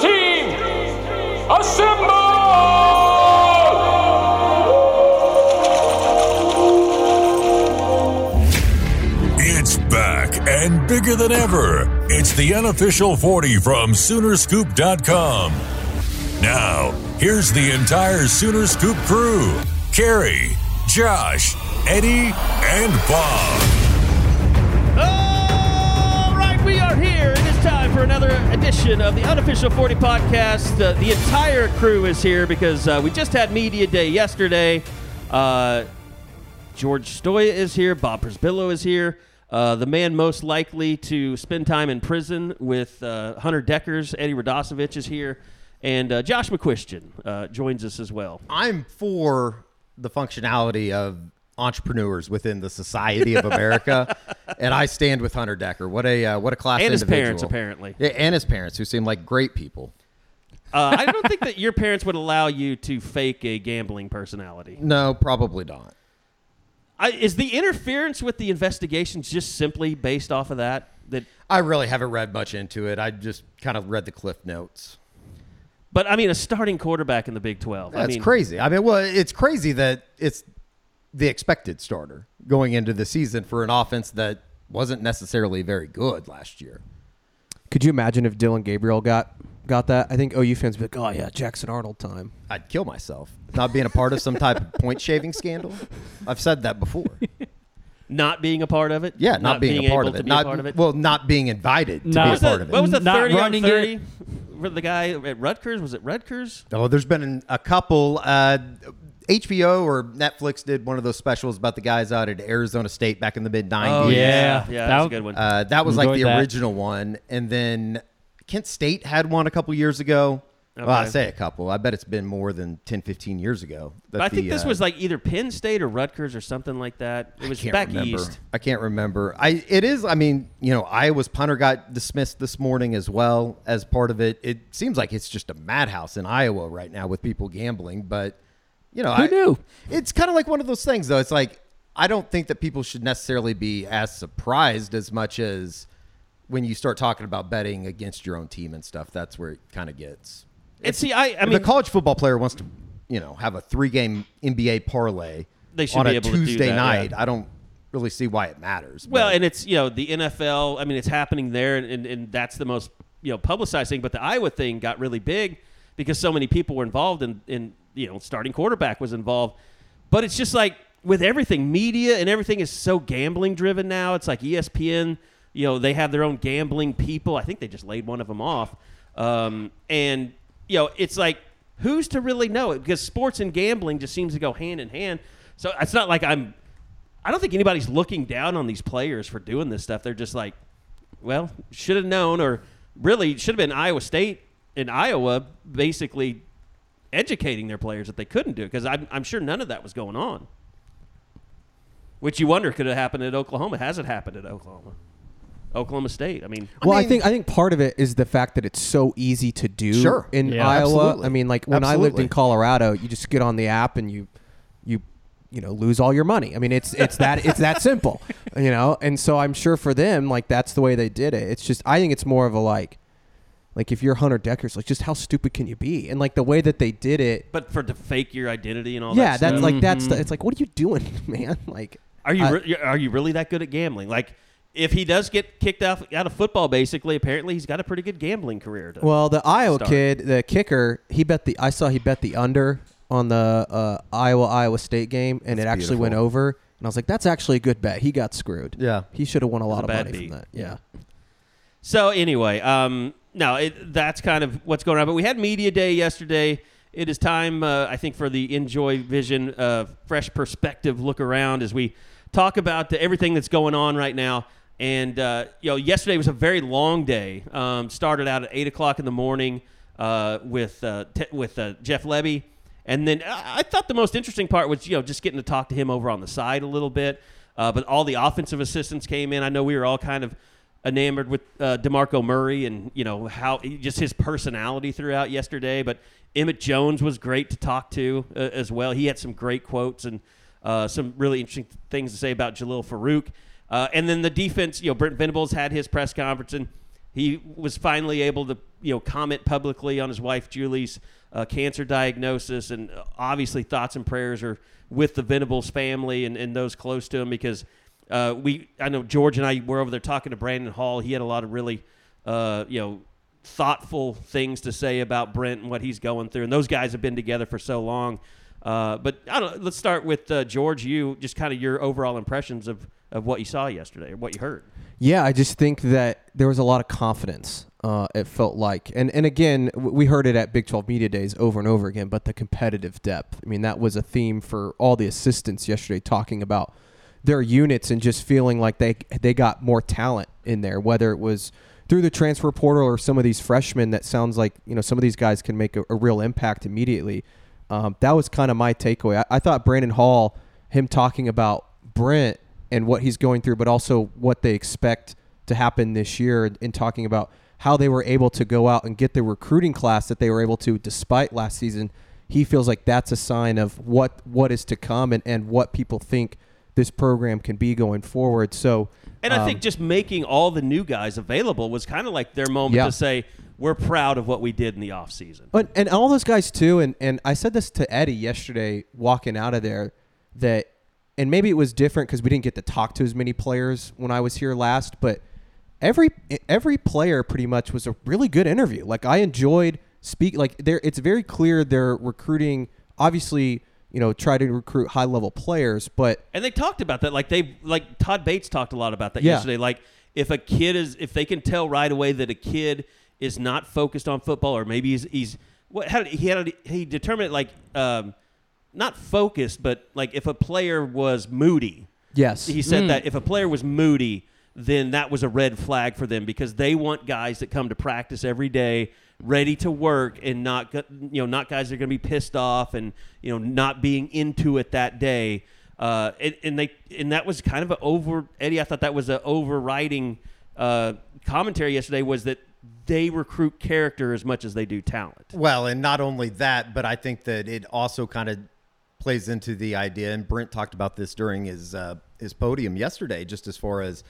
Team, assemble! It's back and bigger than ever. It's the unofficial 40 from Soonerscoop.com. Now, here's the entire Sooner Scoop crew Carrie, Josh, Eddie, and Bob. For another edition of the unofficial 40 podcast. Uh, the entire crew is here because uh, we just had media day yesterday. Uh, George Stoia is here. Bob Przybylo is here. Uh, the man most likely to spend time in prison with uh, Hunter Dekkers, Eddie Radosevich is here, and uh, Josh McCuistion joins us as well. I'm for the functionality of entrepreneurs within the society of America, and I stand with Hunter Dekker. What a uh, what a class And his individual. parents, apparently. Yeah, and his parents, who seem like great people. Uh, I don't think that your parents would allow you to fake a gambling personality. No, probably not. I, is the interference with the investigations just simply based off of that? That, I really haven't read much into it. I just kind of read the cliff notes. but I mean, a starting quarterback in the Big Twelve. I That's mean, crazy. I mean, well, it's crazy that it's the expected starter going into the season for an offense that wasn't necessarily very good last year. Could you imagine if Dillon Gabriel got got that? I think OU fans would be like, "Oh yeah, Jackson Arnold time." I'd kill myself not being a part of some type of point shaving scandal. I've said that before. Not being a part of it. Yeah, not, being, a part able of to be be not a part of it. well, not being invited to Not- be a part the, of it. what was the Not thirty on running it. thirty for the guy at Rutgers? Was it Rutgers? Oh, there's been a couple. Uh, HBO or Netflix did one of those specials about the guys out at Arizona State back in the mid '90s. Oh yeah. yeah, yeah, that's a good one. Uh, that was like the that. original one, and then Kent State had one a couple years ago. Well, I say a couple. I bet it's been more than 10, 15 years ago. that but I think this uh, was like either Penn State or Rutgers or something like that. It was back remember. east. I can't remember. I it is. I mean, you know, Iowa's punter got dismissed this morning as well as part of it. It seems like it's just a madhouse in Iowa right now with people gambling. But you know, Who I, knew? It's kind of like one of those things, though. It's like I don't think that people should necessarily be as surprised as much as when you start talking about betting against your own team and stuff. That's where it kind of gets. And see, I, I mean, a college football player wants to, you know, have a three-game NBA parlay They should on be a able to do Tuesday that, yeah. night, I don't really see why it matters. Well, but- and it's you know the NFL. I mean, it's happening there, and, and, and that's the most you know publicized thing. But the Iowa thing got really big because so many people were involved, in in, you know starting quarterback was involved. But it's just like with everything, media and everything is so gambling driven now. It's like ESPN. You know, they have their own gambling people. I think they just laid one of them off, um, and you know, it's like who's to really know it because sports and gambling just seems to go hand in hand. So it's not like I'm I don't think anybody's looking down on these players for doing this stuff. They're just like, well, should have known, or really should have been Iowa State and Iowa basically educating their players that they couldn't do because I'm, I'm sure none of that was going on. Which you wonder could have happened at Oklahoma. Has it happened at Oklahoma. Oklahoma State. I mean, Well, I, mean- think I think part of it is the fact that it's so easy to do Sure. in Yeah. Iowa. Absolutely. I mean, like when I lived in Colorado, you just get on the app and you you you know lose all your money. I mean, it's it's that it's that simple, you know. And so I'm sure for them, like that's the way they did it. It's just I think it's more of a like like if you're Hunter Dekkers, like just how stupid can you be? And like the way that they did it. but for to fake your identity and all that. yeah, that. that's stuff. like that's the, it's like what are you doing, man? Like Are you I- re- are you really that good at gambling? Like, if he does get kicked out out of football, basically, apparently he's got a pretty good gambling career. To, Well, the Iowa start. kid, the kicker, he bet the. I saw he bet the under on the uh, Iowa Iowa State game, and That's it actually went over. And I was like, "That's actually a good bet." He got screwed. Yeah. he should have won a lot a of bad money beat. from that. Yeah. So anyway, um, no, it, that's kind of what's going on. But we had media day yesterday. It is time, uh, I think, for the NJOY Vision uh, fresh perspective look around as we talk about the, everything that's going on right now. And uh, you know, yesterday was a very long day. Um, started out at eight o'clock in the morning uh, with uh, with uh, Jeff Lebby, and then I-, I thought the most interesting part was you know just getting to talk to him over on the side a little bit. But all the offensive assistants came in. I know we were all kind of enamored with uh, DeMarco Murray and you know how just his personality throughout yesterday. But Emmett Jones was great to talk to uh, as well. He had some great quotes and uh, some really interesting things to say about Jalil Farooq. Uh, and then the defense, you know, Brent Venables had his press conference and he was finally able to you know comment publicly on his wife Julie's uh, cancer diagnosis, and uh, obviously thoughts and prayers are with the Venables family and, and those close to him because uh, we I know George and I were over there talking to Brandon Hall. He had a lot of really uh, you know thoughtful things to say about Brent and what he's going through, and those guys have been together for so long. Uh, but I don't. Let's start with uh, George. You just kind of your overall impressions of, of what you saw yesterday or what you heard. Yeah, I just think that there was a lot of confidence. Uh, it felt like, and and again, we heard it at Big 12 Media Days over and over again. But the competitive depth. I mean, that was a theme for all the assistants yesterday, talking about their units and just feeling like they they got more talent in there. Whether it was through the transfer portal or some of these freshmen, that sounds like you know some of these guys can make a, a real impact immediately. Um, that was kind of my takeaway. I, I thought Brandon Hall, him talking about Brent and what he's going through, but also what they expect to happen this year, and, talking about how they were able to go out and get the recruiting class that they were able to, despite last season. He feels like that's a sign of what what is to come and, and what people think this program can be going forward. So, And I um, think just making all the new guys available was kind of like their moment Yeah. to say we're proud of what we did in the offseason. But and all those guys too, and and I said this to Eddie yesterday walking out of there that, and maybe it was different because we didn't get to talk to as many players when I was here last, but every every player pretty much was a really good interview. Like I enjoyed speak like there. It's very clear they're recruiting. Obviously, you know, try to recruit high level players, but And they talked about that. Like they like Todd Bates talked a lot about that Yeah. yesterday. Like if a kid is if they can tell right away that a kid is not focused on football or maybe he's he's what how did, he had he determined it like um not focused but like if a player was moody. yes, He said that if a player was moody, then that was a red flag for them because they want guys that come to practice every day, ready to work, and not you know not guys that are going to be pissed off and you know not being into it that day. Uh, and, and they and that was kind of an over Eddie. I thought that was an overriding uh, commentary yesterday was that they recruit character as much as they do talent. Well, and not only that, but I think that it also kind of plays into the idea, and Brent talked about this during his uh, his podium yesterday, just as far as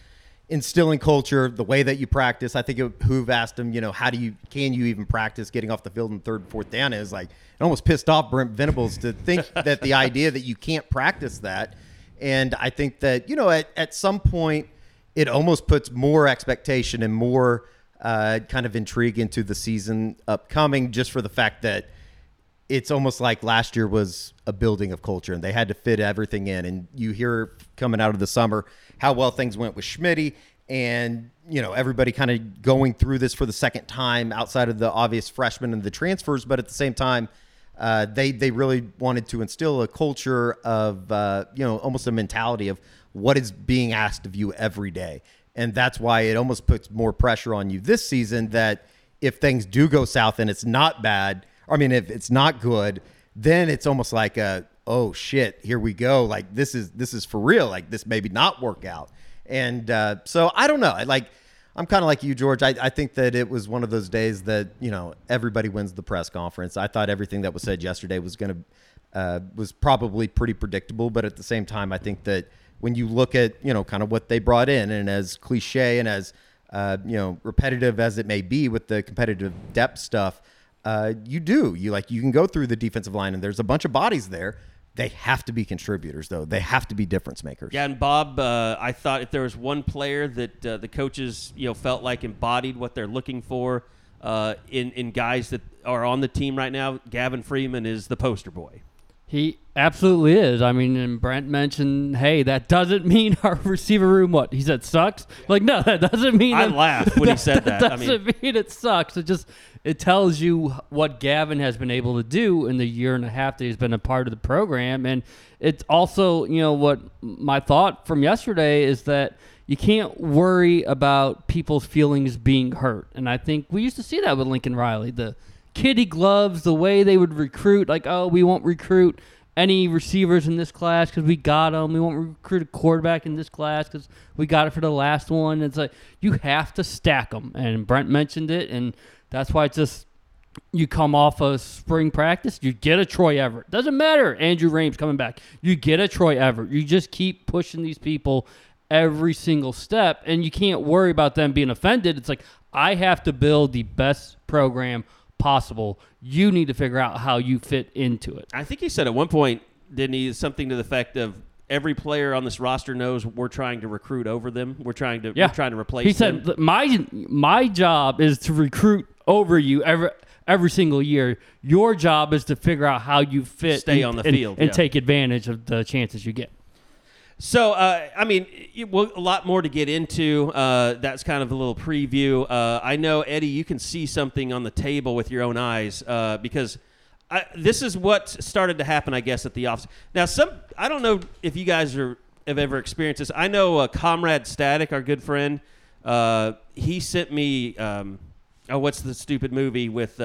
instilling culture, the way that you practice. I think it, Hoove asked him, you know, how do you can you even practice getting off the field in third and fourth down? Is like it almost pissed off Brent Venables to think that the idea that you can't practice that, and I think that you know at at some point it almost puts more expectation and more uh, kind of intrigue into the season upcoming, just for the fact that it's almost like last year was a building of culture and they had to fit everything in. And you hear coming out of the summer how well things went with Schmitty and, you know, everybody kind of going through this for the second time outside of the obvious freshmen and the transfers. But at the same time, uh, they, they really wanted to instill a culture of, uh, you know, almost a mentality of what is being asked of you every day. And that's why it almost puts more pressure on you this season that if things do go south and it's not bad, I mean, if it's not good, then it's almost like a, oh shit, here we go. Like this is this is for real. Like this maybe not work out. And uh, so I don't know. I like I'm kind of like you, George. I, I think that it was one of those days that you know everybody wins the press conference. I thought everything that was said yesterday was going to uh, was probably pretty predictable, but at the same time, I think that when you look at you know kind of what they brought in, and as cliche and as uh, you know repetitive as it may be with the competitive depth stuff, uh, you do you like you can go through the defensive line, and there's a bunch of bodies there. They have to be contributors, though. They have to be difference makers. Yeah, and Bob, uh, I thought if there was one player that uh, the coaches, you know, felt like embodied what they're looking for uh, in in guys that are on the team right now, Gavin Freeman is the poster boy. He absolutely is. I mean, and Brent mentioned, hey, that doesn't mean our receiver room. What he said sucks. Like, no, that doesn't mean. I that- laughed when he said that. that doesn't mean- mean it sucks. It just it tells you what Gavin has been able to do in the year and a half that he's been a part of the program, and it's also you know what my thought from yesterday is that you can't worry about people's feelings being hurt. And I think we used to see that with Lincoln Riley. The kitty gloves, the way they would recruit, like, oh, we won't recruit any receivers in this class because we got them. We won't recruit a quarterback in this class because we got it for the last one. It's like you have to stack them. And Brent mentioned it, and that's why it's just you come off of spring practice, you get a Troy Everett. Doesn't matter. Andrew Raym's coming back. You get a Troy Everett. You just keep pushing these people every single step, and you can't worry about them being offended. It's like, I have to build the best program possible. You need to figure out how you fit into it. I think he said at one point, didn't he, something to the effect of every player on this roster knows we're trying to recruit over them. We're trying to Yeah. we're trying to replace He said, them. "My my job is to recruit over you every every single year. Your job is to figure out how you fit, Stay and- on the and- field, and yeah. take advantage of the chances you get." So, uh, I mean, it, well, a lot more to get into. Uh, that's kind of a little preview. Uh, I know, Eddie, you can see something on the table with your own eyes uh, because I, this is what started to happen, I guess, at the office. Now, some I don't know if you guys are, have ever experienced this. I know uh, Comrade Static, our good friend, uh, he sent me. Um, oh, what's the stupid movie with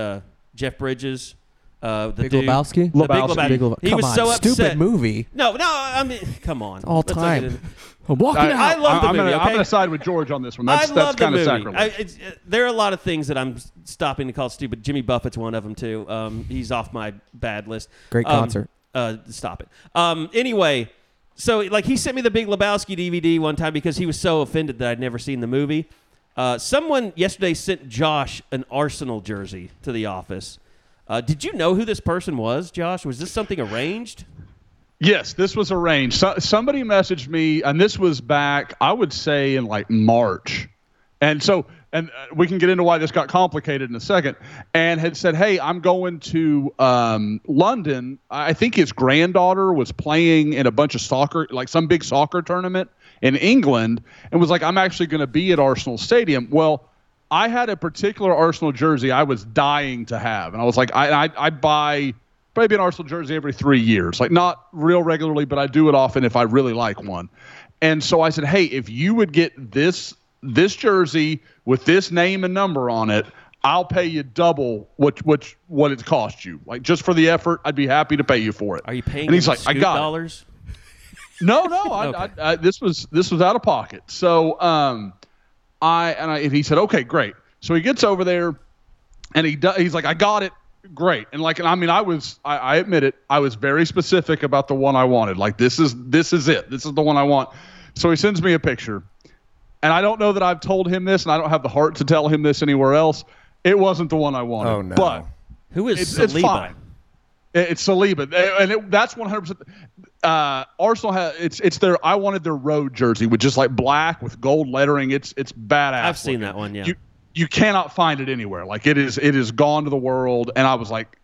Jeff Bridges? Uh, the Big dude- Lebowski? The Big Lebowski. Lebowski. Big Leb- He Come was on, so upset. stupid movie. No, no, I mean, come on. All Let's not time. get into- I'm walking I, out. I love the I'm movie, Gonna, I'm going to side with George on this one. That's, I that's love the kind of movie. sacrilege. I, it's, uh, there are a lot of things that I'm s- stopping to call stupid. Jimmy Buffett's one of them too. Um, he's off my bad list. Great Um, concert. Uh, stop it. Um, anyway, so like he sent me the Big Lebowski DVD one time because he was so offended that I'd never seen the movie. Uh, someone yesterday sent Josh an Arsenal jersey to the office. Uh, did you know who this person was, Josh? Was this something arranged? Yes, this was arranged. So, somebody messaged me, and this was back, I would say, in like March. And so, and uh, we can get into why this got complicated in a second. And had said, "Hey, I'm going to um, London. I think his granddaughter was playing in a bunch of soccer, like some big soccer tournament in England, and was like, I'm actually going to be at Arsenal Stadium. Well, I had a particular Arsenal jersey I was dying to have, and I was like, I I, I buy probably an Arsenal jersey every three years, like not real regularly, but I do it often if I really like one. And so I said, hey, if you would get this this jersey with this name and number on it, I'll pay you double what what what it cost you. Like just for the effort, I'd be happy to pay you for it. Are you paying? And he's like, I got it. dollars. No, no, I, Okay. I, I, this was this was out of pocket. So, um, I and I and he said, okay, great. So he gets over there, and he does. He's like, I got it, great. And like, and I mean, I was, I, I admit it, I was very specific about the one I wanted. Like, this is this is it. This is the one I want. So he sends me a picture, and I don't know that I've told him this, and I don't have the heart to tell him this anywhere else. It wasn't the one I wanted. Oh, no. But Who is it's, it's Saliba? fine. It- It's Saliba, and it, that's one hundred percent. Uh, Arsenal has it's it's their. I wanted their road jersey with just like black with gold lettering. It's it's badass. I've seen looking. that one, yeah. You you cannot find it anywhere. Like it is it is gone to the world. And I was like,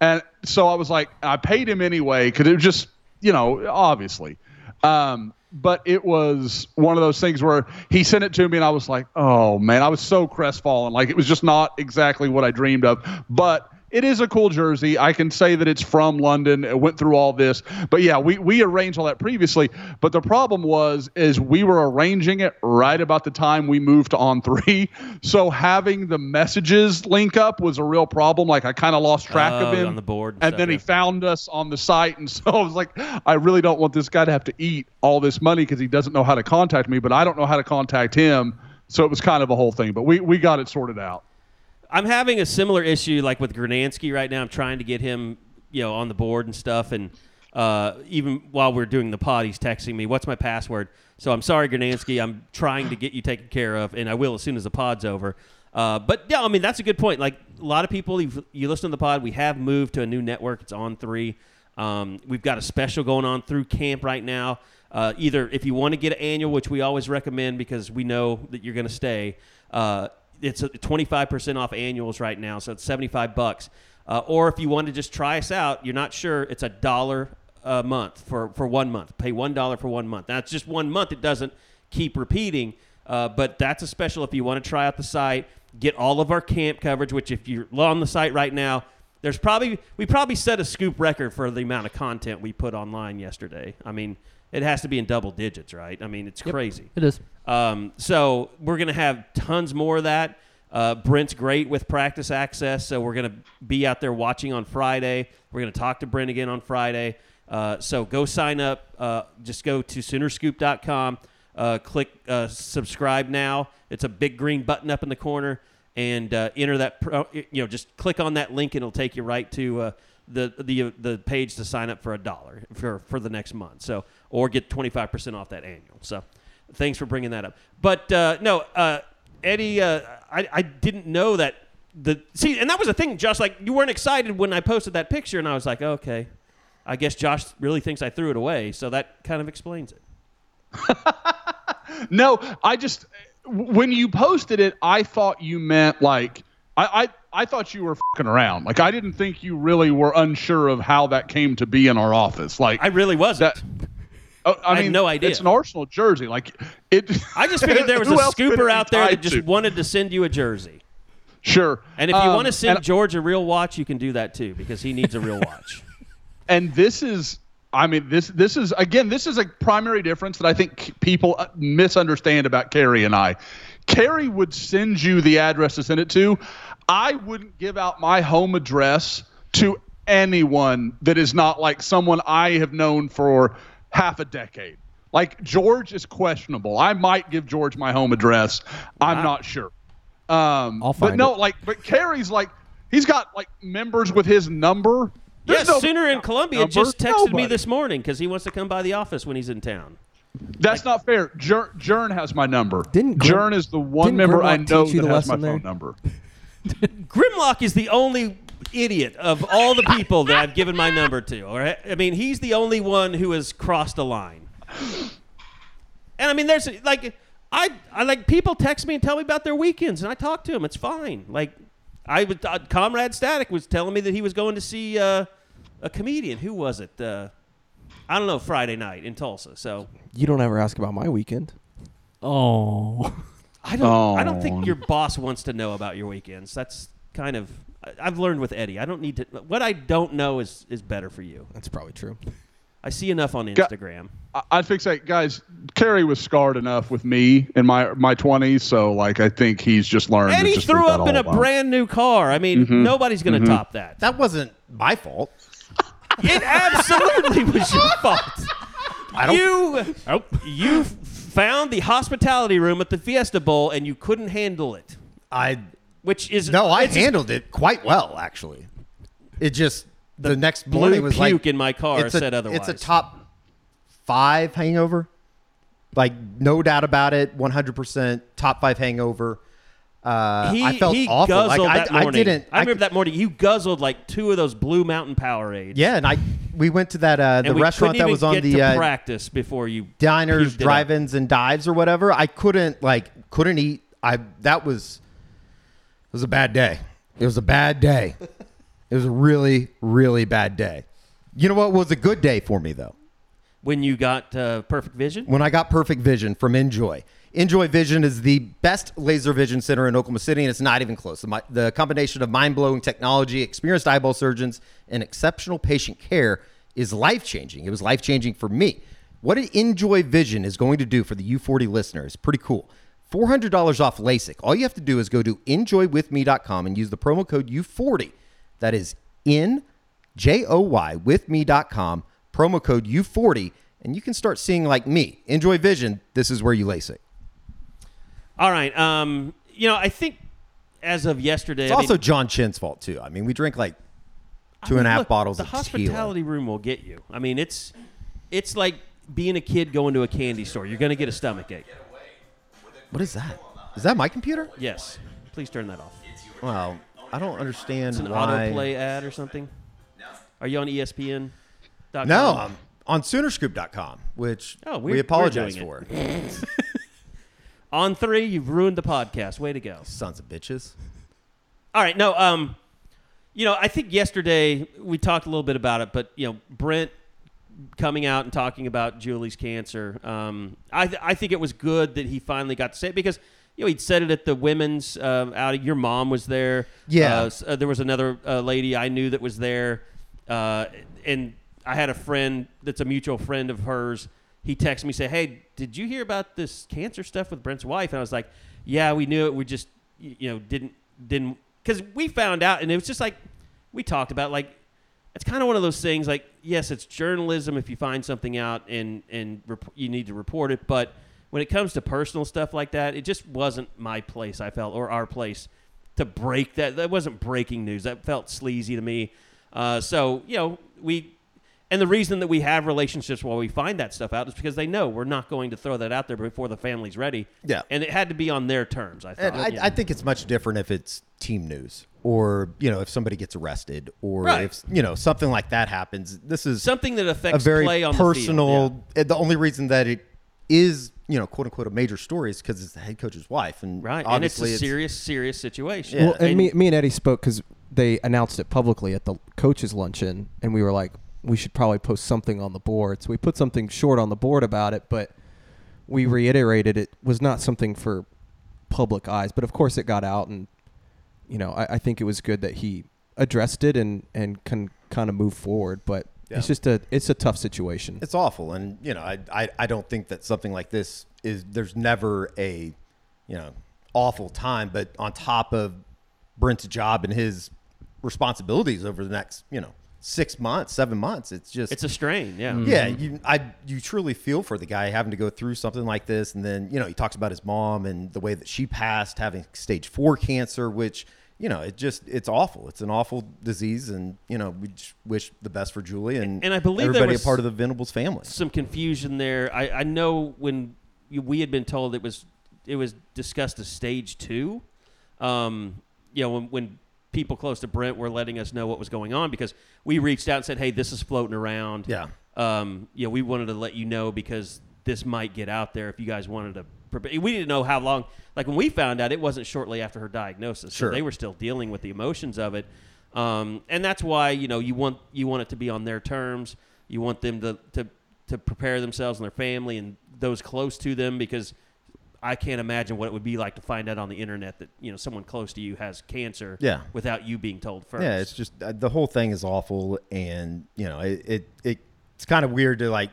and so I was like, I paid him anyway because it was just you know obviously. Um, but it was one of those things where he sent it to me and I was like, oh man, I was so crestfallen. Like it was just not exactly what I dreamed of. But it is a cool jersey. I can say that it's from London. It went through all this. But yeah, we, we arranged all that previously. But the problem was is we were arranging it right about the time we moved to on three. So having the messages link up was a real problem. Like I kind of lost track Oh, of him on the board and And stuff, then he found us on the site. And so I was like, I really don't want this guy to have to eat all this money because he doesn't know how to contact me, but I don't know how to contact him. So it was kind of a whole thing. But we, we got it sorted out. I'm having a similar issue like with Granansky right now. I'm trying to get him, you know, on the board and stuff. And uh, even while we're doing the pod, he's texting me, "What's my password?" So I'm sorry, Granansky. I'm trying to get you taken care of, and I will as soon as the pod's over. Uh, but yeah, I mean that's a good point. Like a lot of people, you listen to the pod. We have moved to a new network. It's on three. Um, we've got a special going on through camp right now. Uh, either if you want to get an annual, which we always recommend because we know that you're going to stay. Uh, it's a 25% off annuals right now, so it's 75 bucks. Uh, or if you want to just try us out, you're not sure, it's a dollar a month for, for one month. Pay one dollar for one month. It's just one month; it doesn't keep repeating. Uh, but that's a special if you want to try out the site, get all of our camp coverage. Which if you're on the site right now, there's probably we probably set a scoop record for the amount of content we put online yesterday. I mean, it has to be in double digits, right? I mean, it's crazy. It is. Um, so we're going to have tons more of that. Uh, Brent's great with practice access, so we're going to be out there watching on Friday. We're going to talk to Brent again on Friday. Uh, so go sign up. Uh, just go to Soonerscoop.com. Uh, click uh, subscribe now. It's a big green button up in the corner, and uh, enter that. Pro, you know, just click on that link, and it'll take you right to uh, the the the page to sign up for a dollar for for the next month. So or get twenty five percent off that annual. So thanks for bringing that up. But uh, no, uh, Eddie, uh, I I didn't know that the see, and that was the thing, Josh. Like you weren't excited when I posted that picture, and I was like, okay, I guess Josh really thinks I threw it away. So that kind of explains it. No, I just when you posted it, I thought you meant like I I, I thought you were fucking around. Like I didn't think you really were unsure of how that came to be in our office. Like I really wasn't. that. Oh, I, I had mean, no idea. It's an Arsenal jersey. Like it. I just figured there was a who else could it scooper out there that just to? wanted to send you a jersey. Sure. And if you Um, want to send and- George a real watch, you can do that too because he needs a real watch. and this is i mean this this is again this is a primary difference that i think people uh, misunderstand about carrie and i carrie would send you the address to send it to i wouldn't give out my home address to anyone that is not like someone i have known for half a decade like george is questionable i might give george my home address i'm not sure um I'll find but no it. like but carrie's like he's got like members with his number Yes, There's no- Sooner in Columbia number. just texted me this morning because he wants to come by the office when he's in town. That's not fair. Jern, Jern has my number. Didn't Jern is the one didn't member I know that the has my lesson phone there? number. Grimlock is the only idiot of all the people that I've given my number to. All right? I mean, he's the only one who has crossed a line. And I mean, there's like, I, I like people text me and tell me about their weekends, and I talk to them. It's fine. Like, I was uh, Comrade Static was telling me that he was going to see uh, a comedian. Who was it? Uh, I don't know. Friday night in Tulsa. So You don't ever ask about my weekend. Oh. I don't. I don't Oh. think your boss wants to know about your weekends. That's kind of. I- I've learned with Eddie. I don't need to. What I don't know is is better for you. That's probably true. I see enough on Instagram. I, I'd fixate, guys. Carrie was scarred enough with me in my my twenties, so like I think he's just learned. to Eddie just threw up in a alone. brand new car. I mean, Mm-hmm. nobody's going to top that. That wasn't my fault. It absolutely was your fault. I don't. You Nope. you f- found the hospitality room at the Fiesta Bowl and you couldn't handle it, I which is no, I it's just handled it quite well actually. It just the, next blue morning was puke like in my car it's a, said otherwise. It's a top five hangover, like no doubt about it. One hundred percent top five hangover. Uh, He, I felt he awful. Like guzzled I, that I morning. didn't. I remember that morning. You guzzled like two of those Blue Mountain Powerades. Yeah, and I we went to that uh, the restaurant that was on the to uh, practice before you diners, drive-ins, and dives or whatever. I couldn't like couldn't eat. I that was it was a bad day. It was a bad day. it was a really really bad day. You know what was a good day for me though? when you got uh, perfect vision. When I got perfect vision from Enjoy. NJOY Vision is the best laser vision center in Oklahoma City, and it's not even close. The, combination of mind blowing technology, experienced eyeball surgeons, and exceptional patient care is life changing. It was life changing for me. What NJOY Vision is going to do for the U40 listener is pretty cool. $400 off LASIK. All you have to do is go to njoywithme.com and use the promo code U40. That is N J O Y with me.com, promo code U40, and you can start seeing like me. NJOY Vision. This is where you LASIK. All right. Um, you know, I think as of yesterday, It's I also mean, John Chin's fault too. I mean, we drink like I two and a half look, bottles The hospitality tequila. room will get you. I mean, it's it's like being a kid going to a candy store. You're going to get a stomach ache. What is that? Is that my computer? Yes. Please turn that off. Well, I don't understand It's an why. autoplay ad or something. Are you on ESPN? No, I'm on Soonerscoop.com, which Oh, we apologize for. On three, you've ruined the podcast. Way to go. Sons of bitches. All right, no, um, you know, I think yesterday we talked a little bit about it, but you know, Brent coming out and talking about Julie's cancer. Um, I th- I think it was good that he finally got to say it because you know he'd said it at the women's uh, outing. Your mom was there. Yeah. Uh, uh, there was another uh, lady I knew that was there, uh, and I had a friend that's a mutual friend of hers he texted me say, "Hey, did you hear about this cancer stuff with Brent's wife?" And I was like, "Yeah, we knew it. We just you know didn't didn't because we found out, and it was just like we talked about like." It's kind of one of those things. Like, yes, it's journalism. If you find something out and and rep- you need to report it, but when it comes to personal stuff like that, it just wasn't my place. I felt or our place to break that. That wasn't breaking news. That felt sleazy to me. Uh, so you know, we and the reason that we have relationships while we find that stuff out is because they know we're not going to throw that out there before the family's ready. Yeah. and it had to be on their terms. I thought. I, Yeah. I think it's much different if it's team news or you know if somebody gets arrested or Right. if you know something like that happens. This is something that affects a affects very play on personal. The, field. and The only reason that it is you know quote unquote a major story is because it's the head coach's wife and right, and it's a obviously serious, serious situation. Yeah. Well, and, me, me and Eddie spoke because they announced it publicly at the coaches' luncheon, and we were like, we should probably post something on the board. So we put something short on the board about it, but we reiterated it was not something for public eyes. But of course, it got out, and you know, I, I think it was good that he addressed it and and can kind of move forward. But Yeah. it's just a it's a tough situation. It's awful, and you know, I, I I don't think that something like this is. There's never a, you know, awful time, but on top of Brent's job and his responsibilities over the next, you know, six months, seven months, it's just It's a strain. Yeah. yeah, you I you truly feel for the guy having to go through something like this, and then you know he talks about his mom and the way that she passed, having stage four cancer, which you know it just it's awful. It's an awful disease, and you know we just wish the best for Julie and And I believe there everybody was a part of the Venables family. some confusion there. I, I know when we had been told it was it was discussed as stage two. Um, you know, when, when people close to Brent were letting us know what was going on because we reached out and said, "Hey, this is floating around." Yeah. Um, know, we wanted to let you know because this might get out there if you guys wanted to. prepare. We didn't know how long. Like when we found out, it wasn't shortly after her diagnosis. Sure. So they were still dealing with the emotions of it, um, and that's why you know you want you want it to be on their terms. You want them to to to prepare themselves and their family and those close to them because I can't imagine what it would be like to find out on the internet that you know someone close to you has cancer. Yeah. Without you being told first. Yeah, it's just uh, the whole thing is awful, and you know it, it, it it's kind of weird to like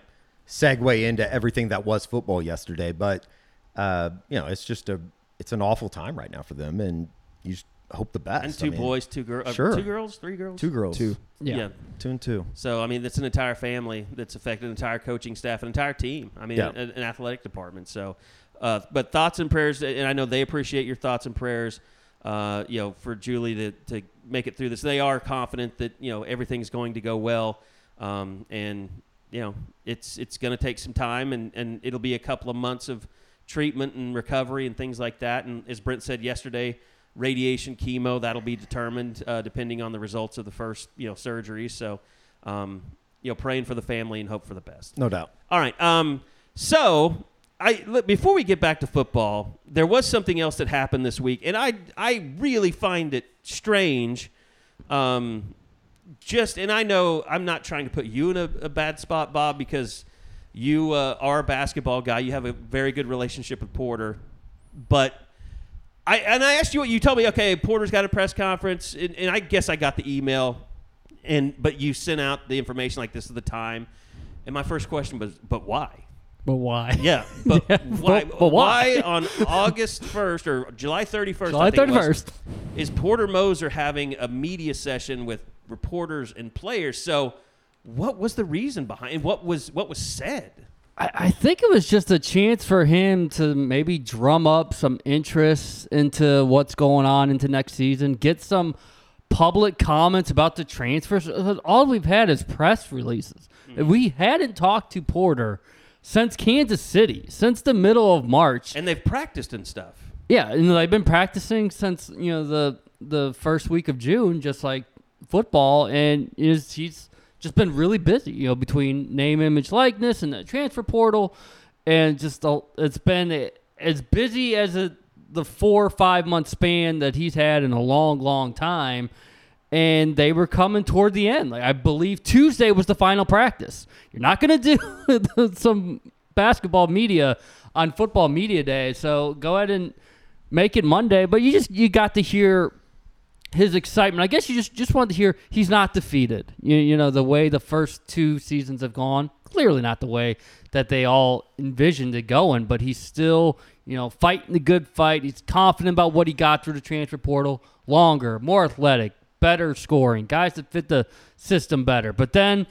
segue into everything that was football yesterday, but uh, you know it's just a it's an awful time right now for them, and you just hope the best. and I two mean, boys, two girls, Sure. two girls, three girls, two girls, Two. Yeah. two and two. So I mean, it's an entire family that's affected, an entire coaching staff, an entire team. I mean, Yeah. an, an athletic department. So, uh, but thoughts and prayers, and I know they appreciate your thoughts and prayers. Uh, you know, for Julie to to make it through this, they are confident that you know everything's going to go well, um, and you know it's it's going to take some time, and and it'll be a couple of months of treatment and recovery and things like that. And as Brent said yesterday, radiation, chemo, that'll be determined uh, depending on the results of the first you know surgery. So, um, you know, praying for the family and hope for the best. No doubt. All right. Um, so I look, before we get back to football, there was something else that happened this week, and I I really find it strange. Um, just and I know I'm not trying to put you in a, a bad spot, Bob, because you uh, are a basketball guy. You have a very good relationship with Porter, but. I, and I asked you what you told me. Okay, Porter's got a press conference, and, and I guess I got the email, and but you sent out the information like this at the time, and my first question was, but why? But why? Yeah, but why? but- but why? on August first or July thirty first? July 31st. is Porter Moser having a media session with reporters and players. So, what was the reason behind? What was what was said? I, I think it was just a chance for him to maybe drum up some interest into what's going on into next season, get some public comments about the transfers. All we've had is press releases. Hmm. We hadn't talked to Porter since Kansas City, since the middle of March. And they've practiced and stuff. Yeah, and they've been practicing since you know the the first week of June, just like football, and is he's just been really busy, you know, between name, image, likeness, and the transfer portal, and just the, it's been as busy as a, the four or five month span that he's had in a long, long time. And they were coming toward the end. Like I believe Tuesday was the final practice. You're not going to do some basketball media on football media day, so go ahead and make it Monday. But you just you got to hear his excitement. I guess you just just wanted to hear he's not defeated. You, you know the way the first two seasons have gone. Clearly not the way that they all envisioned it going, but he's still you know fighting the good fight. He's confident about what he got through the transfer portal. Longer, more athletic, better scoring, guys that fit the system better. But then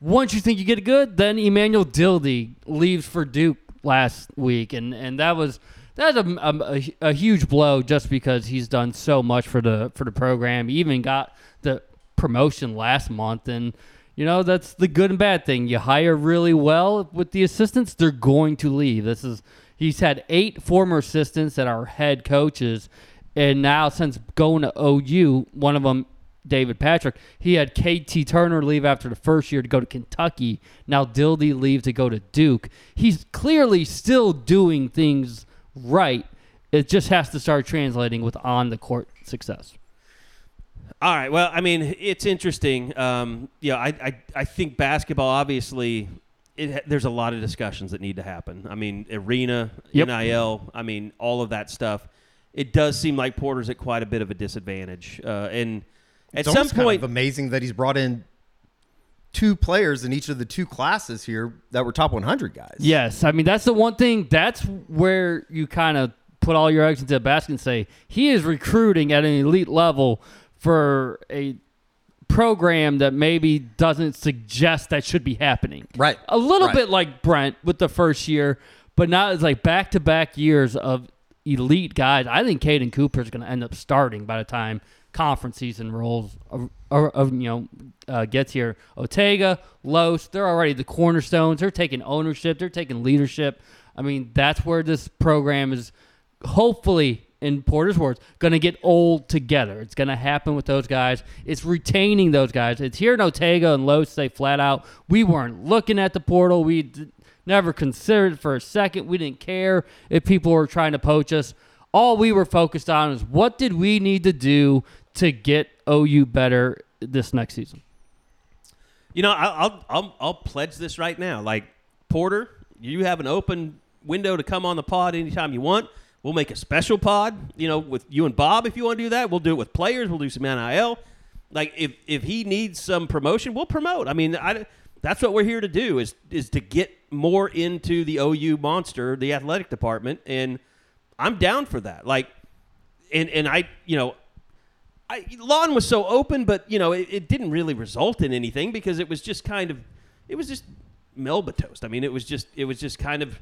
once you think you get it good, then Emmanuel Dildy leaves for Duke last week, and and that was that's a, a, a huge blow just because he's done so much for the for the program. He even got the promotion last month, and you know that's the good and bad thing. You hire really well with the assistants, they're going to leave. This is he's had eight former assistants that are head coaches, and now since going to OU, one of them David Patrick. He had KT Turner leave after the first year to go to Kentucky. Now Dildy leave to go to Duke. He's clearly still doing things right. It just has to start translating with on the court success. All right. Well, I mean, it's interesting. Um, yeah, I, I, I think basketball, obviously, it, there's a lot of discussions that need to happen. I mean, arena, Yep. NIL, I mean, all of that stuff. It does seem like Porter's at quite a bit of a disadvantage. Uh, and at It's some point, kind of amazing that he's brought in two players in each of the two classes here that were top 100 guys. Yes, I mean that's the one thing. That's where you kind of put all your eggs into a basket and say he is recruiting at an elite level for a program that maybe doesn't suggest that should be happening. Right. A little Right. bit like Brent with the first year, but not as like back to back years of elite guys. I think Caden Cooper is going to end up starting by the time conference season rolls or, or, or, you know uh, gets here. Otega, Los, they're already the cornerstones. They're taking ownership. They're taking leadership. I mean, that's where this program is hopefully in Porter's words, going to get old together. It's going to happen with those guys. It's retaining those guys. It's here in Otega and Los say flat out, we weren't looking at the portal. We never considered for a second. We didn't care if people were trying to poach us. All we were focused on is what did we need to do to get OU better this next season. You know, I'll, I'll I'll pledge this right now. Like Porter, you have an open window to come on the pod anytime you want. We'll make a special pod, you know, with you and Bob if you want to do that. We'll do it with players. We'll do some NIL. Like if if he needs some promotion, we'll promote. I mean, I, that's what we're here to do is is to get more into the OU monster, the athletic department, and I'm down for that. Like, and and I, you know, I, Lon was so open, but you know, it, it didn't really result in anything because it was just kind of, it was just Melba toast. I mean, it was just, it was just kind of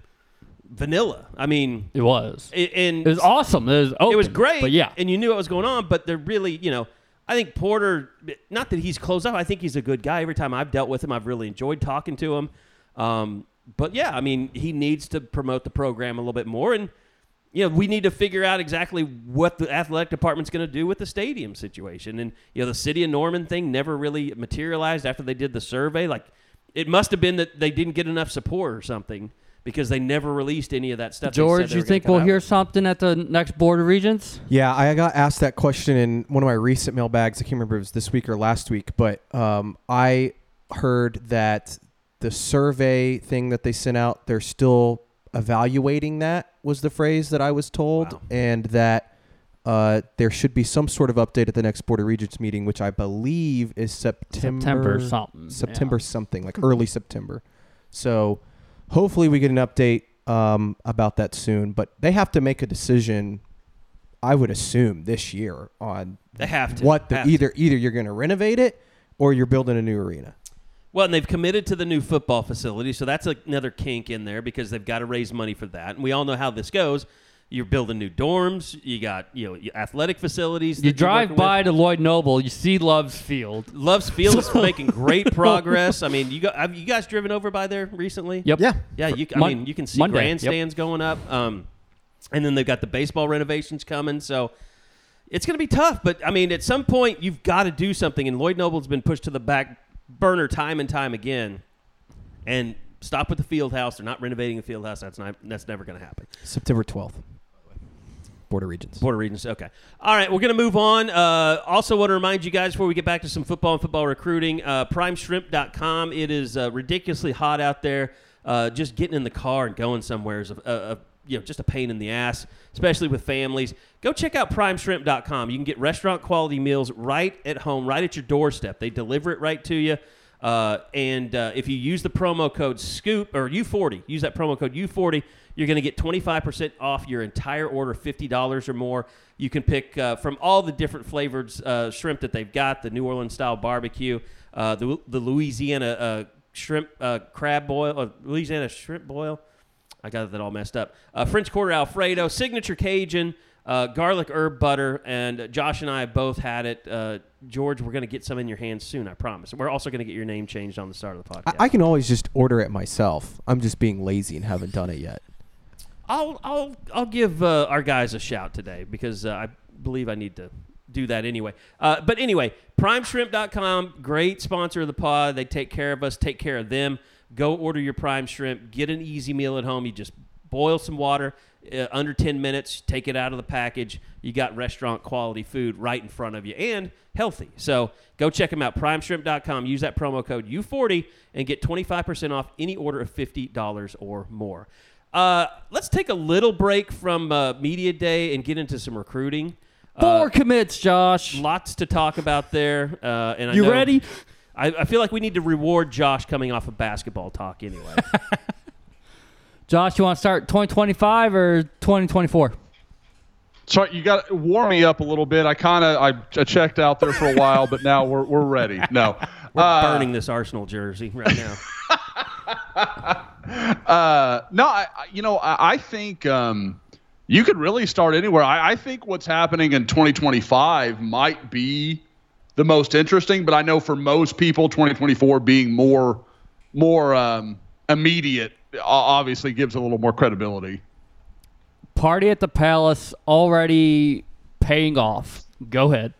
vanilla. I mean, It was. it, and It was awesome. It was, it was great. But yeah, and you knew what was going on. But they're really, you know, I think Porter. Not that he's closed up. I think he's a good guy. Every time I've dealt with him, I've really enjoyed talking to him. Um, but yeah, I mean, he needs to promote the program a little bit more, and you know, we need to figure out exactly what the athletic department's going to do with the stadium situation. And you know, the city of Norman thing never really materialized after they did the survey. Like, it must have been that they didn't get enough support or something because they never released any of that stuff. George, you think we'll out hear with. something at the next Board of Regents? Yeah, I got asked that question in one of my recent mailbags. I can't remember if it was this week or last week, but um, I heard that the survey thing that they sent out, they're still evaluating that, was the phrase that I was told, Wow. and that uh, there should be some sort of update at the next Board of Regents meeting, which I believe is September. September something, September yeah. something, like early September. So hopefully we get an update um, about that soon. But they have to make a decision. I would assume this year on They have to. what the Have to. either either you're going to renovate it or you're building a new arena. Well, and they've committed to the new football facility, so that's another kink in there because they've got to raise money for that. And we all know how this goes. You're building new dorms. You got you know athletic facilities. You drive by with. to Lloyd Noble, you see Love's Field. Love's Field is making great progress. I mean, you got have you guys driven over by there recently? Yep. Yeah. Yeah, you, I Mon- mean, you can see Monday, yep. grandstands going up. Um, and then they've got the baseball renovations coming. So it's going to be tough. But I mean, at some point, you've got to do something. And Lloyd Noble's been pushed to the back burner time and time again. And stop with the field house. They're not renovating the field house. That's not. That's never going to happen. September 12th. Regents. Board of Regents. Okay. All right. We're going to move on. Uh, also, want to remind you guys before we get back to some football and football recruiting, uh, primeshrimp.com. It is uh, ridiculously hot out there. Uh, just getting in the car and going somewhere is a, a, a you know just a pain in the ass, especially with families. Go check out PrimeShrimp.com. You can get restaurant quality meals right at home, right at your doorstep. They deliver it right to you. Uh, and uh, if you use the promo code SCOOP or U40, use that promo code U40, you're going to get 25% off your entire order, $50 or more. You can pick uh, from all the different flavored uh, shrimp that they've got the New Orleans style barbecue, uh, the, the Louisiana uh, shrimp crab boil, or Louisiana shrimp boil. I got that all messed up. French Quarter Alfredo, signature Cajun, uh, garlic herb butter, and Josh and I both had it. Uh, George, we're going to get some in your hands soon, I promise. We're also going to get your name changed on the start of the podcast. I, I can always just order it myself. I'm just being lazy and haven't done it yet. I'll I'll I'll give uh, our guys a shout today because uh, I believe I need to do that anyway. Uh, but anyway, primeshrimp.com, great sponsor of the pod. They take care of us, take care of them. Go order your prime shrimp. Get an easy meal at home. You just boil some water, uh, under 10 minutes, take it out of the package. You got restaurant quality food right in front of you and healthy. So go check them out, primeshrimp.com. Use that promo code U40 and get 25% off any order of $50 or more. Uh, let's take a little break from uh, Media Day and get into some recruiting. Four uh, commits, Josh. Lots to talk about there. Uh, and I you know, ready? I, I feel like we need to reward Josh coming off of basketball talk anyway. Josh, you want to start 2025 or 2024? So you got to warm me up a little bit. I kind of I, I, checked out there for a while, but now we're we're ready. No, we're uh, burning this Arsenal jersey right now. uh, no, I, you know I, I think um, you could really start anywhere. I, I think what's happening in 2025 might be the most interesting, but I know for most people, 2024 being more more um, immediate obviously gives a little more credibility. Party at the Palace already paying off. Go ahead.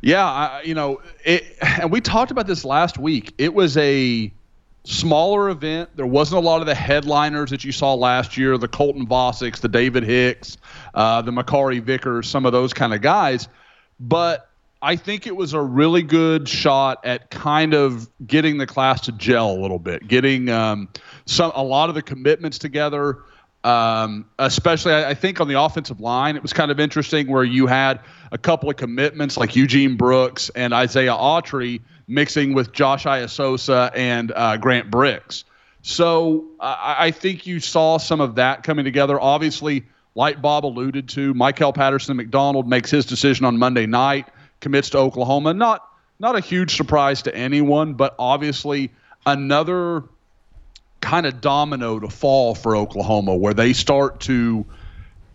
Yeah, I, you know, it, and we talked about this last week. It was a smaller event. There wasn't a lot of the headliners that you saw last year, the Colton Vaseks, the David Hicks, uh, the Makari Vickers, some of those kind of guys. But I think it was a really good shot at kind of getting the class to gel a little bit, getting um, some a lot of the commitments together. Um, especially, I, I, think on the offensive line, it was kind of interesting where you had a couple of commitments like Eugene Brooks and Isaiah Autry mixing with Josh Aisosa and uh, Grant Bricks. So uh, I think you saw some of that coming together. Obviously, like Bob alluded to, Michael Patterson McDonald makes his decision on Monday night commits to Oklahoma. Not not a huge surprise to anyone, but obviously another kind of domino to fall for Oklahoma where they start to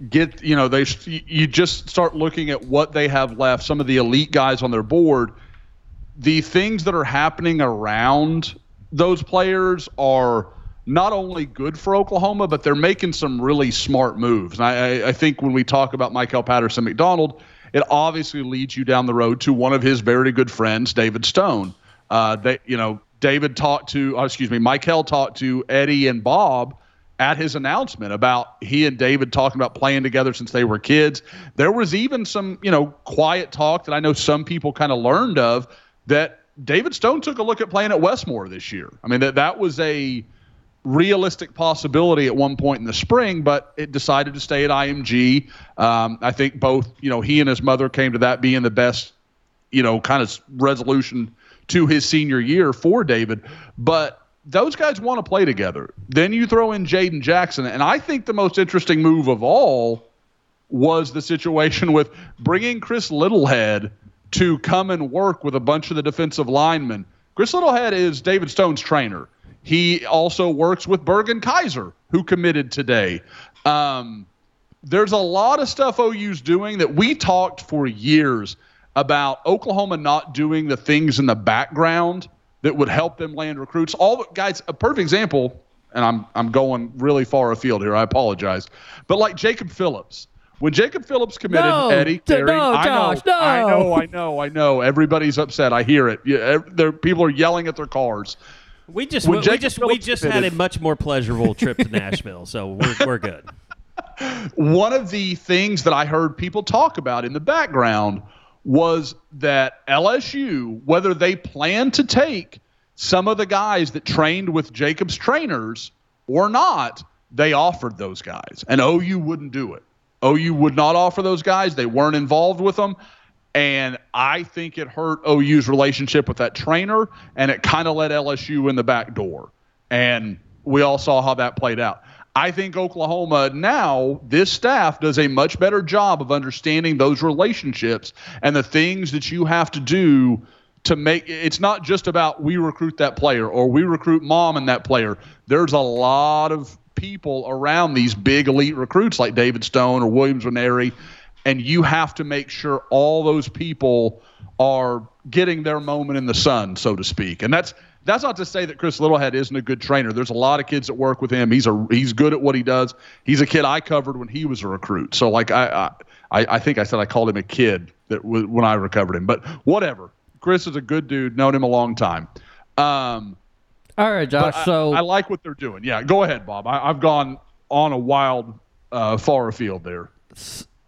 get you know they you just start looking at what they have left some of the elite guys on their board the things that are happening around those players are not only good for Oklahoma, but they're making some really smart moves. And I, I think when we talk about Michael Patterson McDonald, it obviously leads you down the road to one of his very good friends, David Stone. Uh, you know, David talked to, uh, excuse me, Michael talked to Eddie and Bob at his announcement about he and David talking about playing together since they were kids. There was even some, you know, quiet talk that I know some people kind of learned of that David Stone took a look at playing at Westmoore this year. I mean, that that was a realistic possibility at one point in the spring, but it decided to stay at IMG. Um, I think both, you know, he and his mother came to that being the best, you know, kind of resolution to his senior year for David. But those guys want to play together. Then you throw in Jaden Jackson, and I think the most interesting move of all was the situation with bringing Chris Littlehead to come and work with a bunch of the defensive linemen. Chris Littlehead is David Stone's trainer. He also works with Bergen Kaiser, who committed today. Um, there's a lot of stuff OU's doing that we talked for years about Oklahoma not doing the things in the background that would help them land recruits. All guys, a perfect example, and I'm I'm going really far afield here. I apologize, but like Jacob Phillips. When Jacob Phillips committed, no, Eddie, Terry, no, I Josh, know, no. I know, I know, I know. Everybody's upset. I hear it. Yeah, people are yelling at their cars. We just we, we just we just had a much more pleasurable trip to Nashville, so we're we're good. One of the things that I heard people talk about in the background was that LSU, whether they plan to take some of the guys that trained with Jacob's trainers or not, they offered those guys, and OU wouldn't do it. OU would not offer those guys. They weren't involved with them. And I think it hurt OU's relationship with that trainer, and it kind of let LSU in the back door. And we all saw how that played out. I think Oklahoma now, this staff does a much better job of understanding those relationships and the things that you have to do to make it's not just about we recruit that player or we recruit mom and that player. There's a lot of people around these big elite recruits like David Stone or Williams Nwaneri, and you have to make sure all those people are getting their moment in the sun, so to speak. And that's that's not to say that Chris Littlehead isn't a good trainer. There's a lot of kids that work with him. He's a he's good at what he does. He's a kid I covered when he was a recruit. So like I I, I think I said I called him a kid that when I recovered him. But whatever. Chris is a good dude. Known him a long time. Um, All right, Josh. I, so I like what they're doing. Yeah, go ahead, Bob. I, I've gone on a wild, uh, far afield there.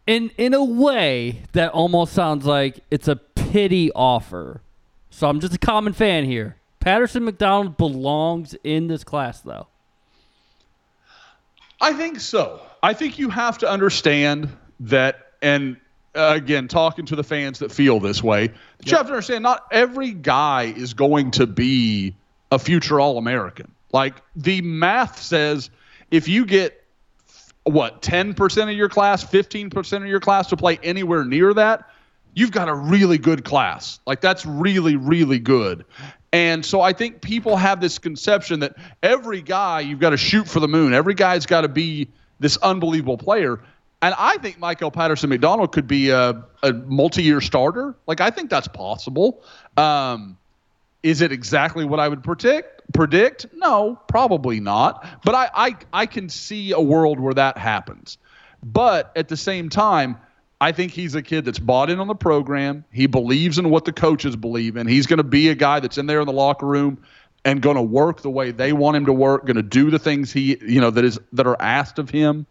in in a way that almost sounds like it's a pity offer. So I'm just a common fan here. Patterson McDonald belongs in this class, though. I think so. I think you have to understand that, and uh, again, talking to the fans that feel this way, that you have to understand not every guy is going to be a future All American. Like the math says, if you get what 10% of your class, 15% of your class to play anywhere near that, you've got a really good class. Like that's really, really good. And so I think people have this conception that every guy you've got to shoot for the moon. Every guy's got to be this unbelievable player. And I think Michael Patterson McDonald could be a, a multi-year starter. Like I think that's possible. Um, is it exactly what I would predict? Predict? No, probably not. But I, I I can see a world where that happens. But at the same time, I think he's a kid that's bought in on the program. He believes in what the coaches believe in. He's going to be a guy that's in there in the locker room and going to work the way they want him to work. Going to do the things he you know that is that are asked of him.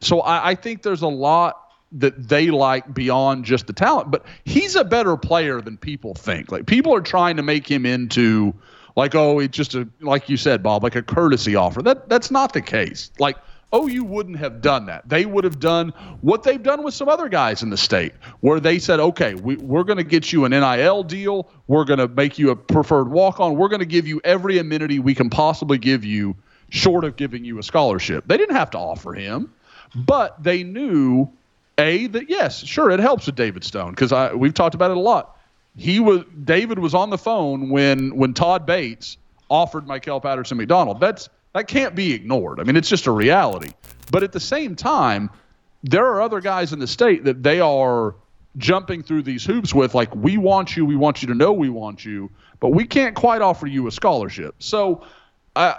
So I, I think there's a lot that they like beyond just the talent. But he's a better player than people think. Like people are trying to make him into like oh it's just a like you said Bob like a courtesy offer. That that's not the case. Like Oh, you wouldn't have done that. They would have done what they've done with some other guys in the state, where they said, okay, we, we're going to get you an NIL deal. We're going to make you a preferred walk on. We're going to give you every amenity we can possibly give you, short of giving you a scholarship. They didn't have to offer him, but they knew, A, that yes, sure, it helps with David Stone, because I we've talked about it a lot. He was David was on the phone when when Todd Bates offered Michael Patterson McDonald. That's that can't be ignored. I mean, it's just a reality. But at the same time, there are other guys in the state that they are jumping through these hoops with, like, we want you, we want you to know we want you, but we can't quite offer you a scholarship. So, uh,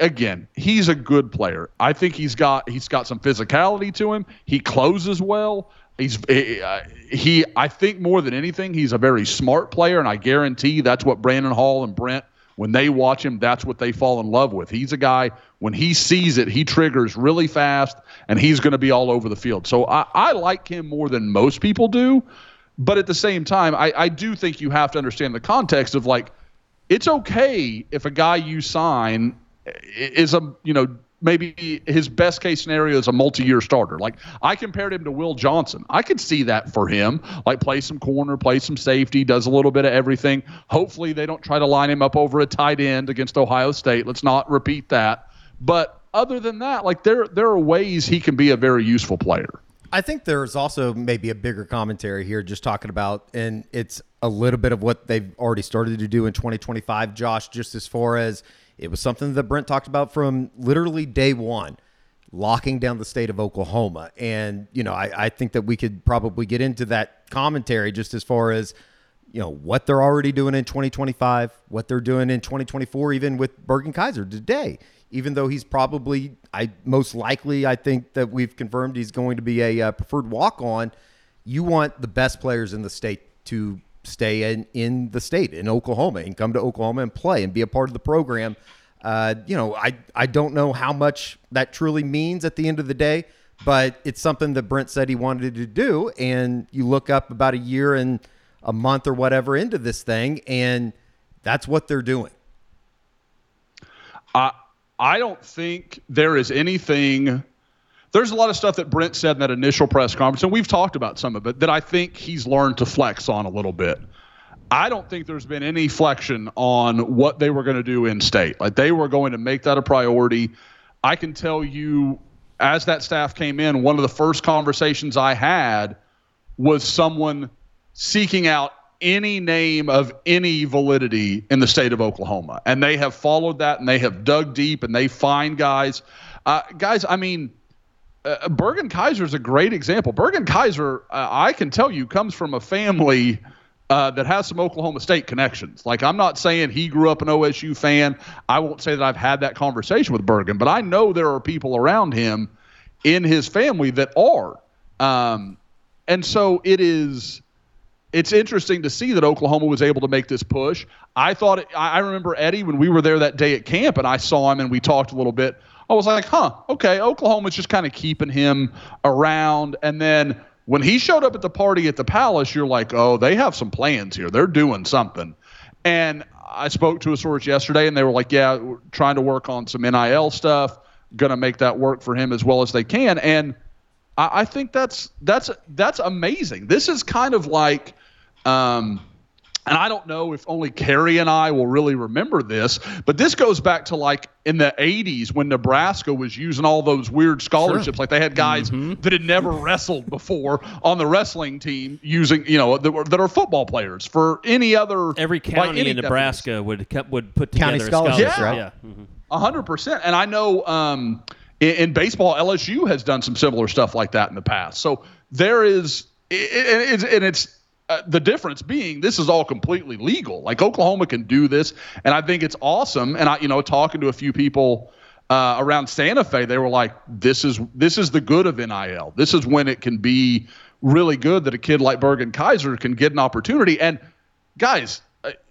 again, he's a good player. I think he's got he's got some physicality to him. He closes well. He's uh, he. I think more than anything, he's a very smart player, and I guarantee that's what Brandon Hall and Brent when they watch him, that's what they fall in love with. He's a guy, when he sees it, he triggers really fast, and he's going to be all over the field. So I, I, like him more than most people do. But at the same time, I, I do think you have to understand the context of like, it's okay if a guy you sign is a, you know, maybe his best case scenario is a multi-year starter. Like I compared him to Will Johnson. I could see that for him. Like play some corner, play some safety, does a little bit of everything. Hopefully they don't try to line him up over a tight end against Ohio State. Let's not repeat that. But other than that, like there there are ways he can be a very useful player. I think there's also maybe a bigger commentary here, just talking about, and it's a little bit of what they've already started to do in 2025, Josh, just as far as it was something that Brent talked about from literally day one, locking down the state of Oklahoma. And, you know, I, I think that we could probably get into that commentary just as far as, you know, what they're already doing in 2025, what they're doing in 2024, even with Bergen Kaiser today. Even though he's probably, I most likely, I think that we've confirmed he's going to be a uh, preferred walk on. You want the best players in the state to stay in, in the state in Oklahoma and come to Oklahoma and play and be a part of the program. Uh, you know, I I don't know how much that truly means at the end of the day, but it's something that Brent said he wanted to do. And you look up about a year and a month or whatever into this thing, and that's what they're doing. I I don't think there is anything. There's a lot of stuff that Brent said in that initial press conference, and we've talked about some of it that I think he's learned to flex on a little bit. I don't think there's been any flexion on what they were going to do in state. Like they were going to make that a priority. I can tell you, as that staff came in, one of the first conversations I had was someone seeking out any name of any validity in the state of Oklahoma. And they have followed that and they have dug deep and they find guys. Uh, guys, I mean, uh, Bergen Kaiser is a great example. Bergen Kaiser, uh, I can tell you, comes from a family uh, that has some Oklahoma State connections. Like, I'm not saying he grew up an OSU fan. I won't say that I've had that conversation with Bergen, but I know there are people around him in his family that are. Um, and so it is it's interesting to see that Oklahoma was able to make this push. I thought, it, I remember Eddie when we were there that day at camp and I saw him and we talked a little bit. I was like, huh, okay, Oklahoma's just kind of keeping him around. And then when he showed up at the party at the palace, you're like, oh, they have some plans here. They're doing something. And I spoke to a source yesterday and they were like, yeah, we're trying to work on some NIL stuff, going to make that work for him as well as they can. And I, I think that's that's that's amazing. This is kind of like um, and I don't know if only Carrie and I will really remember this, but this goes back to like in the 80s when Nebraska was using all those weird scholarships. Sure. Like they had guys mm-hmm. that had never wrestled before on the wrestling team using, you know, that, were, that are football players for any other. Every county any in Nebraska would would put together county scholarship, a scholarship. Yeah. yeah. Mm-hmm. A hundred percent. And I know um, in, in, baseball, LSU has done some similar stuff like that in the past. So there is, it, it, and it's uh, the difference being this is all completely legal. Like Oklahoma can do this, and I think it's awesome. And I, you know, talking to a few people uh, around Santa Fe, they were like, "This is this is the good of NIL. This is when it can be really good that a kid like Bergen Kaiser can get an opportunity." And guys,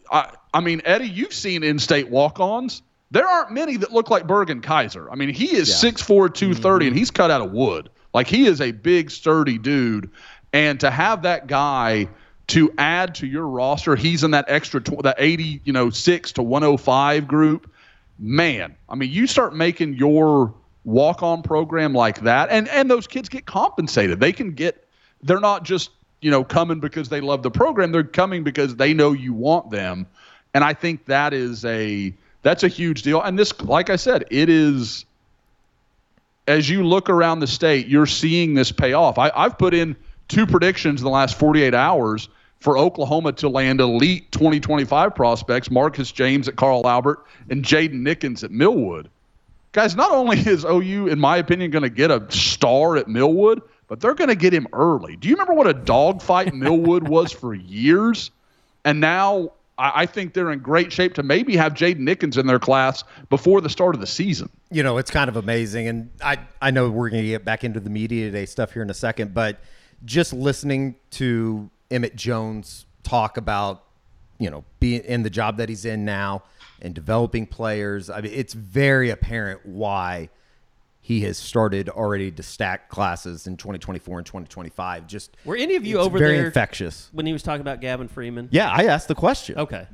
I, I mean, Eddie, you've seen in-state walk-ons. There aren't many that look like Bergen Kaiser. I mean, he is yeah. 6'4", 230, mm-hmm. and he's cut out of wood. Like he is a big, sturdy dude. And to have that guy to add to your roster. He's in that extra tw- that 80, you know, 6 to 105 group. Man, I mean, you start making your walk-on program like that and and those kids get compensated. They can get they're not just, you know, coming because they love the program. They're coming because they know you want them. And I think that is a that's a huge deal. And this like I said, it is as you look around the state, you're seeing this pay off. I, I've put in two predictions in the last 48 hours for Oklahoma to land elite 2025 prospects, Marcus James at Carl Albert and Jaden Nickens at Millwood. Guys, not only is OU, in my opinion, going to get a star at Millwood, but they're going to get him early. Do you remember what a dogfight Millwood was for years? And now I, think they're in great shape to maybe have Jaden Nickens in their class before the start of the season. You know, it's kind of amazing. And I, I know we're going to get back into the media day stuff here in a second, but just listening to Emmett Jones talk about, you know, being in the job that he's in now and developing players. I mean, it's very apparent why he has started already to stack classes in 2024 and 2025. Just were any of you over very there? infectious when he was talking about Gavin Freeman. Yeah, I asked the question. Okay,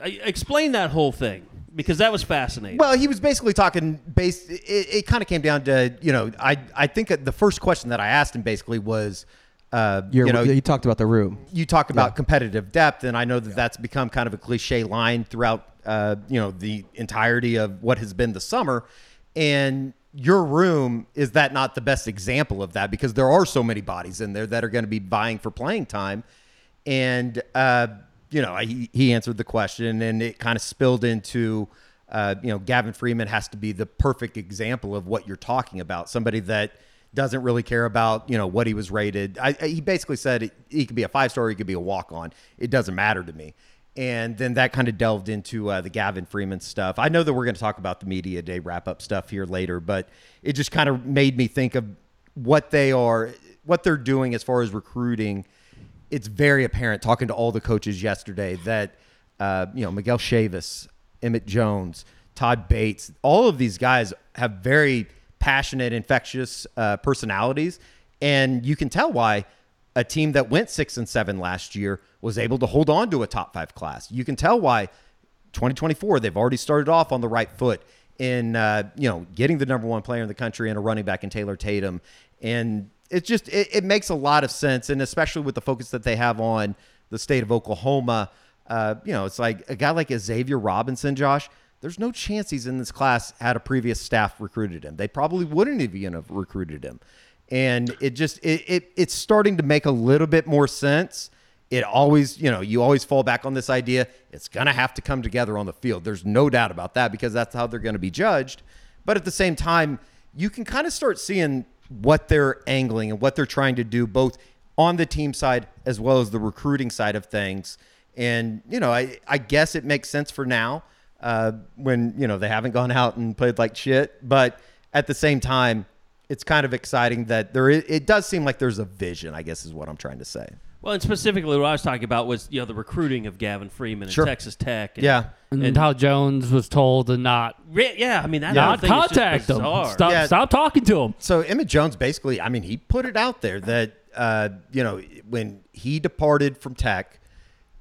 explain that whole thing because that was fascinating. Well, he was basically talking. Based, it, it kind of came down to you know, I I think the first question that I asked him basically was uh, you know, you talked about the room. You talk about yeah. competitive depth, and I know that yeah. that's become kind of a cliche line throughout, uh, you know, the entirety of what has been the summer. And your room is that not the best example of that because there are so many bodies in there that are going to be vying for playing time. And uh, you know, he, he answered the question, and it kind of spilled into. Uh, you know, Gavin Freeman has to be the perfect example of what you're talking about. Somebody that doesn't really care about you know what he was rated. I, I, he basically said he could be a five star, he could be a walk on. It doesn't matter to me. And then that kind of delved into uh, the Gavin Freeman stuff. I know that we're going to talk about the media day wrap up stuff here later, but it just kind of made me think of what they are, what they're doing as far as recruiting. It's very apparent talking to all the coaches yesterday that uh, you know Miguel Chavis, Emmett Jones, Todd Bates, all of these guys have very passionate, infectious uh, personalities, and you can tell why a team that went six and seven last year was able to hold on to a top five class. You can tell why 2024 they've already started off on the right foot, in uh, you know getting the number one player in the country and a running back in Taylor Tatum, and it just it, it makes a lot of sense, and especially with the focus that they have on the state of Oklahoma. Uh, you know, it's like a guy like Xavier Robinson, Josh. There's no chance he's in this class had a previous staff recruited him. They probably wouldn't even have recruited him. And it just it, it it's starting to make a little bit more sense. It always, you know, you always fall back on this idea it's to have to come together on the field. There's no doubt about that because that's how they're to be judged. But at the same time, you can kind of start seeing what they're angling and what they're trying to do both on the team side as well as the recruiting side of things. And, you know, I, I guess it makes sense for now uh, when, you know, they haven't gone out and played like shit. But at the same time, it's kind of exciting that there is, it does seem like there's a vision, I guess is what I'm trying to say. Well, and specifically, what I was talking about was you know the recruiting of Gavin Freeman Sure. at Texas Tech. And, Yeah. And, And- how Jones was told to not Re- yeah. I mean, that not thing contact them. Stop, Yeah. stop talking to him. So Emmett Jones basically, I mean, he put it out there that uh, you know when he departed from Tech,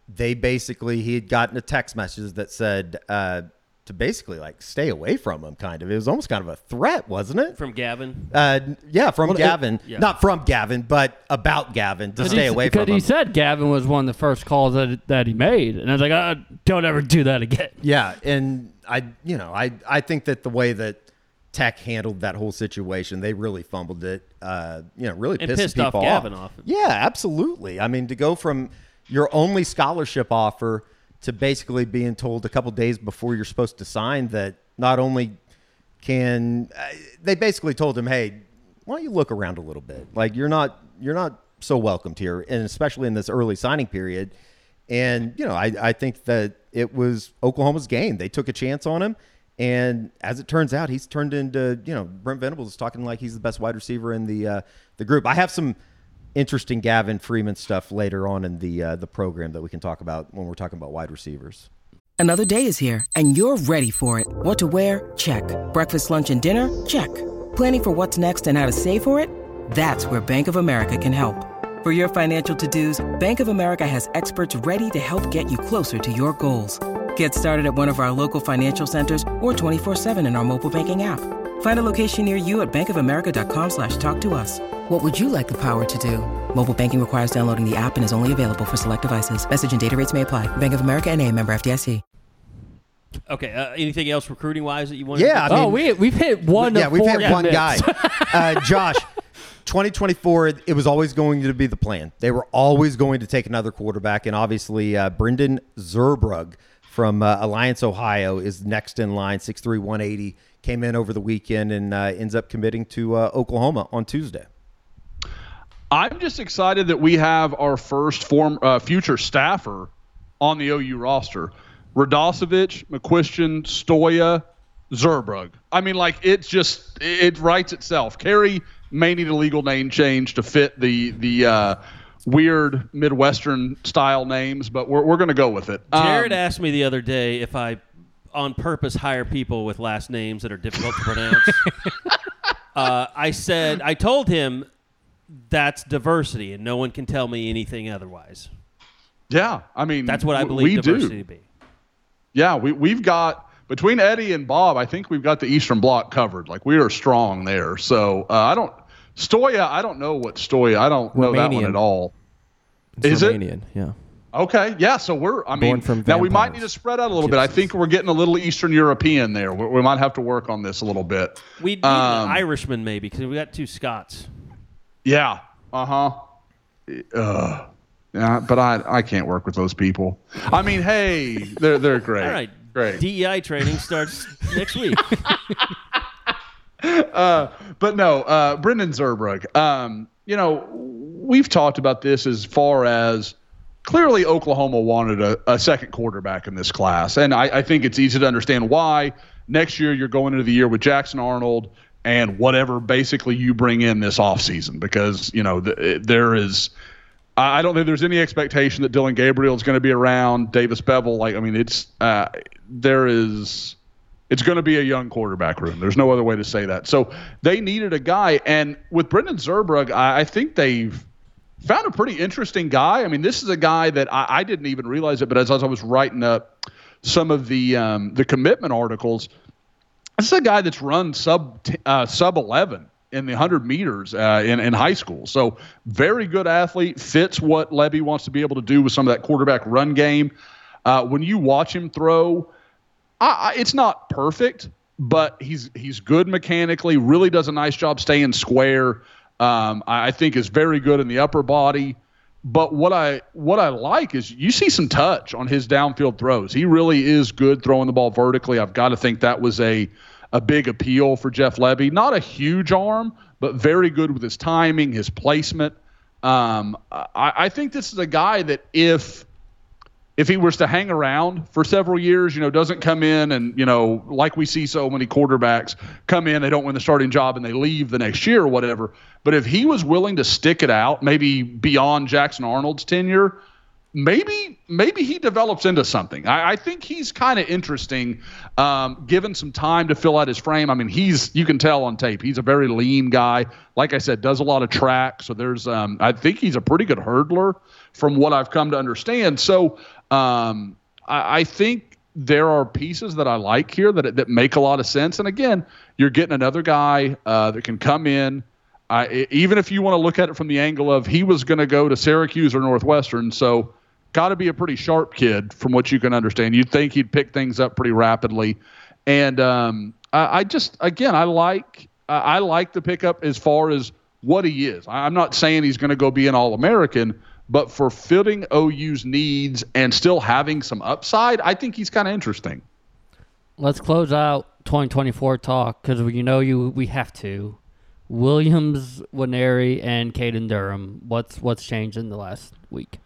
they basically he had gotten a text message that said uh, to basically like stay away from him. Kind of, it was almost kind of a threat, wasn't it? from Gavin. Uh, yeah, from Well, it- Gavin, yeah. not from Gavin, but about Gavin to stay away from Because he said Gavin was one of the first calls that that he made, and I was like, uh, don't ever do that again. Yeah, and I, you know, I, I think that the way that Tech handled that whole situation, they really fumbled it. Uh, you know, really And pissed, pissed off people Gavin off. Yeah, absolutely. I mean, to go from your only scholarship offer to basically being told a couple days before you're supposed to sign that not only can uh, they basically told him, hey, why don't you look around a little bit? Like you're not you're not so welcomed here, and especially in this early signing period. And you know, I, I think that it was Oklahoma's game. They took a chance on him, and as it turns out, he's turned into you know Brent Venables is talking like he's the best wide receiver in the uh, the group. I have some interesting Gavin Freeman stuff later on in the uh, the program that we can talk about when we're talking about wide receivers. Another day is here, and you're ready for it. What to wear? Check. Breakfast, lunch, and dinner? Check. Planning for what's next and how to save for it? That's where Bank of America can help. For your financial to dos, Bank of America has experts ready to help get you closer to your goals. Get started at one of our local financial centers or 24-7 in our mobile banking app. Find a location near you at bankofamerica.com slash talk to us. What would you like the power to do? Mobile banking requires downloading the app and is only available for select devices. Message and data rates may apply. Bank of America and a member FDIC. Okay. Uh, anything else recruiting wise that you want? Yeah, I oh, we we've hit one. yeah, we've four hit one guy. Uh, Josh, 2024, it was always going to be the plan. They were always going to take another quarterback, and obviously, uh, Brendan Zerbrug from uh, Alliance, Ohio, is next in line. 6'3", 180, came in over the weekend and uh, ends up committing to uh, Oklahoma on Tuesday. I'm just excited that we have our first form uh, future staffer on the OU roster. Radosevich, McCuistion, Stoia, Zerbrug. I mean, like it's just it writes itself. Kerry may need a legal name change to fit the the uh, weird Midwestern style names, but we're we're gonna go with it. Jared Um, asked me the other day if I, on purpose, hire people with last names that are difficult to pronounce. uh, I said I told him that's diversity, and no one can tell me anything otherwise. yeah, I mean That's what I believe diversity do. to be. Yeah, we we've got between Eddie and Bob. I think we've got the Eastern Bloc covered. Like we are strong there. So uh, I don't Stoia. I don't know what Stoia. I don't know that one at all. It's Is it? Romanian, Yeah. Okay, yeah. So we're. I mean, Born from now we might need to spread out a little bit. I think we're getting a little Eastern European there. We, we might have to work on this a little bit. We need Um, an Irishman maybe because we got two Scots. Yeah. Uh huh. Uh, yeah, but I I can't work with those people. I mean, hey, they're they're great. All right, Great. DEI training starts next week. but no, uh, Brendan Zerbrug. Um, you know, we've talked about this as far as clearly Oklahoma wanted a, a second quarterback in this class, and I, I think it's easy to understand why. Next year, you're going into the year with Jackson Arnold and whatever basically you bring in this offseason because you know the, there is. I I don't think there's any expectation that Dillon Gabriel is going to be around. Davis Beville, like I mean, it's uh, there is it's going to be a young quarterback room. There's no other way to say that. So they needed a guy, and with Brendan Zerbrug, I, I think they've found a pretty interesting guy. I mean, this is a guy that I, I didn't even realize it, but as, as I was writing up some of the um, the commitment articles, This is a guy that's run sub uh, sub 11 in the 100 meters uh, in, in high school. So very good athlete, fits what Lebby wants to be able to do with some of that quarterback run game. Uh, when you watch him throw, I, I, it's not perfect, but he's he's good mechanically. Really does a nice job staying square. Um, I, I think is very good in the upper body. But what I what I like is you see some touch on his downfield throws. He really is good throwing the ball vertically. I've got to think that was a a big appeal for Jeff Lebby. Not a huge arm, but very good with his timing, his placement. Um, I, I think this is a guy that if if he was to hang around for several years, you know, doesn't come in and, you know, like we see so many quarterbacks come in, they don't win the starting job and they leave the next year or whatever. But if he was willing to stick it out, maybe beyond Jackson Arnold's tenure, maybe maybe he develops into something. I, I think he's kind of interesting, um, given some time to fill out his frame. I mean, he's you can tell on tape he's a very lean guy. Like I said, does a lot of track. So there's um, I think he's a pretty good hurdler from what I've come to understand. So um, I, I think there are pieces that I like here that that make a lot of sense. And again, you're getting another guy uh, that can come in. I, even if you want to look at it from the angle of he was going to go to Syracuse or Northwestern, so got to be a pretty sharp kid from what you can understand. You'd think he'd pick things up pretty rapidly, and um, I, I, just again I like I like the pickup as far as what he is. I'm not saying he's going to go be an All American, but for fitting OU's needs and still having some upside, I think he's kind of interesting. Let's close out 2024 talk because you know you we have to. Williams, Nwaneri, and Caden Durham. What's what's changed in the last week?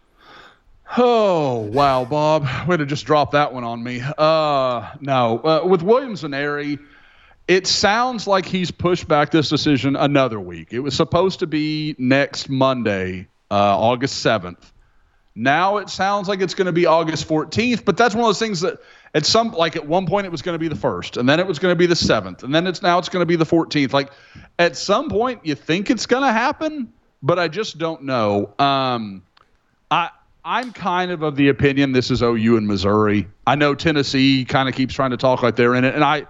Oh wow, Bob, way to just drop that one on me. Uh, no, uh, with Williams Nwaneri, it sounds like he's pushed back this decision another week. It was supposed to be next Monday, uh, August 7th. Now it sounds like it's going to be August 14th, but that's one of those things that at some like at one point it was going to be the first, and then it was going to be the seventh, and then it's now it's going to be the 14th. Like at some point you think it's going to happen, but I just don't know. Um, I I'm kind of of the opinion this is OU and Missouri. I know Tennessee kind of keeps trying to talk like they're in it, and I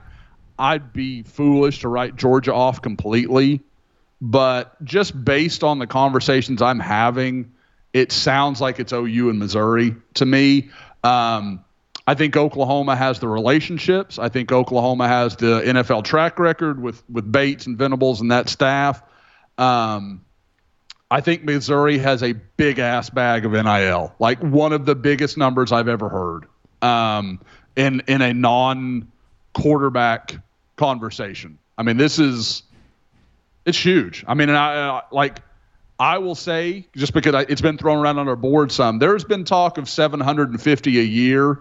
I'd be foolish to write Georgia off completely, but just based on the conversations I'm having it sounds like it's OU and Missouri to me. Um, I think Oklahoma has the relationships. I think Oklahoma has the NFL track record with with Bates and Venables and that staff. Um, I think Missouri has a big ass bag of NIL, like one of the biggest numbers I've ever heard um, in in a non quarterback conversation. I mean, this is it's huge. I mean, and I, like I will say, just because I, it's been thrown around on our board some, there's been talk of 750 a year,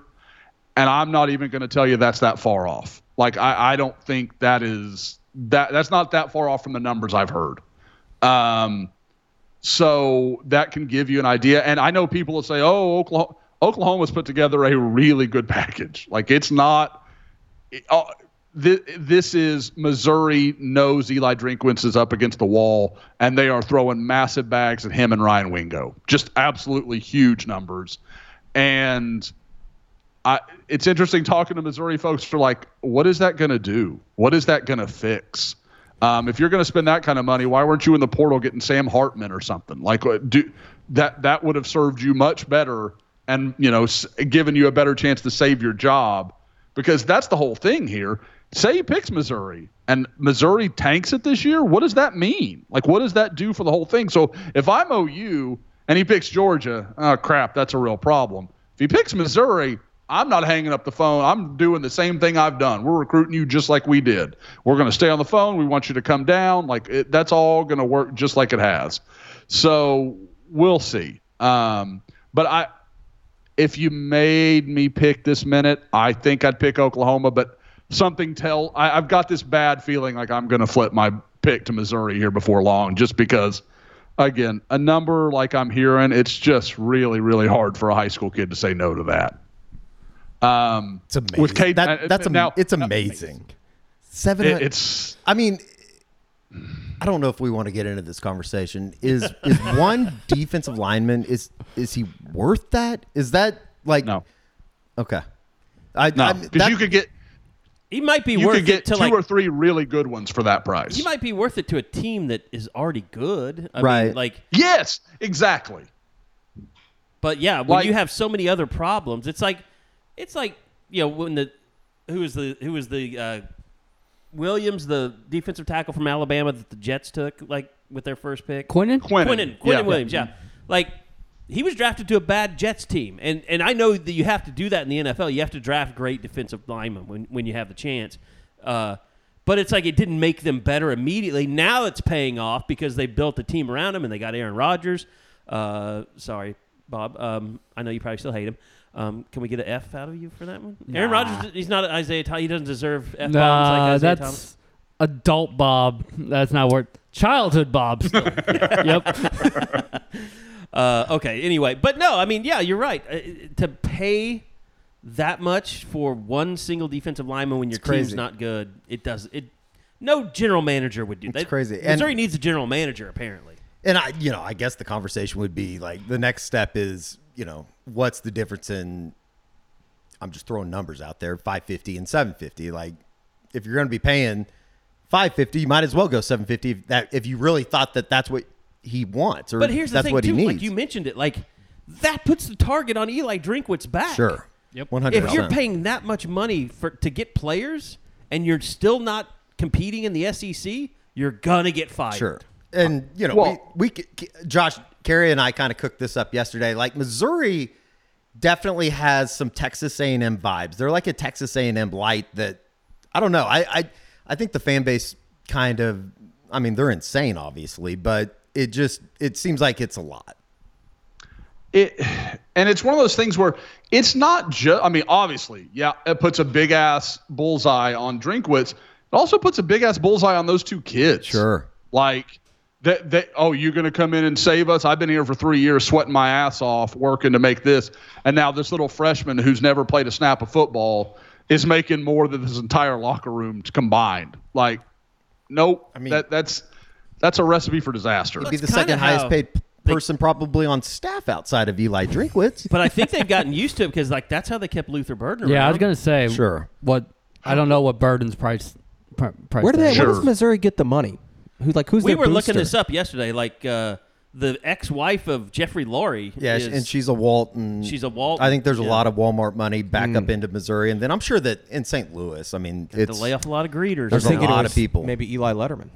and I'm not even going to tell you that's that far off. Like I, I don't think that is that that's not that far off from the numbers I've heard. Um, so that can give you an idea. And I know people will say, "Oh, Oklahoma, Oklahoma's put together a really good package." Like it's not. It, uh, this is Missouri knows Eli Drinkwitz is up against the wall, and they are throwing massive bags at him and Ryan Wingo. Just absolutely huge numbers. And I, it's interesting talking to Missouri folks for like, what is that going to do? What is that going to fix? Um, if you're going to spend that kind of money, why weren't you in the portal getting Sam Hartman or something? Like, uh, do that that would have served you much better, and you know, given you a better chance to save your job, because that's the whole thing here say he picks Missouri and Missouri tanks it this year, what does that mean? Like, what does that do for the whole thing? So if I'm OU and he picks Georgia, oh crap, that's a real problem. If he picks Missouri, I'm not hanging up the phone. I'm doing the same thing I've done. We're recruiting you just like we did. We're going to stay on the phone. We want you to come down. Like it, that's all going to work just like it has. So we'll see. Um, but I, if you made me pick this minute, I think I'd pick Oklahoma. But something tell I, have got this bad feeling like I'm going to flip my pick to Missouri here before long, just because. Again, a number like I'm hearing, it's just really, really hard for a high school kid to say no to that. Um, it's amazing. With Kate, that, uh, that's now, it's amazing. Seven. It, it's. I mean, I don't know if we want to get into this conversation. Is is one defensive lineman is is he worth that? Is that like no? Okay. I no because you could get He might be you worth could get it to two like or three really good ones for that price. he might be worth it to a team that is already good. I Right. Mean, like, yes, exactly. but yeah, when Like- you have so many other problems, it's like, it's like you know when the who was the who was the uh, Williams, the defensive tackle from Alabama that the Jets took like with their first pick. Quinnen? Quinnen. Quinnen, Quinnen Yeah. Williams, yeah. Like he was drafted to a bad Jets team, and and I know that you have to do that in the NFL. You have to draft great defensive linemen when when you have the chance. Uh, but it's like it didn't make them better immediately. Now it's paying off because they built a team around him and they got Aaron Rodgers. Uh, sorry, Bob. Um, I know you probably still hate him. Um, can we get an F out of you for that one? Aaron Rodgers, he's not Isaiah Thomas. He doesn't deserve F bombs like Nah, Isaiah that's Thomas. adult Bob. That's not worth childhood Bob. Still. yep. Uh, okay. Anyway, but no, I mean, yeah, you're right. Uh, to pay that much for one single defensive lineman when your It's team's crazy. not good, it does it. No general manager would do that. It's crazy. And- Missouri needs a general manager, apparently. And I, you know, I guess the conversation would be like the next step is, you know, what's the difference in? I'm just throwing numbers out there, 550 and 750. Like, if you're going to be paying 550, you might as well go 750. If that if you really thought that that's what he wants, or But here's the that's thing, what too. he needs. Like you mentioned it, like that puts the target on Eli Drinkwitz's back. sure, Yep. 100. If you're paying that much money for to get players and you're still not competing in the SEC, you're gonna get fired. Sure. And you know, Well- we, we Josh Carey and I kind of cooked this up yesterday. Like Missouri definitely has some Texas A&M vibes. They're like a Texas A&M light that I don't know. I I, I think the fan base kind of I mean, they're insane obviously, but it just it seems like it's a lot. it and it's one of those things where it's not just i mean obviously yeah it puts a big ass bullseye on drinkwitz. It also puts a big ass bullseye on those two kids. Sure. like that that oh you're going to come in and save us? I've been here for three years sweating my ass off working to make this. And now this little freshman who's never played a snap of football is making more than this entire locker room combined. Like nope. I mean- that that's that's a recipe for disaster He'd be the second highest how paid p- they- person probably on staff outside of Eli Drinkwitz. But I think they've gotten used to it because like that's how they kept Luther Burden around. Yeah, I was gonna say. Sure. What I don't know what Burden's price. pr- price Where do they? tag Where is. does Missouri get the money? Who like who's we their were looking booster? this up yesterday. Like uh, the ex-wife of Jeffrey Laurie. Yeah, is, and she's a Walton. She's a Walton, I think there's a yeah. lot of Walmart money back Mm. up into Missouri, and then I'm sure that in St. Louis, I mean, to it's lay off a lot of greeters. There's a thinking it lot was of people. Maybe Eli Letterman,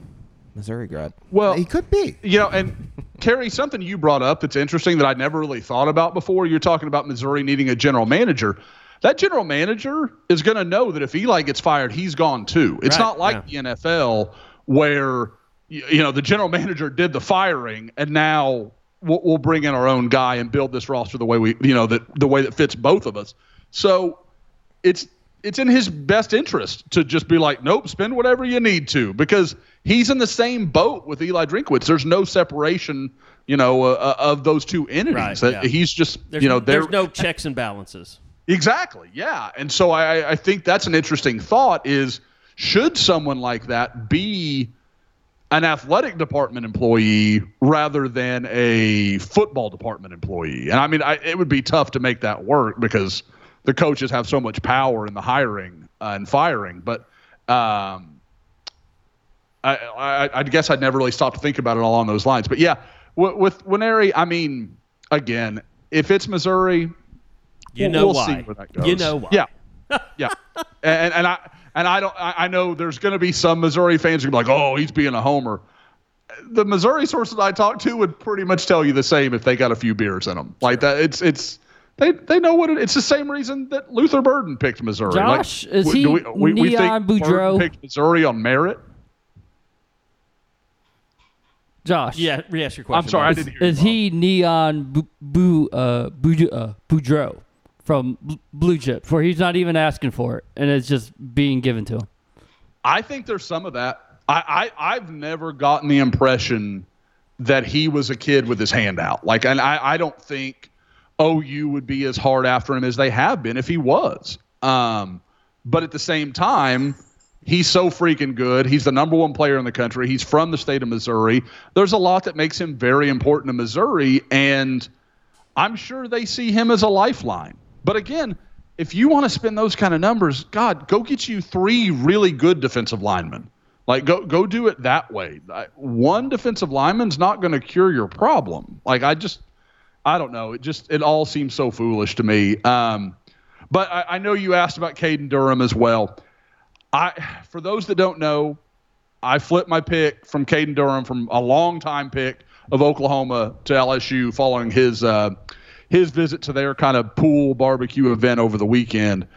Missouri grad. well he could be. You know, and Terry, something you brought up that's interesting that I never really thought about before. You're talking about Missouri needing a general manager. That general manager is going to know that if Eli gets fired, he's gone too. It's Right, not like the NFL where you know the general manager did the firing and now we'll, we'll bring in our own guy and build this roster the way we you know that the way that fits both of us. So it's it's in his best interest to just be like, nope, spend whatever you need to, because he's in the same boat with Eli Drinkwitz. There's no separation, you know, uh, uh, of those two entities. Right, yeah. He's just, There's, you know, there's no checks and balances. exactly, yeah. And so I, I think that's an interesting thought: is should someone like that be an athletic department employee rather than a football department employee. And I mean, I, it would be tough to make that work because the coaches have so much power in the hiring uh, and firing. But um, I, I, I guess I'd never really stopped to think about it along those lines. But yeah, with, with Nwaneri, I mean, again, if it's Missouri, You know we'll why. see where that goes. You know why. Yeah, yeah. and and I and I don't. I, I know there's going to be some Missouri fans who are like, "Oh, he's being a homer." The Missouri sources I talked to would pretty much tell you the same if they got a few beers in them. Like that, it's it's they they know what it. It's the same reason that Luther Burden picked Missouri. Josh, like, is w- he do we, we, we Neon think Burden Boudreaux? picked Missouri on merit? Josh. Yeah, re-ask your question. I'm sorry, I didn't hear. you, Is Bob. he Neon Bu, Bu, uh, Bu, uh, Boudreaux from Bl- Blue Chips, where he's not even asking for it and it's just being given to him? I think there's some of that. I, I I've never gotten the impression that he was a kid with his hand out. Like, and I, I don't think OU would be as hard after him as they have been if he was. Um, but at the same time, he's so freaking good. He's the number one player in the country. He's from the state of Missouri. There's a lot that makes him very important to Missouri, and I'm sure they see him as a lifeline. But again, if you want to spend those kind of numbers, God, go get you three really good defensive linemen. Like go go do it that way. One defensive lineman's not going to cure your problem. Like I just I don't know. It just it all seems so foolish to me. Um, but I, I know you asked about Caden Durham as well. I for those that don't know, I flipped my pick from Caden Durham from a long time pick of Oklahoma to LSU following his uh, his visit to their kind of pool barbecue event over the weekend.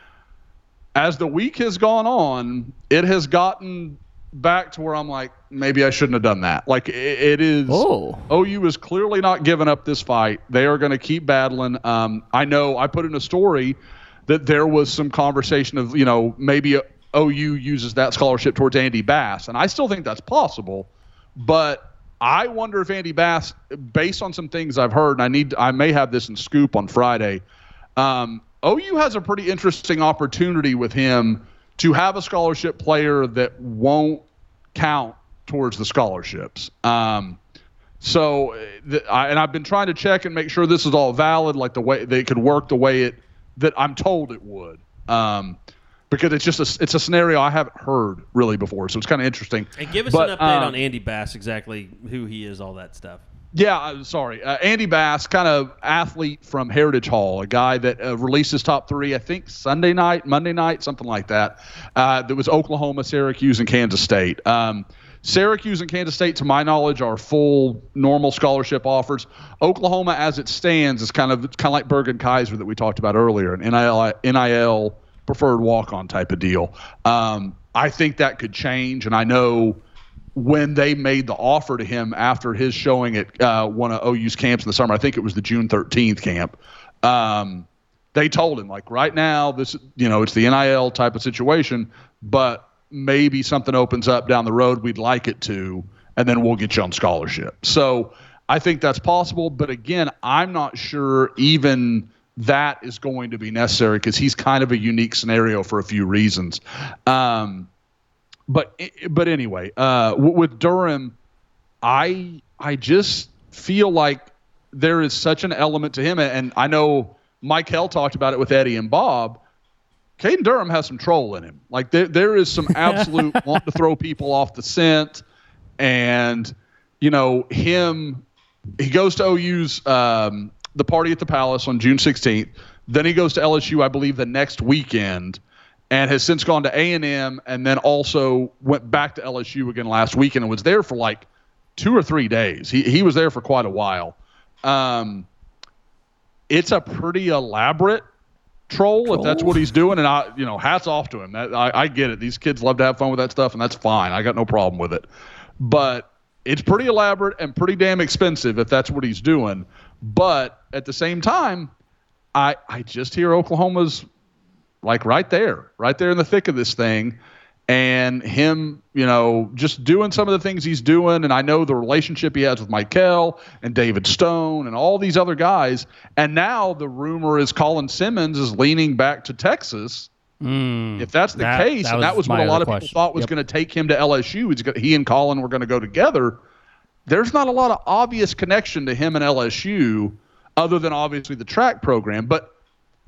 As the week has gone on, it has gotten back to where I'm like, maybe I shouldn't have done that. Like it, it is. Oh. OU is clearly not giving up this fight. They are going to keep battling. Um, I know I put in a story that there was some conversation of, you know, maybe OU uses that scholarship towards Andy Bass. And I still think that's possible. But I wonder if Andy Bass, based on some things I've heard, and I need, I may have this in scoop on Friday. Um, OU has a pretty interesting opportunity with him to have a scholarship player that won't count towards the scholarships. Um, so, the, I, and I've been trying to check and make sure this is all valid, like the way they could work the way it that I'm told it would. Um, because it's just a, it's a scenario I haven't heard really before, so it's kind of interesting. And give us But, an update um, on Andy Bass, exactly who he is, all that stuff. Yeah, uh, sorry. Uh, Andy Bass, kind of athlete from Heritage Hall, a guy that uh, released his top three, I think Sunday night, Monday night, something like that. Uh, that was Oklahoma, Syracuse, and Kansas State. Um, Syracuse and Kansas State, to my knowledge, are full normal scholarship offers. Oklahoma, as it stands, is kind of kind of like Bergen Kaiser that we talked about earlier, an NIL, NIL preferred walk-on type of deal. Um, I think that could change, and I know when they made the offer to him after his showing at uh, one of OU's camps in the summer, I think it was the June 13th camp. Um, they told him like right now, this you know it's the NIL type of situation, but maybe something opens up down the road. We'd like it to, and then we'll get you on scholarship. So I think that's possible, but again, I'm not sure even that is going to be necessary because he's kind of a unique scenario for a few reasons. Um, but but anyway, uh, with Durham, I I just feel like there is such an element to him, and I know Mike Hell talked about it with Eddie and Bob. Caden Durham has some troll in him. Like there there is some absolute want to throw people off the scent, and you know him. He goes to OU's um, the party at the Palace on June 16th. Then he goes to LSU, I believe, the next weekend and has since gone to A&M and then also went back to LSU again last weekend and was there for like two or three days. He, he was there for quite a while. Um, it's a pretty elaborate troll, if that's what he's doing. And I, you know, hats off to him. That, I, I get it. These kids love to have fun with that stuff and that's fine. I got no problem with it. But it's pretty elaborate and pretty damn expensive if that's what he's doing. But at the same time, I, I just hear Oklahoma's like right there, right there in the thick of this thing. And him, you know, just doing some of the things he's doing. And I know the relationship he has with Michael and David Stone and all these other guys. And now the rumor is Colin Simmons is leaning back to Texas. Hmm. if that's the that- case, that and that was what a lot of people thought was Yep. going to take him to LSU, he's gonna, he and Colin were going to go together. There's not a lot of obvious connection to him and LSU other than obviously the track program. But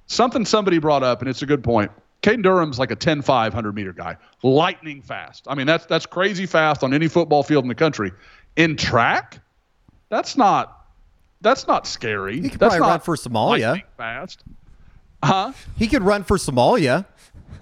something somebody brought up, and it's a good point. Caden Durham's like a 10 500 meter guy, lightning fast. I mean, that's that's crazy fast on any football field in the country. In track, that's not that's not scary. He could that's probably not run for Somalia. lightning fast. Huh? He could run for Somalia.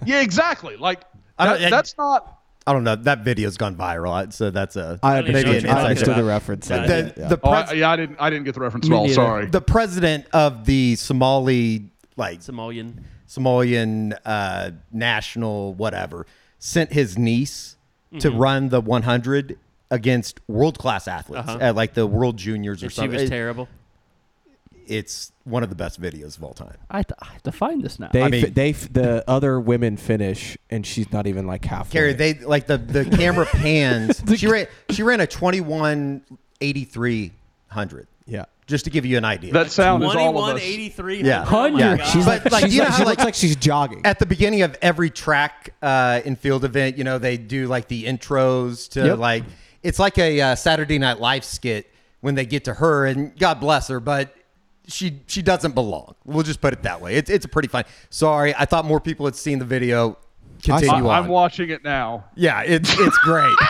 Yeah, exactly. Like I don't- that- that's not I don't know. That video's gone viral, so that's a I don't even know understood, what you're I understood the reference. Yeah. The, did, yeah. the, Oh, pres- I, yeah, I didn't. I didn't get the reference at all. Sorry. the president of the Somali like Somalian. Somalian uh, national whatever sent his niece to Mm-hmm. run the 100 against world class athletes at like the World Juniors or And she was terrible. it's one of the best videos of all time. I, have to- I have to find this now. They, I mean- fi- they, f- the other women finish, and she's not even like halfway. Carrie, they like the the camera pans. she ran she ran a twenty one eighty three hundred. yeah. Just to give you an idea. that sound is all of us. eighty-three. Yeah. Hundred. Yeah. She's But, like, like, she's you know like- how, she like- looks like she's jogging. at the beginning of every track uh, and field event, you know, they do like the intros to Yep. like it's like a uh, Saturday Night Live skit when they get to her, and God bless her, but she she doesn't belong. We'll just put it that way. It's it's a pretty fun. Sorry, I thought more people had seen the video. Continue I, on. I'm watching it now. yeah, it's it's great.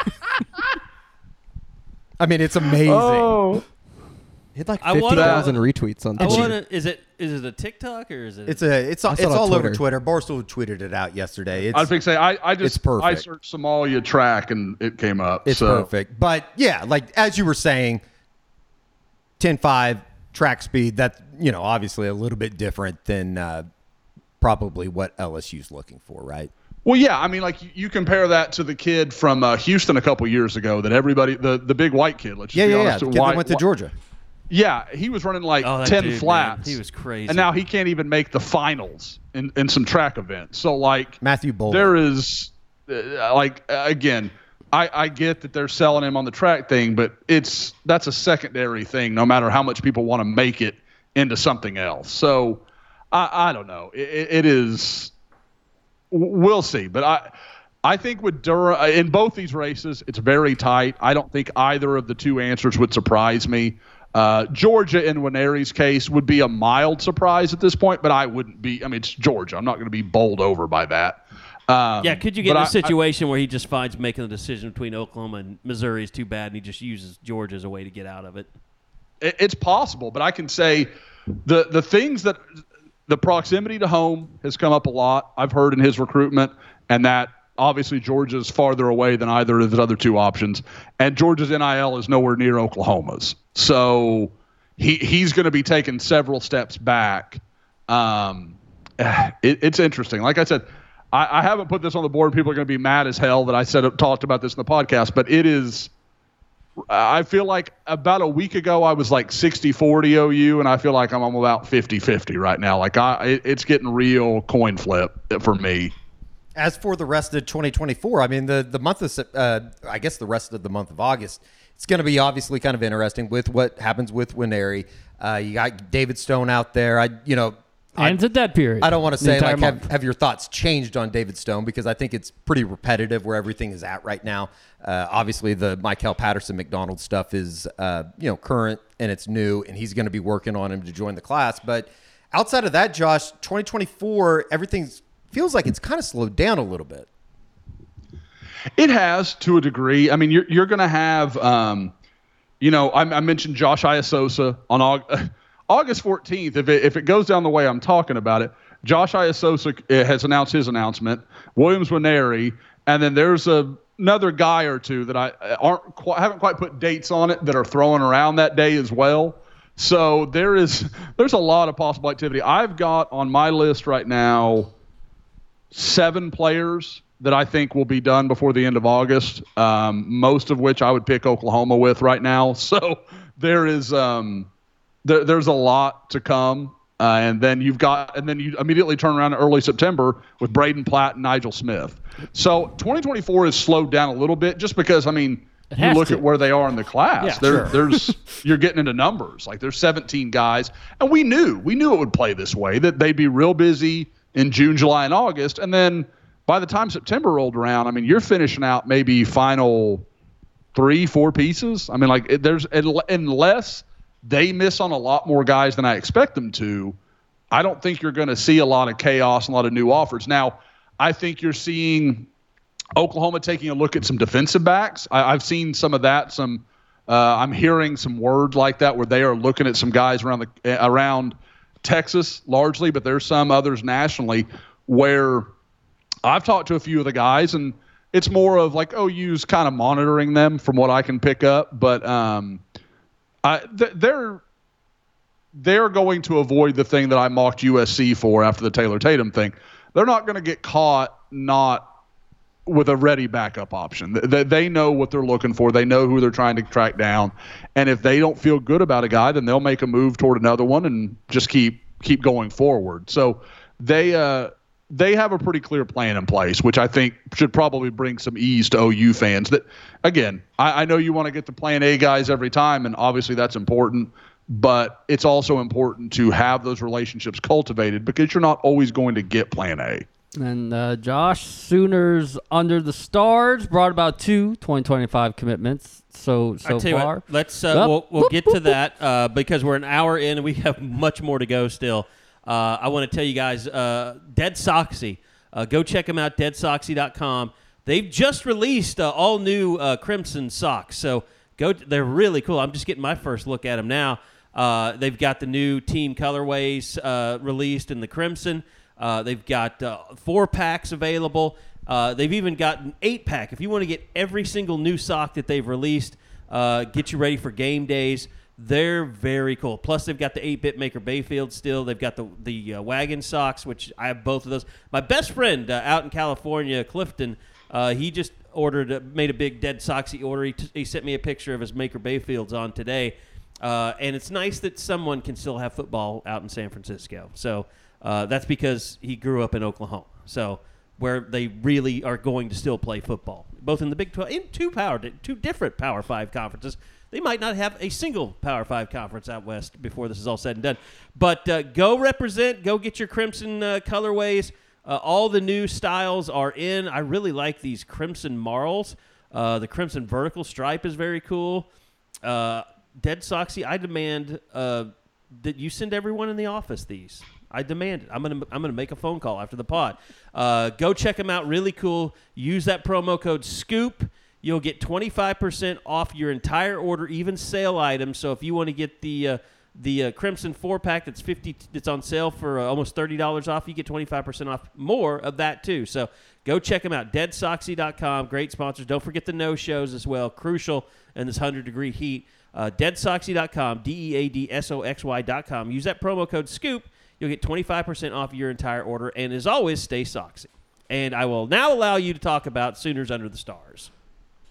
I mean, it's amazing. Oh, He had like I wanna- fifty thousand retweets on I Twitter. want to. Is it is it a TikTok or is it? It's a it's I it's saw it on all over Twitter. Twitter. Barstool tweeted it out yesterday. It's I was going to say I, I just It's perfect. I searched Somalia track and it came up. It's so. perfect. But yeah, like as you were saying, 10-5 track speed, that's you know, obviously a little bit different than uh, probably what LSU's looking for, right? Well, yeah, I mean, like you, you compare that to the kid from uh, Houston a couple years ago that everybody the the big white kid. Let's just Yeah, be yeah, yeah. honest. Kid why- that went to Georgia. Yeah, he was running like Oh, ten dude, man, flats. he was crazy. and now he can't even make the finals in in some track events. So like Matthew Boling. there is uh, like uh, again. I, I get that they're selling him on the track thing, but it's that's a secondary thing. No matter how much people want to make it into something else, so I, I don't know. It, it is we'll see. But I I think with Durham in both these races, it's very tight. I don't think either of the two answers would surprise me. Uh, Georgia in Nwaneri's case would be a mild surprise at this point, but I wouldn't be. I mean, it's Georgia. I'm not going to be bowled over by that. Um, yeah, could you get in a I- I- situation where he just finds making the decision between Oklahoma and Missouri is too bad, and he just uses Georgia as a way to get out of it? It- it's possible, but I can say the the things that the proximity to home has come up a lot. I've heard in his recruitment, and that obviously Georgia's farther away than either of the other two options, and Georgia's NIL is nowhere near Oklahoma's. So he he's going to be taking several steps back. Um, it, it's interesting. Like I said. I, I haven't put this on the board. People are going to be mad as hell that I said talked about this in the podcast, but it is I feel like about a week ago I was like 60-40 OU, and I feel like I'm, I'm about 50-50 right now. Like I, it, it's getting real coin flip for me. As for the rest of 2024, I mean the the month of uh, I guess the rest of the month of August, it's going to be obviously kind of interesting with what happens with Nwaneri. Uh, you got David Stone out there. I you know And it's a dead period. I don't want to say like have, have your thoughts changed on David Stone because I think it's pretty repetitive where everything is at right now. Uh, obviously, the Michael Patterson McDonald stuff is uh, you know current and it's new, and he's going to be working on him to join the class. But outside of that, Josh, 2024, everything feels like it's kind of slowed down a little bit. It has to a degree. I mean, you're you're going to have, um, you know, I, I mentioned Josh Aisosa on Aug- August 14th. If it if it goes down the way I'm talking about it, Josh Aisosa uh, has announced his announcement. Williams Nwaneri, and then there's a, another guy or two that I uh, aren't quite, haven't quite put dates on it that are throwing around that day as well. So there is there's a lot of possible activity. I've got on my list right now seven players that I think will be done before the end of August. Um, most of which I would pick Oklahoma with right now. So there is um, there, there's a lot to come. Uh, and then you've got, and then you immediately turn around in early September with Braden Platt and Nigel Smith. So 2024 is slowed down a little bit just because, I mean, you look to. at where they are in the class. Yeah, there, There's, you're getting into numbers. Like there's 17 guys, and we knew, we knew it would play this way. That they'd be real busy in June, July, and August, and then by the time September rolled around, I mean, you're finishing out maybe final three, four pieces. I mean, like there's unless they miss on a lot more guys than I expect them to. I don't think you're going to see a lot of chaos and a lot of new offers. Now, I think you're seeing Oklahoma taking a look at some defensive backs. I, I've seen some of that. Some uh, I'm hearing some words like that where they are looking at some guys around the around Texas largely, but there's some others nationally where I've talked to a few of the guys and it's more of like OU's kind of monitoring them from what I can pick up, but um, I, th- they're they're going to avoid the thing that I mocked USC for after the Taylor Tatum thing. They're not going to get caught not with a ready backup option. They, they know what they're looking for. They know who they're trying to track down. And if they don't feel good about a guy, then they'll make a move toward another one and just keep keep going forward. So they uh, they have a pretty clear plan in place, which I think should probably bring some ease to OU fans. That again, I, I know you want to get the plan A guys every time, and obviously that's important. But it's also important to have those relationships cultivated because you're not always going to get plan A. And uh, Josh Sooners under the stars brought about two 2025 commitments so so I tell you far. what, let's uh, Yep. we'll, we'll get to that uh, because we're an hour in and we have much more to go still. Uh, I want to tell you guys, uh, Dead Soxy, uh, go check them out, deadsoxy.com. They've just released uh, all new uh, Crimson socks, so go. They're really cool. I'm just getting my first look at them now. Uh, they've got the new team colorways uh, released in the Crimson. Uh, they've got uh, four packs available. Uh, they've even got an eight pack. If you want to get every single new sock that they've released, uh, get you ready for game days. They're very cool. Plus, they've got the 8 bit maker Bayfield still. They've got the the uh, wagon socks, which I have both of those. My best friend uh, out in California, Clifton, he just ordered, made a big dead soxy order. He, t- he sent me a picture of his maker Bayfields on today. And it's nice that someone can still have football out in San Francisco. So uh, that's because he grew up in Oklahoma. So where they really are going to still play football, both in the Big 12, in two power, two different Power Five conferences. They might not have a single Power Five conference out west before this is all said and done. But uh, go represent, go get your crimson uh, colorways. Uh, all the new styles are in. I really like these crimson marls. Uh, the crimson vertical stripe is very cool. Dead Soxy, I demand that you send everyone in the office these. I demand it. I'm gonna I'm gonna make a phone call after the pod. Uh, go check them out. Really cool. Use that promo code Scoop. You'll get 25% off your entire order, even sale items. So if you want to get the uh, the uh, Crimson four pack that's 50 that's on sale for uh, almost $30 off, you get 25% off more of that too. So go check them out. Deadsoxy.com. Great sponsors. Don't forget the no shows as well. Crucial in this 100 degree heat. Uh, deadsoxy.com, D E A D S O X Y.com. Use that promo code SCOOP. You'll get 25% off your entire order. And as always, stay soxy. And I will now allow you to talk about Sooners Under the Stars.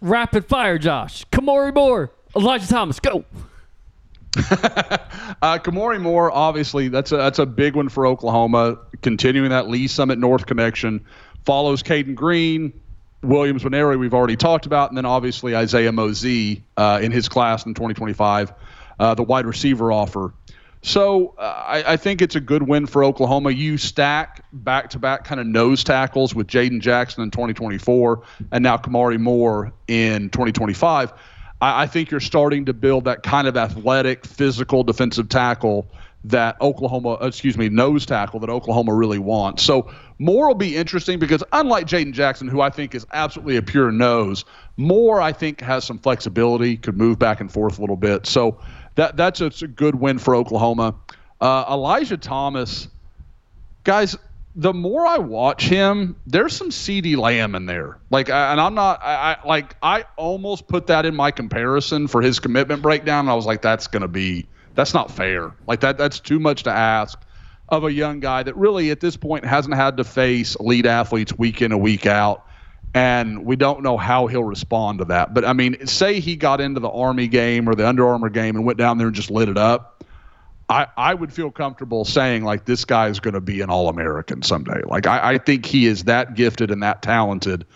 Rapid fire, Josh. Kamori Moore. Elijah Thomas. Go. Uh, Kamori Moore, obviously, that's a that's a big one for Oklahoma. Continuing that Lee Summit North connection, follows Caden Green, Williams Nwaneri, we've already talked about, and then obviously Isaiah Mozee uh, in his class in 2025, uh, the wide receiver offer. So uh, I, I think it's a good win for Oklahoma. You stack back to back kind of nose tackles with Jaden Jackson in 2024 and now Kamari Moore in 2025. I, I think you're starting to build that kind of athletic, physical defensive tackle that Oklahoma, excuse me, nose tackle that Oklahoma really wants. So Moore will be interesting because unlike Jaden Jackson, who I think is absolutely a pure nose, Moore I think has some flexibility, could move back and forth a little bit. So that that's a, a good win for Oklahoma. Uh, Elijah Thomas, guys, the more I watch him, there's some CeeDee Lamb in there. Like, and I'm not, I, I like, I almost put that in my comparison for his commitment breakdown. And I was like, that's going to be, that's not fair. Like that, that's too much to ask of a young guy that really at this point hasn't had to face elite athletes week in and week out. And we don't know how he'll respond to that. But I mean, say he got into the Army game or the Under Armour game and went down there and just lit it up. I, I would feel comfortable saying like this guy is going to be an All American someday. Like I, I think he is that gifted and that talented,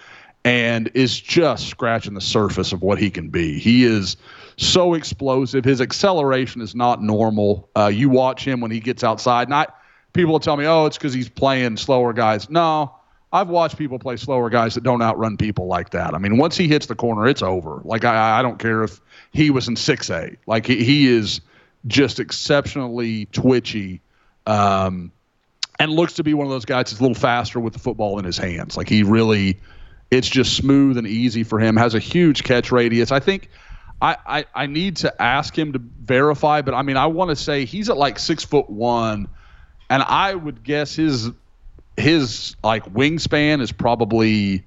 and is just scratching the surface of what he can be. He is so explosive. His acceleration is not normal. Uh, you watch him when he gets outside. Not people will tell me, oh, it's because he's playing slower guys. No, I've watched people play slower guys that don't outrun people like that. I mean, once he hits the corner, it's over. Like I, I don't care if he was in six A. Like he, he is just exceptionally twitchy, um, and looks to be one of those guys that's a little faster with the football in his hands. Like he really, it's just smooth and easy for him. Has a huge catch radius. I think. I, I, I need to ask him to verify, but I mean, I want to say he's at like six foot one, and I would guess his his like wingspan is probably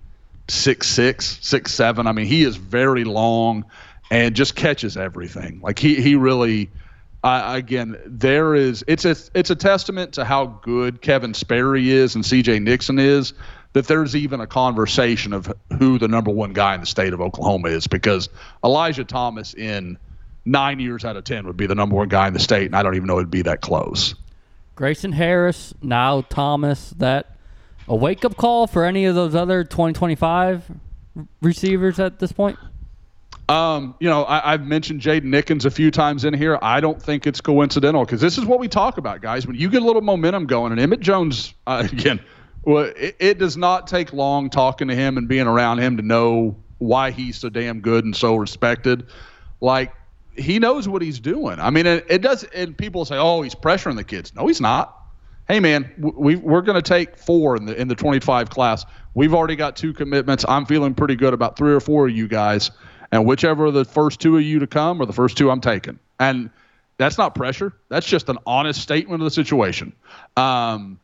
six six six seven. I mean, he is very long and just catches everything. Like he he really. Uh, again, there is it's a it's a testament to how good Kevin Sperry is and C.J. Nixon is that there's even a conversation of who the number one guy in the state of Oklahoma is because Elijah Thomas in nine years out of ten would be the number one guy in the state, and I don't even know it'd be that close. Grayson Harris, now Thomas. That a wake up call for any of those other 2025 receivers at this point? Um, you know, I, I've mentioned Jaden Nickens a few times in here. I don't think it's coincidental because this is what we talk about, guys. When you get a little momentum going, and Emmett Jones, uh, again, Well, it, it does not take long talking to him and being around him to know why he's so damn good and so respected. Like he knows what he's doing. I mean, it, it does. And people say, "Oh, he's pressuring the kids." No, he's not. Hey, man, we we're going to take four in the in the 25 class. We've already got two commitments. I'm feeling pretty good about three or four of you guys, and whichever of the first two of you to come or the first two I'm taking. And that's not pressure. That's just an honest statement of the situation. Um,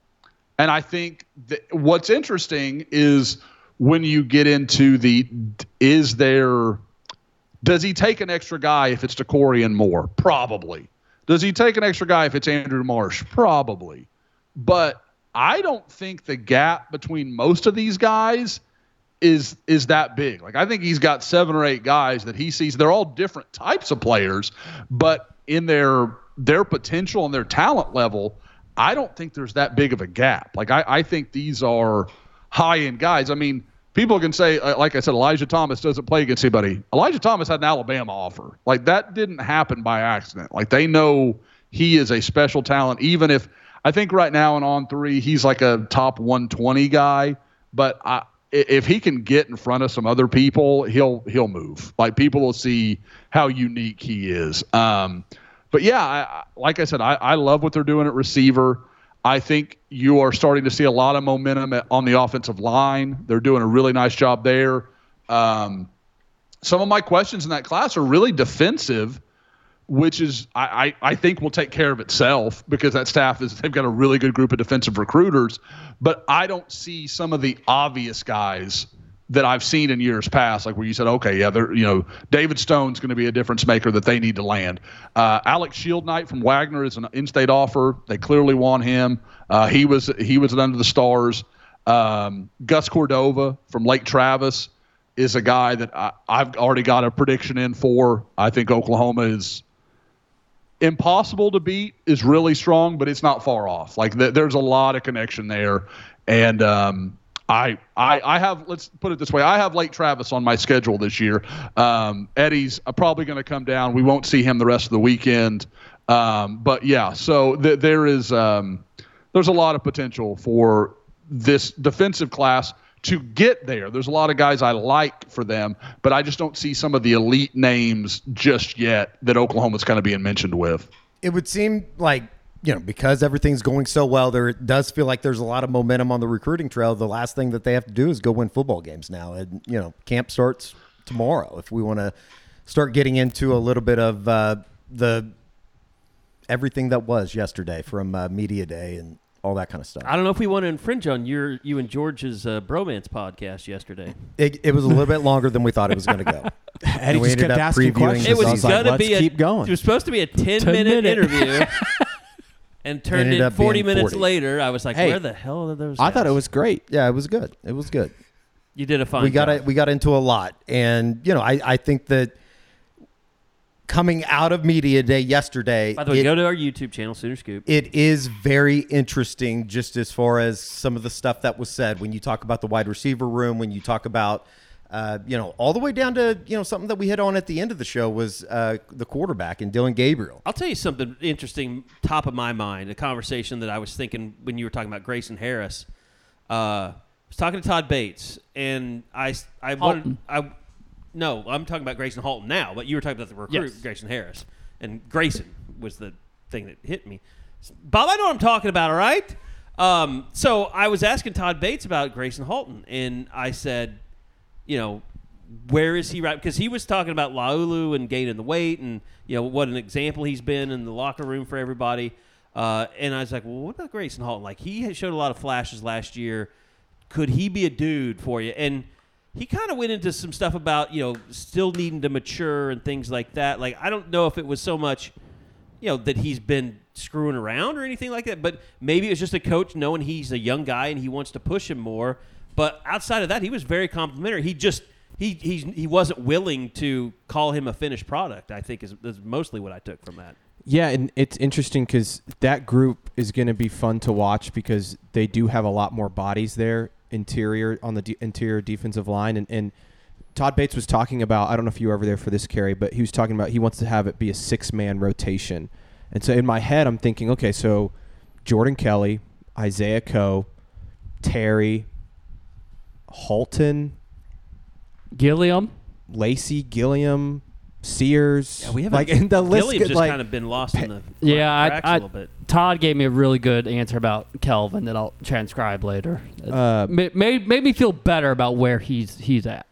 and I think what's interesting is when you get into the is there does he take an extra guy if it's Dakorien Moore? Probably. Does he take an extra guy if it's Andrew Marsh? Probably. But I don't think the gap between most of these guys is is that big. Like I think he's got seven or eight guys that he sees. They're all different types of players, but in their their potential and their talent level, I don't think there's that big of a gap. Like I, I think these are high end guys. I mean, people can say, uh, like I said, Elijah Thomas doesn't play against anybody. Elijah Thomas had an Alabama offer. Like that didn't happen by accident. Like they know he is a special talent. Even if I think right now in On3, he's like a top 120 guy. But I, if he can get in front of some other people, he'll he'll move. Like people will see how unique he is. Um, but yeah, I, like I said, I, I love what they're doing at receiver. I think you are starting to see a lot of momentum at, on the offensive line. They're doing a really nice job there. Um, some of my questions in that class are really defensive, which is I, I, I think will take care of itself because that staff is they've got a really good group of defensive recruiters. But I don't see some of the obvious guys that I've seen in years past, like where you said, okay, yeah, you know David Stone's going to be a difference maker that they need to land. Uh, Alex Shieldknight from Wagoner is an in-state offer. They clearly want him. Uh, he was he was under the stars. Um, Gus Cordova from Lake Travis is a guy that I, I've already got a prediction in for. I think Oklahoma is impossible to beat is really strong, but it's not far off. Like th- there's a lot of connection there, and um, I, I I have let's put it this way. I have Lake Travis on my schedule this year. Um, Eddie's probably going to come down. We won't see him the rest of the weekend. Um, but yeah, so th- there is um, there's a lot of potential for this defensive class to get there. There's a lot of guys I like for them, but I just don't see some of the elite names just yet that Oklahoma's kind of being mentioned with. It would seem like you know, because everything's going so well, there does feel like there's a lot of momentum on the recruiting trail. The last thing that they have to do is go win football games now. And, you know, camp starts tomorrow. If we want to start getting into a little bit of uh, the everything that was yesterday from uh, media day and all that kind of stuff. I don't know if we want to infringe on your you and George's uh, bromance podcast yesterday. It, it was a little bit longer than we thought it was going to go. Eddie we just ended kept up asking previewing questions. It was was gonna be a keep going. It was supposed to be a ten, 10 minute minute. interview, and turned Ended in up forty being minutes 40. later. I was like, Hey, where the hell are those? I thought guys? it was great. Yeah, it was good. It was good. You did a fine. we got job. it. We got into a lot, and you know, I, I think that coming out of media day yesterday, By the way, it- go to our YouTube channel, Sooner Scoop. it is very interesting just as far as some of the stuff that was said when you talk about the wide receiver room when you talk about uh, you know all the way down to you know something that we hit on at the end of the show was uh, the quarterback and Dillon Gabriel I'll tell you something interesting, top of my mind, a conversation that I was thinking when you were talking about Grayson Harris. Uh, I was talking to Todd Bates, and I, I wanted, I, no, I'm talking about Gracen Halton now, but you were talking about the recruit, Yes. Grayson Harris. And Grayson was the thing that hit me. Bob, I know what I'm talking about, all right? Um, so I was asking Todd Bates about Gracen Halton, and I said, you know, where is he right? Because he was talking about Laulu and gaining the weight, and you know what an example he's been in the locker room for everybody. Uh, and I was like, well, what about Gracen Halton? Like he showed a lot of flashes last year. Could he be a dude for you? And he kind of went into some stuff about you know still needing to mature and things like that. Like I don't know if it was so much you know that he's been screwing around or anything like that, but maybe it was just a coach knowing he's a young guy and he wants to push him more. But outside of that, he was very complimentary. He just he he's, he wasn't willing to call him a finished product. I think is, is mostly what I took from that. Yeah, and it's interesting because that group is going to be fun to watch because they do have a lot more bodies there interior on the de- interior defensive line, and, and Todd Bates was talking about. I don't know if you were ever there for this, Carrie, but he was talking about he wants to have it be a six man rotation, and so in my head I'm thinking, okay, so Jordan Kelly, Isaiah Coe, Terry, Halton, Gilliam. Lacey, Gilliam, Sears. Yeah, we haven't. like and the list. Gilliam's get, just like, kind of been lost in the Yeah, I, cracks a I, little bit. Todd gave me a really good answer about Kelvin that I'll transcribe later. Uh, made, made made me feel better about where he's he's at.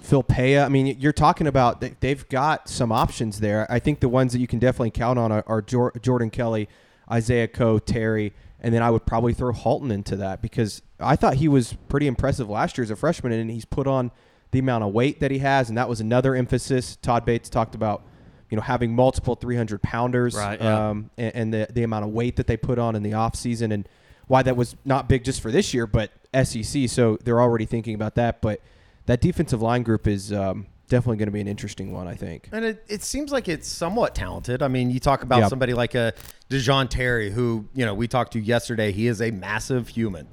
Phil Paea. I mean, you're talking about they- they've got some options there. I think the ones that you can definitely count on are, are Jordan Kelly, Isaiah Coe, Terry, and then I would probably throw Halton into that because I thought he was pretty impressive last year as a freshman, and he's put on the amount of weight that he has, and that was another emphasis. Todd Bates talked about, you know, having multiple 300 pounders, Right, yeah. um, and, and the the amount of weight that they put on in the off season, and why that was not big just for this year, but SEC. So they're already thinking about that, but that defensive line group is um, definitely going to be an interesting one, I think. And it, it seems like it's somewhat talented. I mean, you talk about Yeah. somebody like a Da'Jon Terry, who, you know, we talked to yesterday. He is a massive human,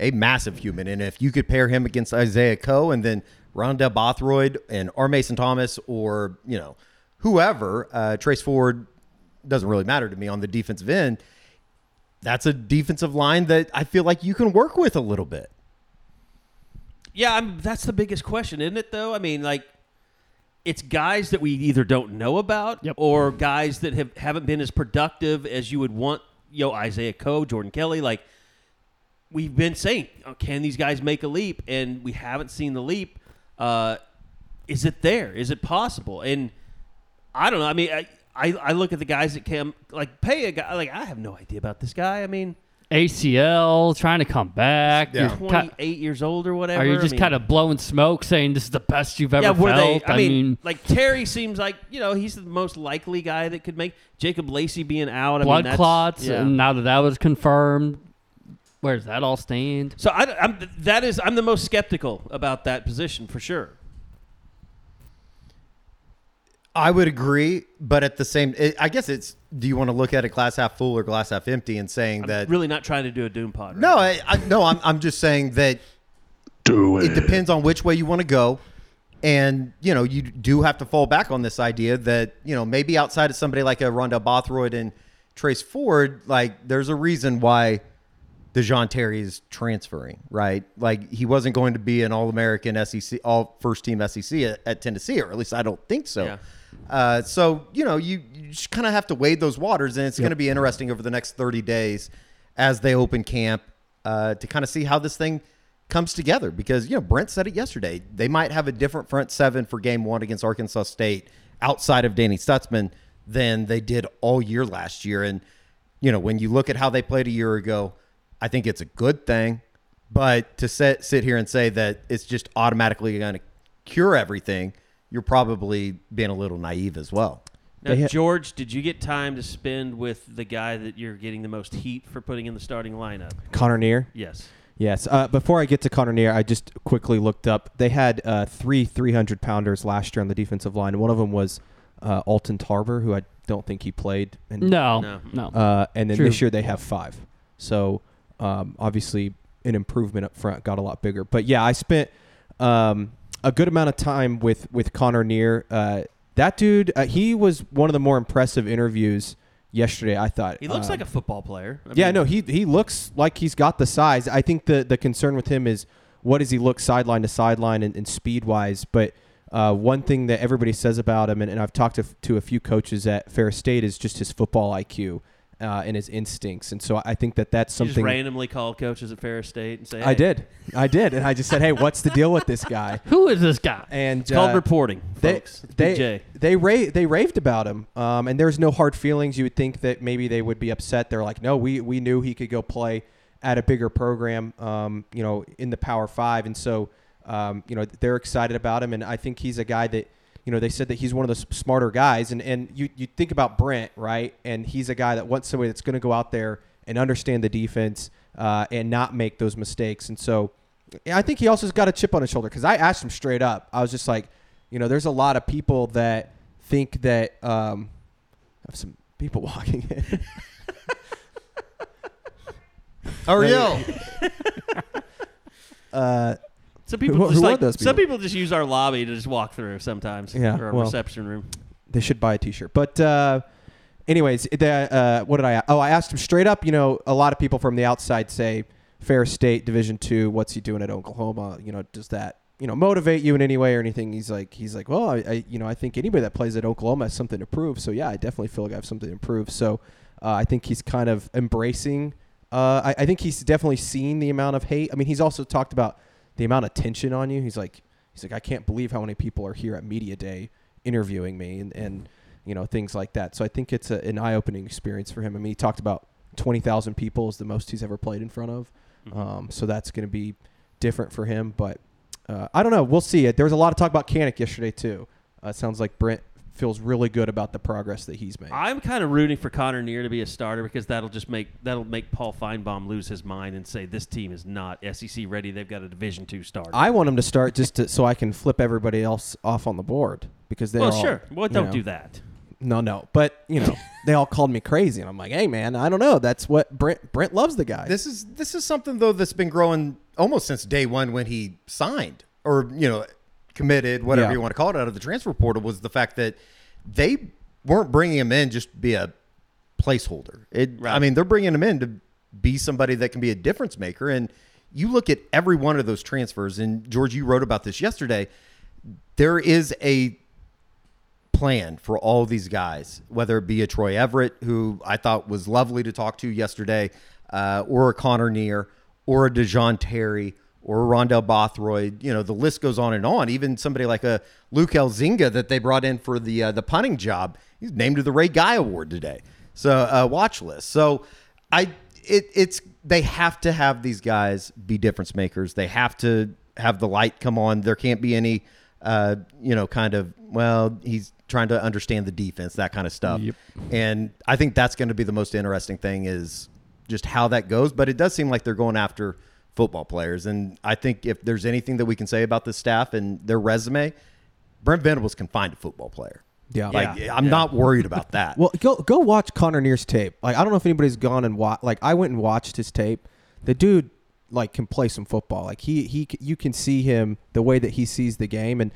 a massive human. And if you could pair him against Isaiah Coe and then Rondell Bothroyd and R. Mason Thomas or, you know, whoever, uh, Trace Ford doesn't really matter to me on the defensive end. That's a defensive line that I feel like you can work with a little bit. Yeah, I'm, that's the biggest question, isn't it? Though I mean, like, it's guys that we either don't know about or guys that have haven't been as productive as you would want. You know, Isaiah Coe, Jordan Kelly, like we've been saying, oh, can these guys make a leap? And we haven't seen the leap. Uh, is it there? Is it possible? And I don't know. I mean, I, I, I look at the guys that can like pay a guy. Like I have no idea about this guy. I mean, ACL trying to come back. Yeah. You're ki- 28 years old or whatever. Are you I just mean- kind of blowing smoke, saying this is the best you've ever yeah, were felt? they? I, mean, like Terry seems like you know he's the most likely guy that could make Jacob Lacey being out. I blood mean, that's- clots. Yeah. And now that that was confirmed, where does that all stand? so I, am that is I'm the most skeptical about that position for sure. I would agree, but at the same, it, I guess it's. Do you want to look at it glass half full or glass half empty and saying that? Really not trying to do a doom pod. right no. I, I no, I'm I'm just saying that Do it depends on which way you want to go, and you know you do have to fall back on this idea that you know maybe outside of somebody like a Rondell Bothroyd and Trace Ford, like there's a reason why Da'Jon Terry is transferring, right? Like he wasn't going to be an All American SEC, All First Team SEC at, at Tennessee, or at least I don't think so. Yeah. Uh, so you know you, you just kind of have to wade those waters, and it's going to be interesting over the next 30 days as they open camp uh, to kind of see how this thing comes together. Because you know Brent said it yesterday, they might have a different front seven for Game One against Arkansas State outside of Danny Stutsman than they did all year last year, and you know when you look at how they played a year ago, I think it's a good thing. But to sit sit here and say that it's just automatically going to cure everything, you're probably being a little naive as well. Now, ha- George, did you get time to spend with the guy that you're getting the most heat for putting in the starting lineup? Connor Neer. Yes. Yes. Uh, before I get to Connor Neer, I just quickly looked up. They had uh, three 300 pounders last year on the defensive line. and One of them was uh, Alton Tarver, who I don't think he played. And, No, No. no. Uh, and then True. this year they have five. So um, obviously an improvement up front got a lot bigger. But yeah, I spent um, a good amount of time with with Connor Neer. Uh, that dude, uh, he was one of the more impressive interviews yesterday. I thought He looks Um, like a football player. I yeah, mean, no, he he looks like he's got the size. I think the the concern with him is what does he look sideline to sideline and, and speed wise. But uh, one thing that everybody says about him, and, and I've talked to, to a few coaches at Ferris State, is just his football IQ uh, and his instincts. And so I think that that's You just something. randomly call coaches at Ferris State and say, I did, I did, and I just said, hey, what's the deal with this guy? Who is this guy? And It's called uh, reporting, they folks. It's they Big they ra- they raved about him, um, and there's no hard feelings. You would think that maybe they would be upset. They're like, no, we we knew he could go play at a bigger program, um, you know, in the Power Five, and so um, you know they're excited about him, and I think he's a guy that. You know, they said that he's one of the smarter guys, and, and you, you think about Brent, right? And he's a guy that wants somebody that's going to go out there and understand the defense uh, and not make those mistakes. And so, I think he also has got a chip on his shoulder because I asked him straight up. I was just like, you know, there's a lot of people that think that um, I have some people walking in. Ariel, uh, Some people Who- just who like those some people? people just use our lobby to just walk through sometimes. Yeah, or a well. reception room. they should buy a T-shirt. But uh, anyways, the, uh, what did I? Oh, I asked him straight up. You know, a lot of people from the outside say, Ferris State Division two. What's he doing at Oklahoma? You know, does that you know motivate you in any way or anything? He's like he's like, well, I, I you know I think anybody that plays at Oklahoma has something to prove. So yeah, I definitely feel like I have something to prove. So uh, I think he's kind of embracing. Uh, I, I think he's definitely seen the amount of hate. I mean, he's also talked about the amount of tension on you. He's like he's like I can't believe how many people are here at media day interviewing me and and you know things like that. So I think it's a, an eye opening experience for him. I mean, he talked about twenty thousand people is the most he's ever played in front of. Um, so that's going to be different for him. But uh, I don't know. We'll see. It. There was a lot of talk about Kanak yesterday too. Uh, sounds like Brent feels really good about the progress that he's made. I'm kind of rooting for Connor Neer to be a starter because that'll just make that'll make Paul Finebaum lose his mind and say this team is not SEC ready. They've got a Division two starter. I want him to start just to, so I can flip everybody else off on the board because they well, all, sure. Well, don't know. do that. No, no, but you know they all called me crazy, and I'm like, hey man, I don't know. That's what Brent Brent loves the guy. This is this is something though that's been growing almost since day one when he signed or you know committed, whatever Yeah. you want to call it, out of the transfer portal was the fact that they weren't bringing him in just to be a placeholder. It, I mean, they're bringing him in to be somebody that can be a difference maker. And you look at every one of those transfers, and George, you wrote about this yesterday. There is a plan for all these guys, whether it be a Troy Everett, who I thought was lovely to talk to yesterday, uh, or a Connor Neer, or a Da'Jon Terry, or Rondell Bothroyd. You know, the list goes on and on. Even somebody like a Luke Elzinga that they brought in for the uh, the punting job, he's named to the Ray Guy Award today. So uh, watch list. So I it it's they have to have these guys be difference makers. They have to have the light come on. There can't be any uh, you know, kind of, well, he's trying to understand the defense, that kind of stuff. And I think that's going to be the most interesting thing is just how that goes. But it does seem like they're going after football players. And I think if there's anything that we can say about the staff and their resume, Brent Venables can find a football player. Yeah. Like, Yeah. I'm Yeah. not worried about that. Well, go go watch Connor Neer's tape. Like I don't know if anybody's gone and watched. Like I went and watched his tape. The dude like can play some football. Like he he you can see him the way that he sees the game. And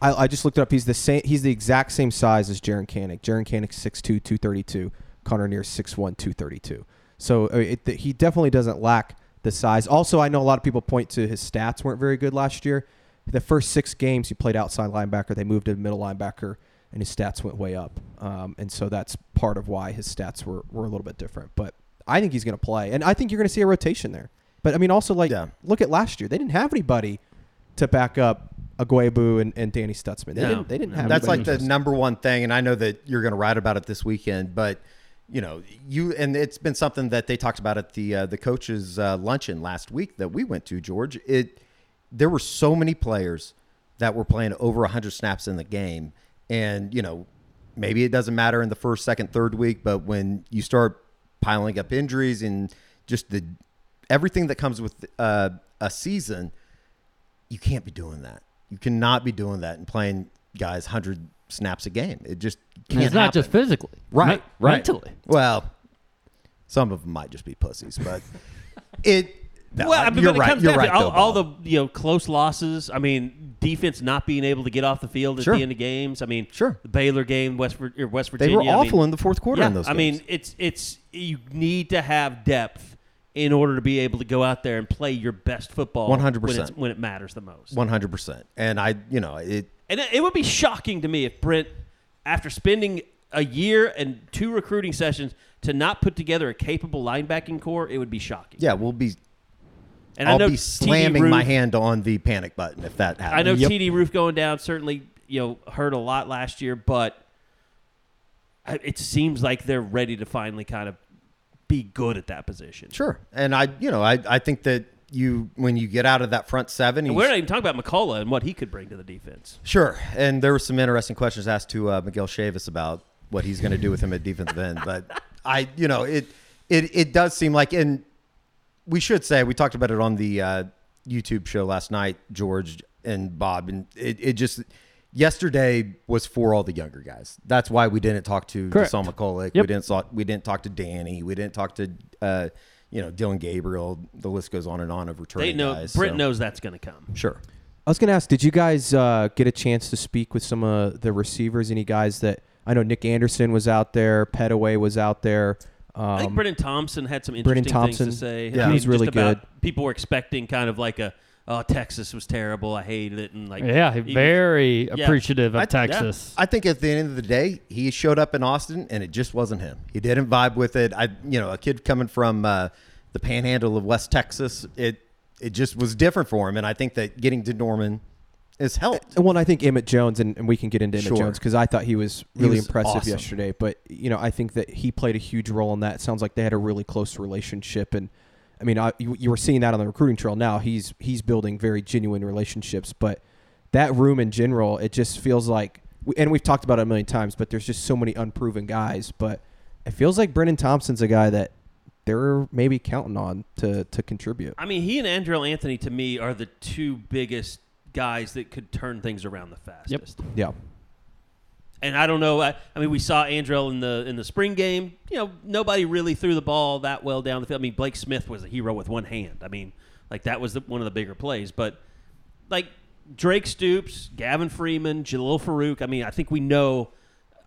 I, I just looked it up. He's the same. He's the exact same size as Jaren Kanak. Jaren Kanak's 6'2", 232. Connor Neer's 6'1", 232. So uh, it, th- he definitely doesn't lack the size. Also, I know a lot of people point to his stats weren't very good last year. The first six games he played outside linebacker, they moved to middle linebacker, and his stats went way up. Um, and so that's part of why his stats were, were a little bit different. But I think he's going to play, and I think you're going to see a rotation there. But I mean, also like Yeah. look at last year; they didn't have anybody to back up Aguebu and, and Danny Stutsman. They didn't. They didn't have. That's like the number one thing, and I know that you're going to write about it this weekend. But you know, you and it's been something that they talked about at the uh, the coaches uh, luncheon last week that we went to. George, it there were so many players that were playing over 100 snaps in the game, and you know, maybe it doesn't matter in the first, second, third week, but when you start piling up injuries and just the everything that comes with uh, a season, you can't be doing that. You cannot be doing that and playing guys hundred snaps a game. It just can't. it's not happen. just physically, right, Me- right. mentally. Well, some of them might just be pussies, but it. No, well, I mean, you're it right. comes You're down right. to all, though, all the you know close losses. I mean, defense not being able to get off the field at Sure. the end of games. I mean, Sure. the Baylor game, West Vir- or West they Virginia. were I mean, awful in the fourth quarter yeah, in those. I mean, it's it's you need to have depth in order to be able to go out there and play your best football. 100%. when it matters the most. one hundred percent. And I, you know, it. And it, would be shocking to me if Brent, after spending a year and two recruiting sessions, to not put together a capable linebacking core, it would be shocking. Yeah, we'll be. And I'll be slamming my hand on the panic button if that happens. I know TD Roof going down certainly you know hurt a lot last year, but it seems like they're ready to finally kind of be good at that position. Sure, and I, you know, I, I think that you when you get out of that front seven, And we're not even talking about McCullough and what he could bring to the defense. Sure, and there were some interesting questions asked to uh, Miguel Chavis about what he's going to do with him at defensive end. But I, you know, it it it does seem like, and we should say we talked about it on the uh, YouTube show last night, George and Bob, and it, it just yesterday was for all the younger guys. That's why we didn't talk to Correct. Dasan McCullough. We didn't talk. We didn't talk to Danny. We didn't talk to. Uh, you know, Dillon Gabriel. The list goes on and on of They returning know guys. Brent so- knows that's going to come. Sure. I was going to ask, did you guys uh, get a chance to speak with some of the receivers? Any guys that I know Nick Anderson was out there, Petaway was out there. I think Um, Brennan Thompson had some Brennan interesting things to say. yeah, I mean, he's really just about- good. People were expecting kind of like a, oh, Texas was terrible. I hated it, and like, Yeah, he- very Yeah. appreciative of I- yeah. Texas. I think at the end of the day, he showed up in Austin, and it just wasn't him. He didn't vibe with it. I, you know, a kid coming from uh, the Panhandle of West Texas, it it just was different for him. And I think that getting to Norman has helped. Well, and I think Emmett Jones, and, and we can get into Emmett Sure. Jones because I thought he was He really was impressive awesome. yesterday. But you know, I think that he played a huge role in that. It sounds like they had a really close relationship, and I mean, I, you, you were seeing that on the recruiting trail. Now he's he's building very genuine relationships. But that room in general, it just feels like, and we've talked about it a million times. But there's just so many unproven guys. But it feels like Brennan Thompson's a guy that they're maybe counting on to to contribute. I mean, he and Andrel Anthony to me are the two biggest guys that could turn things around the fastest. Yeah. And I don't know. I, I mean, we saw Andrel in the in the spring game. You know, nobody really threw the ball that well down the field. I mean, Blake Smith was a hero with one hand. I mean, like that was the, one of the bigger plays. But like Drake Stoops, Gavin Freeman, Jalil Farooq. I mean, I think we know.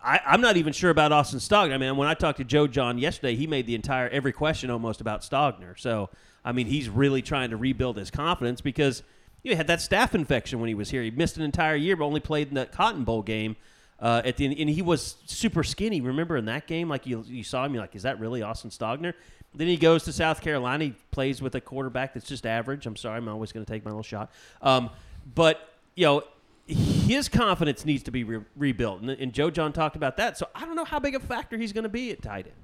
I, I'm not even sure about Austin Stogner. I mean, when I talked to Joe Jon yesterday, he made the entire every question almost about Stogner. So I mean, he's really trying to rebuild his confidence because you he had that staph infection when he was here. He missed an entire year, but only played in that Cotton Bowl game. Uh, at the end, and he was super skinny. Remember in that game, like you, you saw him, you're like, is that really Austin Stogner? Then he goes to South Carolina. He plays with a quarterback that's just average. I'm sorry, I'm always going to take my little shot. Um, but you know, his confidence needs to be re- rebuilt, and, and Joe Jon talked about that. So I don't know how big a factor he's going to be at tight end.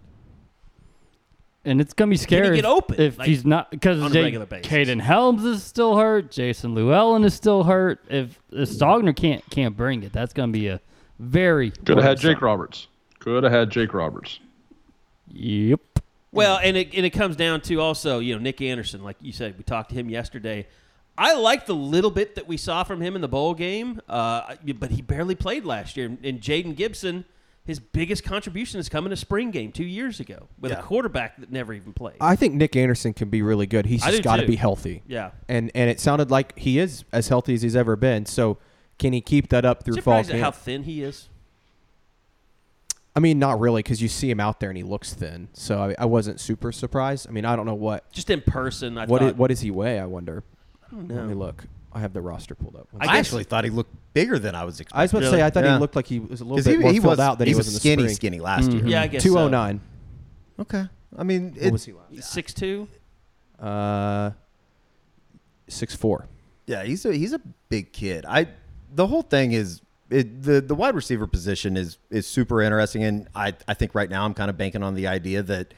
and it's gonna be scary get if- open, if like, he's not because on a Jay- regular. Caden Helms is still hurt. Jason Llewellyn is still hurt. If, if Stogner can't can't bring it, that's gonna be a very Could have had Jake. Roberts. Could have had Jake Roberts. Yep. Well, and it and it comes down to also, you know, Nick Anderson, like you said, we talked to him yesterday. I liked the little bit that we saw from him in the bowl game, uh, but he barely played last year. And Jayden Gibson, his biggest contribution is coming to spring game two years ago with Yeah. a quarterback that never even played. I think Nick Anderson can be really good. He's I just got to be healthy. Yeah. And and it sounded like he is as healthy as he's ever been. So can he keep that up through fall Surprised at how camp? thin he is. I mean, not really, because you see him out there and he looks thin. So I, I wasn't super surprised. I mean, I don't know what Just in person, I what thought. i- what does he weigh? I wonder. don't Let me look. I have the roster pulled up. One I second. Actually thought he looked bigger than I was expecting. I was about to Really? say I thought Yeah. he looked like he was a little 'Cause bit he, more he filled was out than he he was, was in the skinny, spring. skinny last year. yeah, I guess Two so. oh nine. Okay. I mean, What was he last? Six two. Uh, six four. Yeah, he's a he's a big kid. I the whole thing is it, the the wide receiver position is is super interesting, and I I think right now I'm kind of banking on the idea that.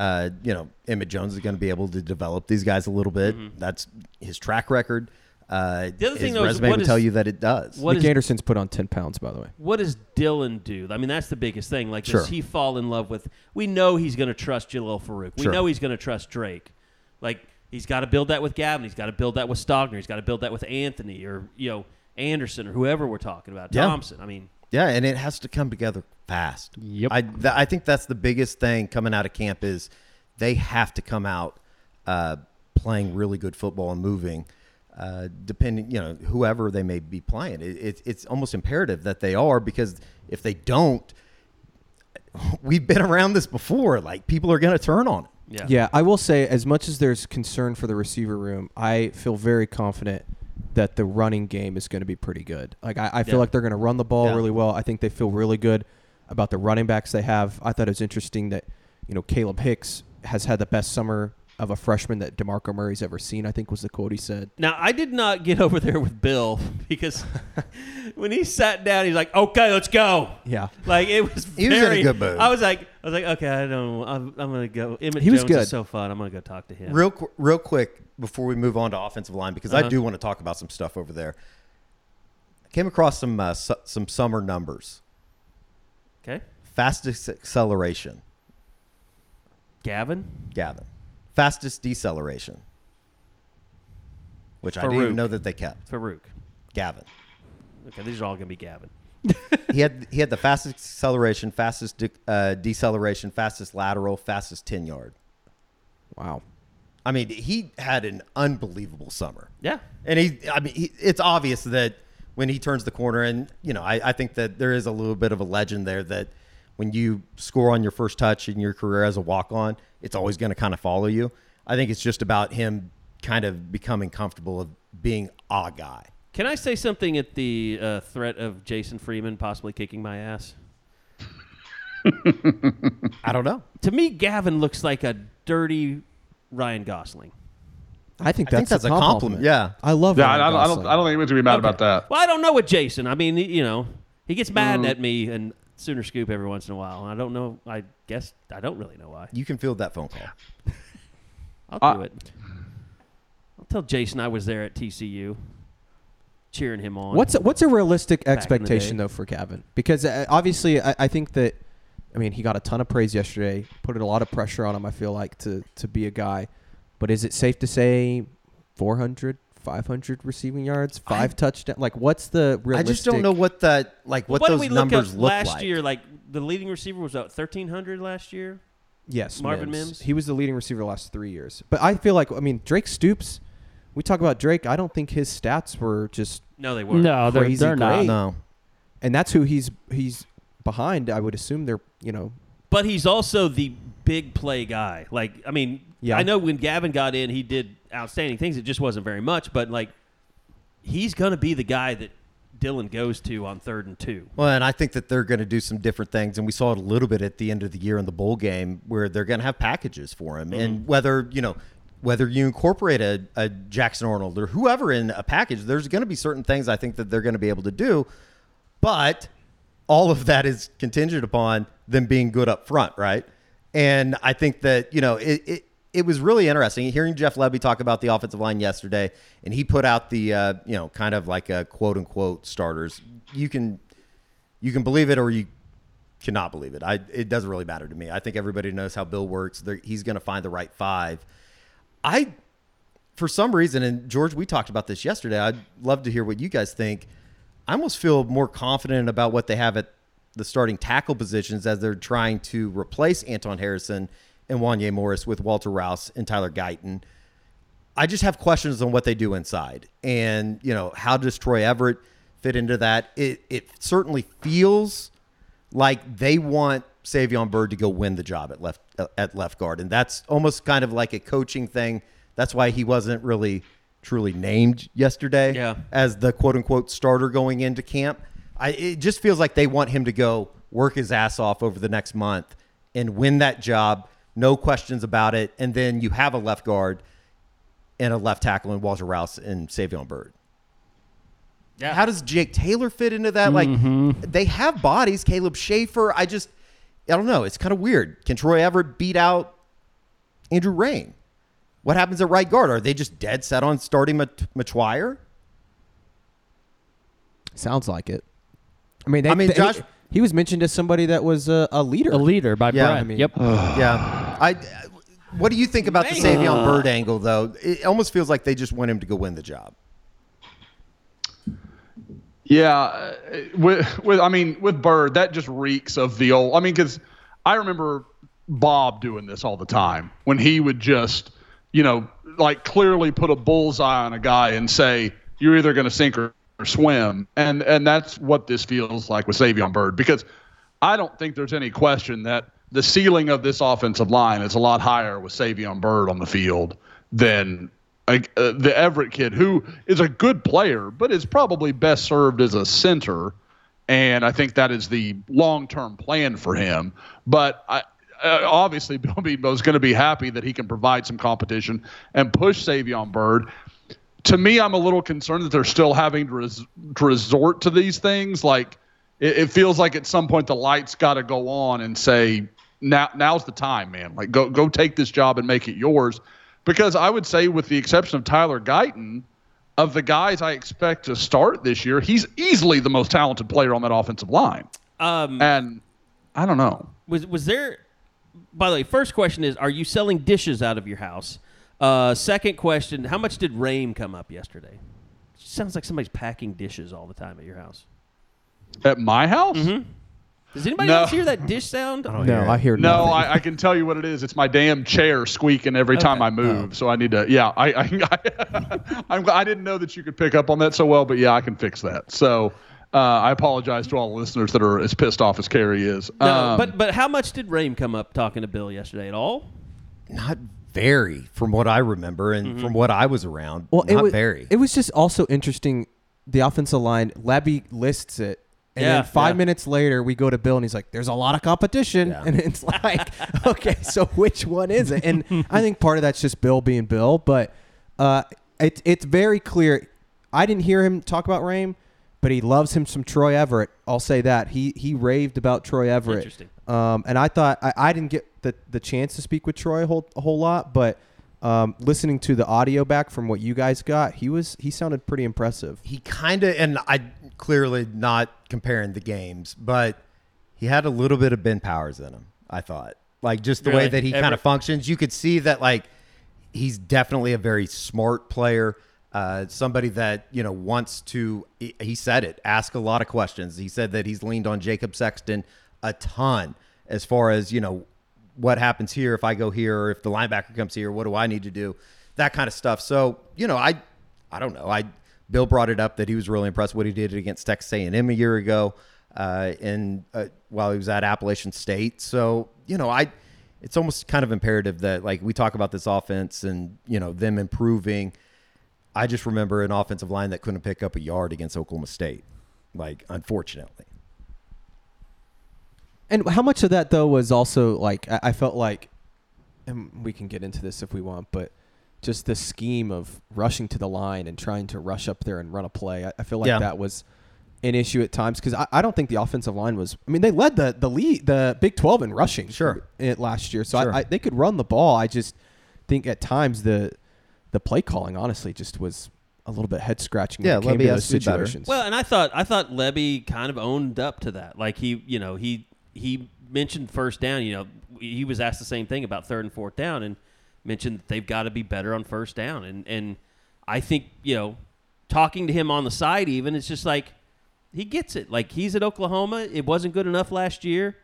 Uh, you know, Emmett Jones is going to be able to develop these guys a little bit. That's his track record. Uh, Mm-hmm. The other his thing, though, is resume what would is- tell you that it does. What Nick is Anderson's put on ten pounds, by the way. what does Dillon do? I mean, that's the biggest thing. Like, Sure. does he fall in love with? We know he's going to trust Jalil Farooq. We Sure. know he's going to trust Drake. Like, he's got to build that with Gavin. He's got to build that with Stogner. He's got to build that with Anthony or you know Anderson or whoever we're talking about. Yeah. Thompson. I mean, Yeah, and it has to come together fast. Yep. I th- I think that's the biggest thing coming out of camp is they have to come out uh, playing really good football and moving. Uh, depending, you know, whoever they may be playing, it, it, it's almost imperative that they are because if they don't, we've been around this before. Like people are going to turn on it. yeah, Yeah, I will say, as much as there's concern for the receiver room, I feel very confident that the running game is going to be pretty good. Like I, I feel Yeah. like they're going to run the ball Yeah. really well. I think they feel really good about the running backs they have. I thought it was interesting that you know Caleb Hicks has had the best summer of a freshman that DeMarco Murray's ever seen. I think was the quote he said. Now I did not get over there with Bill because when he sat down, he's like, "Okay, let's go." Yeah. Like it was. He was in a good mood. I was like, I was like, okay, I don't. I'm, I'm gonna go. Emmett He was Jones good. is so fun. I'm gonna go talk to him. Real, qu- real quick before we move on to offensive line, because I do want to talk about some stuff over there. I came across some uh, su- some summer numbers. Okay, Fastest acceleration, Gavin. Gavin. Fastest deceleration, which I didn't Farooq. even know that they kept. Farooq. Gavin. Okay, these are all gonna be Gavin. He had he had the fastest acceleration, fastest de- uh, deceleration, fastest lateral, fastest ten yard. Wow. I mean, he had an unbelievable summer. Yeah. And he, I mean, he, it's obvious that when he turns the corner, and you know, I, I think that there is a little bit of a legend there that when you score on your first touch in your career as a walk on, it's always going to kind of follow you. I think it's just about him kind of becoming comfortable of being a guy. Can I say something at the uh, threat of Jason Freeman possibly kicking my ass? I don't know. To me, Gavin looks like a dirty Ryan Gosling. I think I think that's, that's a compliment. Yeah. I love. Yeah, Ryan I, I, don't, I Gosling. don't. I don't think anyone's gonna be mad about that. Well, I don't know with Jason. I mean, you know, he gets mad Mm. at me and Sooner Scoop every once in a while. And I don't know. I guess I don't really know why. You can field that phone call. I'll Uh, do it. I'll tell Jason I was there at TCU, cheering him on. What's a, what's a realistic expectation though for Gavin? Because uh, obviously, I, I think that, I mean, he got a ton of praise yesterday. Put a lot of pressure on him. I feel like to to be a guy, but is it safe to say 400, 500 receiving yards, five touchdowns? Like, what's the realistic? I just don't know what that like what what those did we look numbers up look last like. year? Like the leading receiver was what thirteen hundred last year. Yes, Marvin Mims. Mims? He was the leading receiver the last three years. But I feel like, I mean, Drake Stoops. We talk about Drake. I don't think his stats were just, No, they weren't. No, they're, Crazy they're not. great. No. and that's who he's he's behind. I would assume they're, you know, But he's also the big play guy. Like, I mean, Yeah. I know when Gavin got in, he did outstanding things. It just wasn't very much. But like, he's gonna be the guy that Dillon goes to on third and two. Well, and I think that they're going to do some different things, and we saw it a little bit at the end of the year in the bowl game, where they're going to have packages for him, mm-hmm. and whether you know whether you incorporate a, a Jackson Arnold or whoever in a package, there's going to be certain things I think that they're going to be able to do, but all of that is contingent upon them being good up front, right? And I think that you know it. it it was really interesting hearing Jeff Lebby talk about the offensive line yesterday, and he put out the uh, you know kind of like a quote unquote starters. You can you can believe it or you cannot believe it. I it doesn't really matter to me. I think everybody knows how Bill works. They're, he's going to find the right five. I for some reason, and George, we talked about this yesterday. I'd love to hear what you guys think. I almost feel more confident about what they have at the starting tackle positions as they're trying to replace Anton Harrison and Wanya Morris with Walter Rouse and Tyler Guyton. I just have questions on what they do inside, and you know how does Troy Everett fit into that? It it certainly feels like they want Savion Byrd to go win the job at left Uh, at left guard, and that's almost kind of like a coaching thing. That's why he wasn't really truly named yesterday Yeah. as the quote unquote starter going into camp. I it just feels like they want him to go work his ass off over the next month and win that job, no questions about it, and then you have a left guard and a left tackle in Walter Rouse and Savion Byrd. Yeah. How does Jake Taylor fit into that? Like mm-hmm. they have bodies. Caleb Shaffer. I just I don't know. It's kind of weird. Can Troy Everett beat out Andrew Raym? What happens at right guard? Are they just dead set on starting Mat- Mettauer? sounds like it. I mean, they, I mean, they- Josh- he, he was mentioned as somebody that was a, a leader. A leader by Yeah, Brett. I mean- yep. yeah. I. What do you think about the Man. Savion Byrd angle, though? It almost feels like they just want him to go win the job. Yeah, uh, with with I mean with Byrd, that just reeks of the old. I mean, because I remember Bob doing this all the time when he would just, you know, like clearly put a bullseye on a guy and say, "You're either going to sink or, or swim," and and that's what this feels like with Savion Byrd because I don't think there's any question that the ceiling of this offensive line is a lot higher with Savion Byrd on the field than like uh, the Everett kid, who is a good player, but is probably best served as a center. And I think that is the long-term plan for him. But I, uh, obviously, Bill Beebo is going to be happy that he can provide some competition and push Savion Byrd. To me, I'm a little concerned that they're still having to, res- to resort to these things. Like it, it feels like at some point the lights got to go on and say, "Now, now's the time, man. Like go go take this job and make it yours." Because I would say, with the exception of Tyler Guyton, of the guys I expect to start this year, he's easily the most talented player on that offensive line. Um, And I don't know. was was there? By the way, first question is: Are you selling dishes out of your house? Uh, second question: How much did Raym come up yesterday? Sounds like somebody's packing dishes all the time at your house. At my house? Does anybody No. else hear that dish sound? no, I hear No, nothing. I, I can tell you what it is. It's my damn chair squeaking every time I move. So I need to. Yeah, I I, I, I'm, I didn't know that you could pick up on that so well, but yeah, I can fix that. So Uh, I apologize to all the listeners that are as pissed off as Carrie is. No, Um, but but how much did Raym come up talking to Bill yesterday at all? Not very, from what I remember and from what I was around. Well, not it was, very. It was just also interesting. The offensive line, Lebby lists it. And Yeah, then five yeah. minutes later, we go to Bill, and he's like, "There's a lot of competition," Yeah. and it's like, okay, so which one is it? And I think part of that's just Bill being Bill, but uh, it, it's very clear. I didn't hear him talk about Raym, but he loves him some Troy Everett. I'll say that he he raved about Troy Everett. Interesting. Um, and I thought I, I didn't get the, the chance to speak with Troy a whole, a whole lot, but um, listening to the audio back from what you guys got, he was he sounded pretty impressive. he kind of, and I clearly not comparing the games, but he had a little bit of Ben Powers in him. I thought, like just the way that he kind of functions, you could see that like he's definitely a very smart player. Uh, somebody that you know wants to. He, he said it. Ask a lot of questions. He said that he's leaned on Jacob Sexton a ton as far as you know what happens here if I go here or if the linebacker comes here. What do I need to do? That kind of stuff. So you know, I I don't know. I Bill brought it up that he was really impressed what he did against Texas A&M a year ago, uh, and uh, while he was at Appalachian State. So you know, I it's almost kind of imperative that like we talk about this offense and you know them improving. I just remember an offensive line that couldn't pick up a yard against Oklahoma State, like unfortunately. And how much of that though was also like I, I felt like, and we can get into this if we want, but just the scheme of rushing to the line and trying to rush up there and run a play. I, I feel like Yeah. that was an issue at times because I, I don't think the offensive line was. I mean, they led the the lead the Big Twelve in rushing Sure. it last year, so Sure. I, I, they could run the ball. I just think at times the the play calling honestly just was a little bit head scratching. Yeah, when came Lebby has those to be better. situations. Well, and I thought I thought Lebby kind of owned up to that. Like he, you know, he he mentioned first down. You know, he was asked the same thing about third and fourth down, and mentioned that they've got to be better on first down. And and I think you know, talking to him on the side, even it's just like he gets it. Like he's at Oklahoma. It wasn't good enough last year.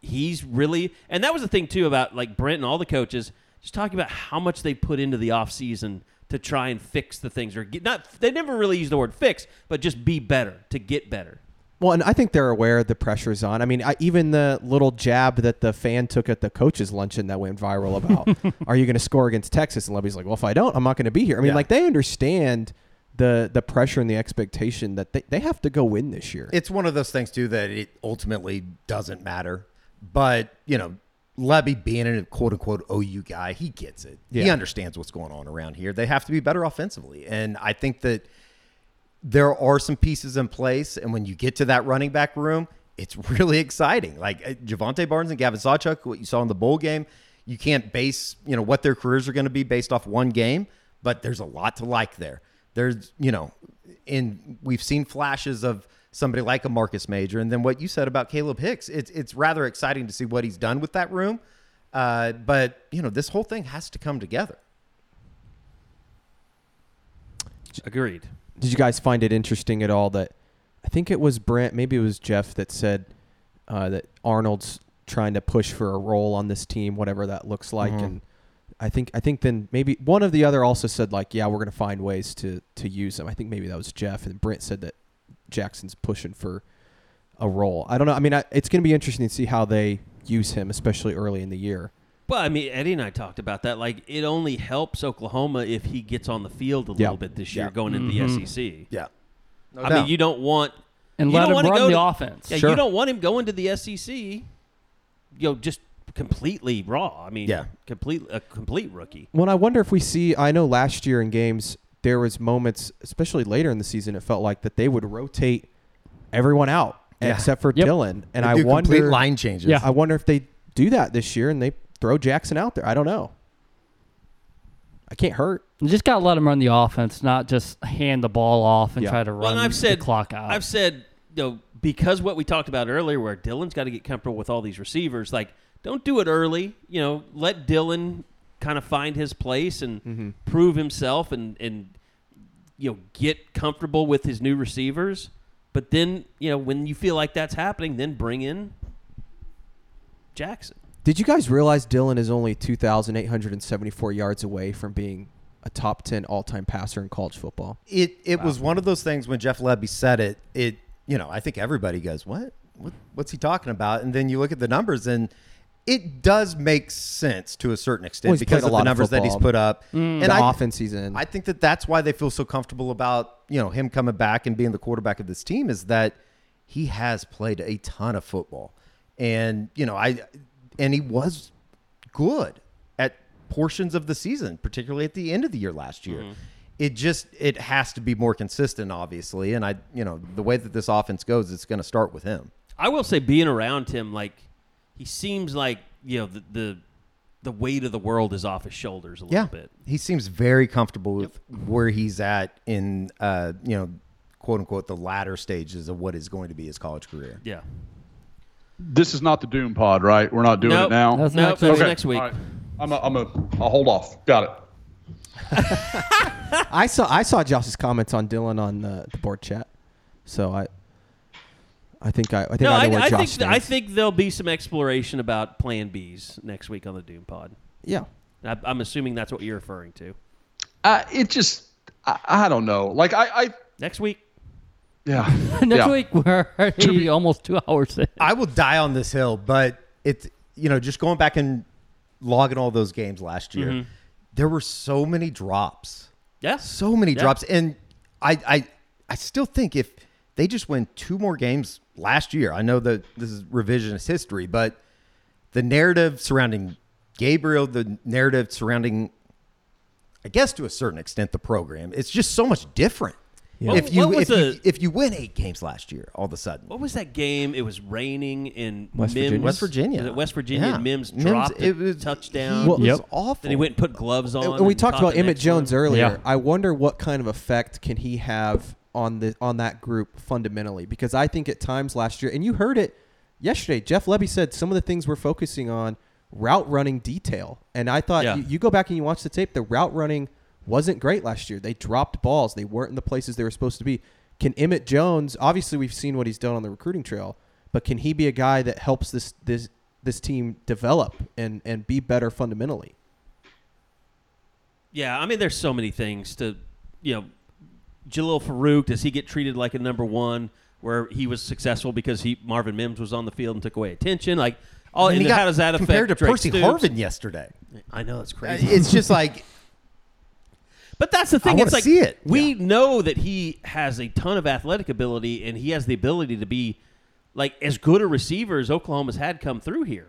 He's really, and that was the thing too about like Brent and all the coaches, just talking about how much they put into the offseason to try and fix the things or get not. They never really use the word fix, but just be better to get better. Well, and I think they're aware the pressure's on. I mean, I, even the little jab that the fan took at the coaches' luncheon that went viral about, are you going to score against Texas? And Lebby's like, well, if I don't, I'm not going to be here. I mean, Yeah. like they understand the the pressure and the expectation that they, they have to go win this year. It's one of those things too that it ultimately doesn't matter. But you know, Lebby being a quote unquote OU guy, he gets it. He understands what's going on around here. They have to be better offensively, and I think that there are some pieces in place. And when you get to that running back room, it's really exciting. Like uh, Jovantae Barnes and Gavin Sawchuk, what you saw in the bowl game, you can't base you know what their careers are going to be based off one game, but there's a lot to like there. There's you know, in we've seen flashes of somebody like a Marcus Major, and then what you said about Caleb Hicks. It's it's rather exciting to see what he's done with that room. Uh, but you know, this whole thing has to come together. Agreed. Did you guys find it interesting at all that I think it was Brent, maybe it was Jeff that said uh, that Arnold's trying to push for a role on this team, whatever that looks like, Mm-hmm. and I think I think then maybe one of the other also said like, yeah, we're gonna find ways to to use him. I think maybe that was Jeff, and Brent said that Jackson's pushing for a role. I don't know. I mean, I, it's gonna be interesting to see how they use him, especially early in the year. Well, I mean, Eddie and I talked about that. Like, it only helps Oklahoma if he gets on the field a Yeah. little bit this year, Yeah. going into the mm-hmm. SEC. Yeah. No I doubt. mean, you don't want and you let don't him wanna run go the to- offense. Yeah, Sure. you don't want him going to the SEC. You know, just completely raw. I mean, Yeah. complete a complete rookie. Well, I wonder if we see. I know last year in games there was moments, especially later in the season, it felt like that they would rotate everyone out Yeah. except for Yep. Dillon, and They I do complete wonder. line changes. Yeah. I wonder if they do that this year and they throw Jackson out there. I don't know. I can't hurt. You just gotta let him run the offense, not just hand the ball off and Yeah. try to run Well, I've said the clock out. I've said, you know, because what we talked about earlier, where Dillon's got to get comfortable with all these receivers. Like, don't do it early. You know, let Dillon kind of find his place and Mm-hmm. prove himself, and and you know, get comfortable with his new receivers. But then, you know, when you feel like that's happening, then bring in Jackson. Did you guys realize Dillon is only 2,874 yards away from being a top 10 all time passer in college football? it it was one of those things when Jeff Lebby said it. It you know, I think everybody goes, what? what? What's he talking about? And then you look at the numbers and it does make sense to a certain extent Well, because played a of lot the of numbers that he's put up. Mm. And the I, offense he's in. I think that that's why they feel so comfortable about you know him coming back and being the quarterback of this team is that he has played a ton of football, and you know I and he was good at portions of the season, particularly at the end of the year last year. It just it has to be more consistent, obviously, and I you know the way that this offense goes, it's going to start with him. I will say, being around him, like he seems like you know the the, the weight of the world is off his shoulders a little Yeah, bit. he seems very comfortable with where he's at in uh you know quote unquote the latter stages of what is going to be his college career. Yeah. This is not the Doom Pod, right? We're not doing Nope. it now. That's Nope, next that's week. next week. All right. I'm a, I'm a, I'll hold off. Got it. I saw I saw Josh's comments on Dillon on the, the board chat, so I I think I I think No, I I, know where I Josh think stands. I think there'll be some exploration about Plan Bs next week on the Doom Pod. yeah. I, I'm assuming that's what you're referring to. Uh, it just, I, I don't know. Like I, I Next week, yeah. Next yeah. week we're already almost two hours in. I will die on this hill, but it's you know just going back and logging all those games last year, mm-hmm. there were so many drops, yeah. so many Yeah. drops, and I I I still think if they just win two more games last year, I know that this is revisionist history, but the narrative surrounding Gabriel, the narrative surrounding, I guess to a certain extent, the program, it's just so much different. What- If you what was if, you if you win eight games last year, all of a sudden, What was that game? It was raining in West Mims. Virginia? West Virginia. Was it West Virginia? Yeah. and Mims, Mims, dropped it a was- touchdown. He was Yep. awful. then he went and put gloves on. And we and talked caught about the Emmett next Jones one. earlier. Yeah. I wonder what kind of effect can he have on the on that group fundamentally because I think at times last year and you heard it yesterday. Jeff Lebby said some of the things we're focusing on route running detail, and I thought Yeah. you, you go back and you watch the tape. The route running wasn't great last year. They dropped balls. They weren't in the places they were supposed to be. Can Emmett Jones? Obviously, we've seen what he's done on the recruiting trail, but can he be a guy that helps this this this team develop and and be better fundamentally? Yeah, I mean, there's so many things to, you know, Jalil Farooq. Does he get treated like a number one, where he was successful because he Marvin Mims was on the field and took away attention? Like, all And and he got how does that compared affect compared to Drake Percy Stoops? Harvin yesterday? I know it's Uh, crazy. It's just like But that's the thing. wanna It's like see it. we know that he has a ton of athletic ability and he has the ability to be like as good a receiver as Oklahoma's had come through here.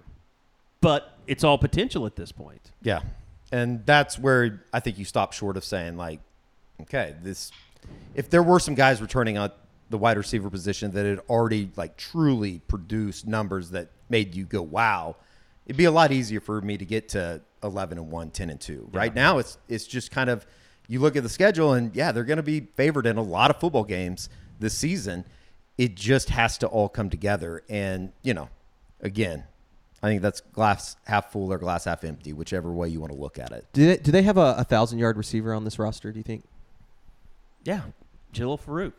But it's all potential at this point. yeah, and that's where I think you stop short of saying like, okay, this. If there were some guys returning on the wide receiver position that had already like truly produced numbers that made you go wow, it'd be a lot easier for me to get to 11 and 1, 10 and 2. Right now it's it's just kind of you look at the schedule and yeah, they're going to be favored in a lot of football games this season. It just has to all come together and, you know, again, I think that's glass half full or glass half empty, whichever way you want to look at it. Do they, do they have a, a thousand yard receiver on this roster? Do you think? Yeah. Jalil Farooq.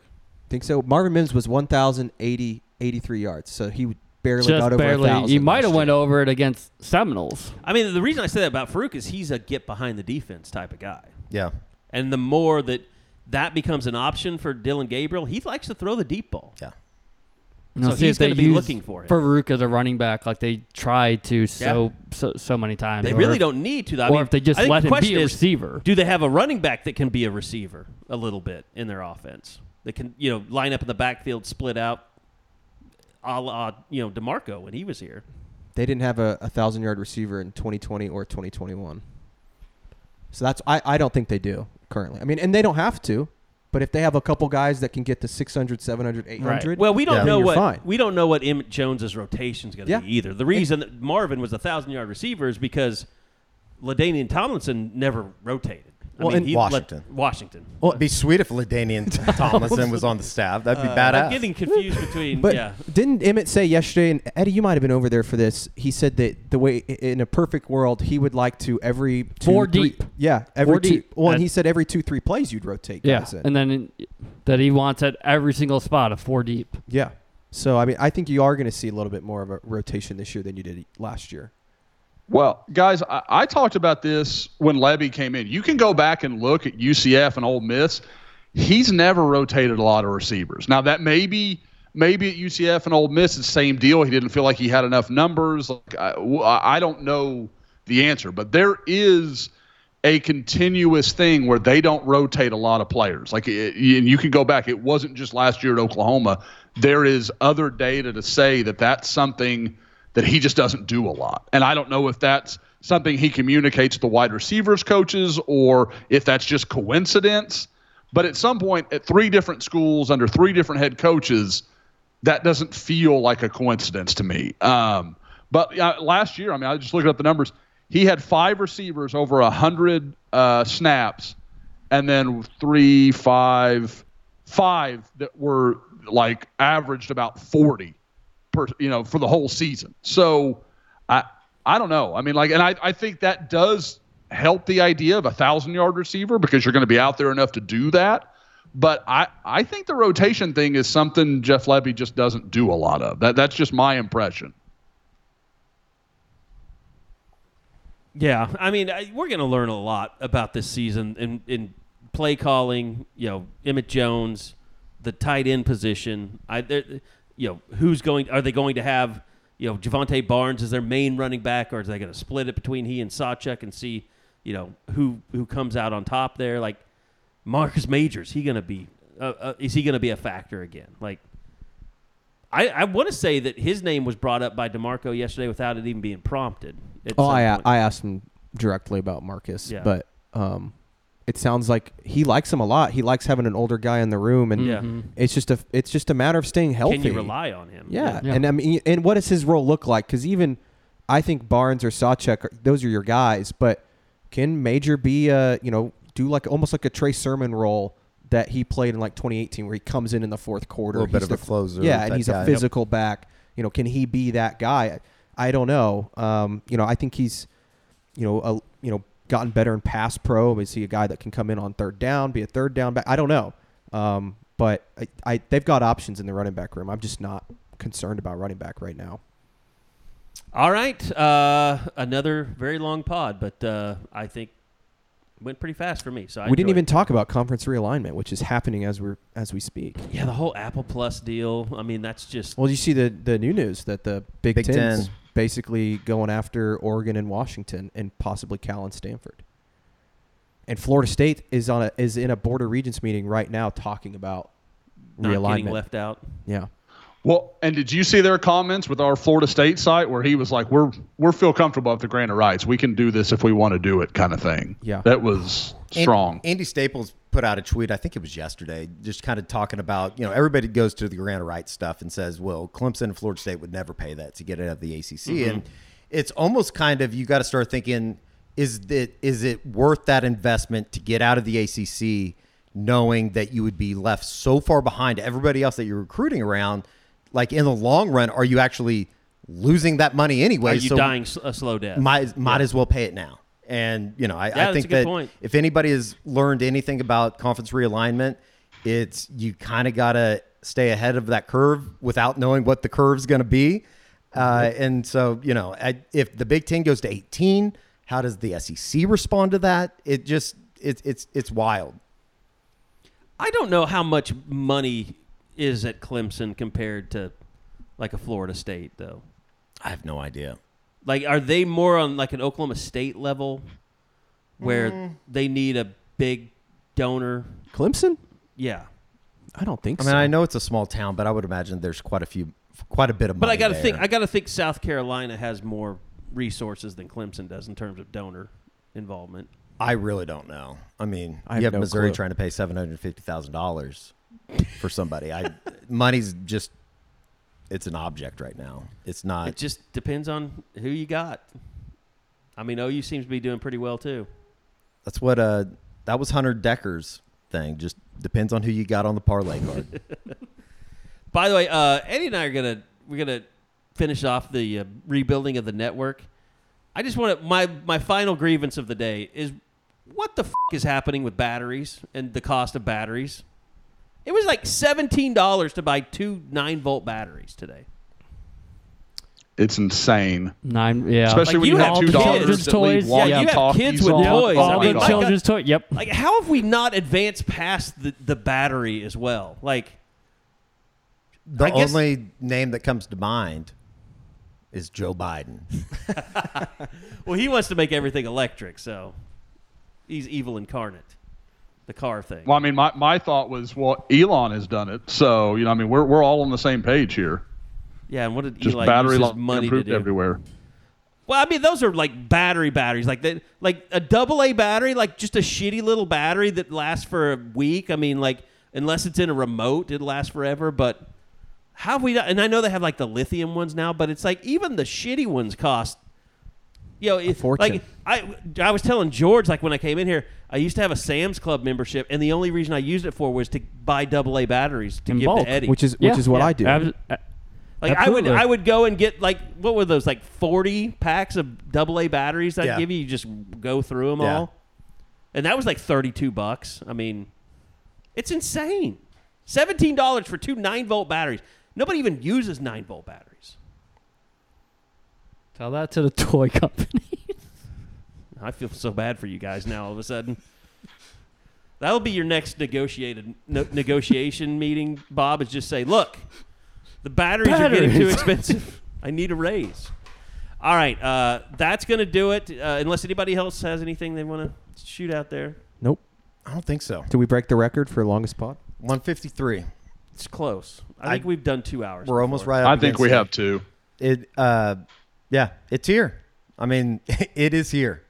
Think so? Marvin Mims was 1,080 83 yards, so he barely Just got over barely. a. He might have went over it against Seminoles. I mean, the reason I say that about Farooq is he's a get behind the defense type of guy. Yeah. And the more that that becomes an option for Dillon Gabriel, he likes to throw the deep ball. Yeah. You So see he's gonna be looking for him. Farooq as a running back, like they tried to so so so many times. They or really don't need to. I or mean, if they just let the him be question a is, receiver. Do they have a running back that can be a receiver a little bit in their offense? That can, you know, line up in the backfield, split out, a la, you know, DeMarco when he was here. They didn't have a, a thousand yard receiver in 2020 or 2021. So that's I, I don't think they do currently. I mean, and they don't have to, but if they have a couple guys that can get to 600, 700, 800, Well, we don't Yeah. know what fine. we don't know what Emmett Jones's rotation is going to Yeah. be either. The reason that Marvin was a thousand yard receiver is because Ladainian Tomlinson never rotated. I Well, mean, and he let- Washington. Well, It'd be sweet if Ladainian Tomlinson was on the staff. That'd be uh, badass. I'm getting confused between But yeah. didn't Emmett say yesterday, and Eddie, you might have been over there for this. He said that the way in a perfect world, he would like to every two, Four three- deep. Yeah, every Four two. deep. Well, and he said every two, three plays you'd rotate yeah, guys in. and then in, that he wants at every single spot a four deep. yeah. So I mean, I think you are going to see a little bit more of a rotation this year than you did last year. Well, guys, I, I talked about this when Lebby came in. You can go back and look at UCF and Ole Miss. He's never rotated a lot of receivers. Now that may be maybe at UCF and Ole Miss, it's the same deal. He didn't feel like he had enough numbers. Like, I, I don't know the answer, but there is a continuous thing where they don't rotate a lot of players. Like, and you can go back. It wasn't just last year at Oklahoma. There is other data to say that that's something that he just doesn't do a lot. And I don't know if that's something he communicates to wide receivers coaches or if that's just coincidence. But at some point, at three different schools under three different head coaches, that doesn't feel like a coincidence to me. Um, but uh, last year, I mean, I just looked up the numbers. He had five receivers over a hundred uh, snaps, and then three, five, five that were like averaged about forty per, you know, for the whole season. So I, I don't know. I mean, like, and I, I think that does help the idea of a thousand yard receiver because you're going to be out there enough to do that. But I, I think the rotation thing is something Jeff Lebby just doesn't do a lot of. That that's just my impression. Yeah, I mean, I, we're going to learn a lot about this season in, in play calling. You know, Emmett Jones, the tight end position. I, there- you know, who's going? Are they going to have you know Jovantae Barnes as their main running back, or are they going to split it between he and Sawchuk and see you know who who comes out on top there? Like Marcus Majors, he going to be? Uh, uh, is he going to be a factor again? Like. I, I want to say that his name was brought up by DeMarco yesterday without it even being prompted. Oh, I, point. I asked him directly about Marcus, Yeah. but um, it sounds like he likes him a lot. He likes having an older guy in the room, and Yeah. it's just a it's just a matter of staying healthy. Can you rely on him? Yeah. Yeah. and I mean, and what does his role look like? Because even I think Barnes or Sawchuk, those are your guys, but can Major be a you know do like almost like a Trey Sermon role that he played in like 2018, where he comes in in the fourth quarter, A little bit he's of a closer yeah, and he's guy. a Yep. physical back. You know, can he be that guy? I don't know. Um, you know, I think he's you know, a, you know, gotten better in pass pro? Is he a guy that can come in on third down, be a third down back? I don't know. Um, but I, I, they've got options in the running back room. I'm just not concerned about running back right now. All right. Uh, another very long pod, but uh, I think went pretty fast for me. So I we didn't enjoyed even it. talk about conference realignment, which is happening as we're as we speak. Yeah, the whole Apple Plus deal. I mean, that's just Well, you see the the new news that the Big, Big Ten's Ten. basically going after Oregon and Washington and possibly Cal and Stanford. And Florida State is on a is in a border regents meeting right now talking about not realignment. getting left out. Yeah. Well, and did you see their comments with our Florida State site where he was like, "We're we're feel comfortable with the grant of rights. We can do this if we want to do it," kind of thing. Yeah. that was An- strong. Andy Staples put out a tweet, I think it was yesterday, just kind of talking about, you know, everybody goes to the grant of rights stuff and says, well, Clemson and Florida State would never pay that to get out of the ACC. Mm-hmm. And it's almost kind of, you got to start thinking, is it, is it worth that investment to get out of the ACC knowing that you would be left so far behind everybody else that you're recruiting around? Like in the long run, are you actually losing that money anyway? Are you So dying a slow death? might might as well pay it now. And you know, I, Yeah, I think that point. if anybody has learned anything about conference realignment, it's you kind of got to stay ahead of that curve without knowing what the curve's going to be. Uh, and so, you know, I, if the Big Ten goes to 18, how does the SEC respond to that? It just it's it's it's wild. I don't know how much money is at Clemson compared to like a Florida State, though. I have no idea. Like, are they more on like an Oklahoma State level, where Mm. they need a big donor? Clemson? Yeah, I don't think so. I so. mean, I know it's a small town, but I would imagine there's quite a few, quite a bit of money. but I got to think. I got to think South Carolina has more resources than Clemson does in terms of donor involvement. I really don't know. I mean, I have you have no Missouri clue. trying to pay seven hundred fifty thousand dollars for somebody. I money's just it's an object right now. It's not. It just depends on who you got. I mean, OU seems to be doing pretty well too. that's what uh that was Hunter Dekker's thing. Just depends on who you got on the parlay card. By the way, uh, Eddie and I are gonna we're gonna finish off the uh, rebuilding of the network. I just want to my my final grievance of the day is what the f- is happening with batteries and the cost of batteries. It was like seventeen dollars to buy two nine volt batteries today. It's insane, Nine, yeah. especially Like, when you you, have have two kids. daughters Children's toys. leave Yeah, you have kids with on. toys. all I mean, the like, children's toy. Yep. Like, how have we not advanced past the, the battery as well? Like, The I guess- only name that comes to mind is Joe Biden. Well, he wants to make everything electric, so he's evil incarnate. The car thing. Well, I mean, my, my thought was, well, Elon has done it, so you know, I mean, we're we're all on the same page here. yeah, and what did Just battery use his money to do? everywhere. Well, I mean, those are like battery batteries, like that, like a double A battery, like just a shitty little battery that lasts for a week. I mean, like unless it's in a remote, it lasts forever. But how have we? Done? And I know they have like the lithium ones now, but it's like even the shitty ones cost. You know, if, like I, I was telling George, like when I came in here, I used to have a Sam's Club membership, and the only reason I used it for was to buy double A batteries to In give bulk, to Eddie. which is Yeah. which is what Yeah. I do. Abs- uh, Like I would, I would go and get like what were those like forty packs of double A batteries that Yeah. give you? You just go through them Yeah. all, and that was like thirty two bucks. I mean, it's insane. Seventeen dollars for two nine volt batteries. Nobody even uses nine volt batteries. Tell that to the toy company. I feel so bad for you guys now. All of a sudden, that'll be your next negotiated no, negotiation meeting. Bob is just say, look, the batteries, are getting too expensive. I need a raise. All right, uh, that's gonna do it. Uh, unless anybody else has anything they want to shoot out there, nope. I don't think so. Did we break the record for longest pod? 153. it's close. I think we've done two hours. We're almost right. Up I think we it. have two. It. Uh, yeah, it's here. I mean, it is here.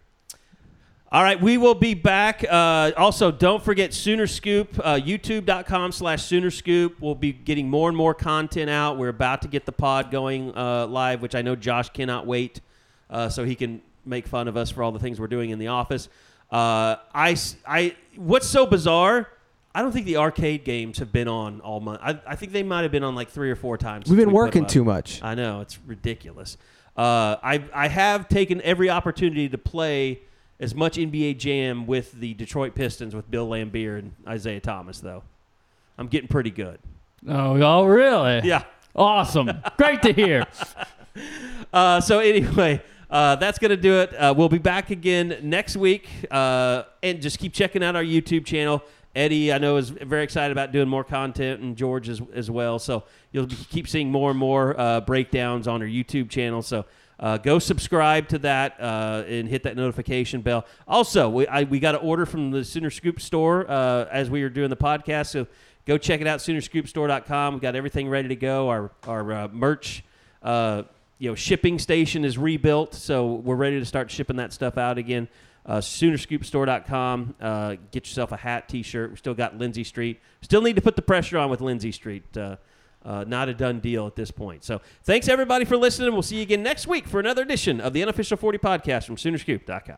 All right, we will be back. Uh, also, don't forget Sooner Scoop, uh, youtube.com slash Sooner Scoop. We'll be getting more and more content out. We're about to get the pod going uh, live, which I know Josh cannot wait uh, so he can make fun of us for all the things we're doing in the office. Uh, I, s- I- what's so bizarre? I don't think the arcade games have been on all month. I, I think they might have been on like three or four times. We've been we working too much. I know it's ridiculous. Uh, I I have taken every opportunity to play as much NBA Jam with the Detroit Pistons with Bill Laimbeer and Isiah Thomas, though. I'm getting pretty good. oh, oh, really? Yeah. Awesome. Great to hear. Uh, so anyway, uh, that's gonna do it. Uh, we'll be back again next week, uh, and just keep checking out our YouTube channel. Eddie, I know, is very excited about doing more content, and George as, as well. So you'll keep seeing more and more uh, breakdowns on our YouTube channel. So uh, go subscribe to that uh, and hit that notification bell. Also, we, I, we got an order from the Sooner Scoop store uh, as we were doing the podcast. So go check it out, SoonerScoopStore.com. We've got everything ready to go. Our our uh, merch. Uh, you know, shipping station is rebuilt, so we're ready to start shipping that stuff out again. Uh, SoonerScoopStore.com. Uh, get yourself a hat, T-shirt. We still got Lindsey Street. Still need to put the pressure on with Lindsey Street. Uh, uh, not a done deal at this point. So thanks everybody for listening. We'll see you again next week for another edition of the Unofficial 40 Podcast from SoonerScoop.com.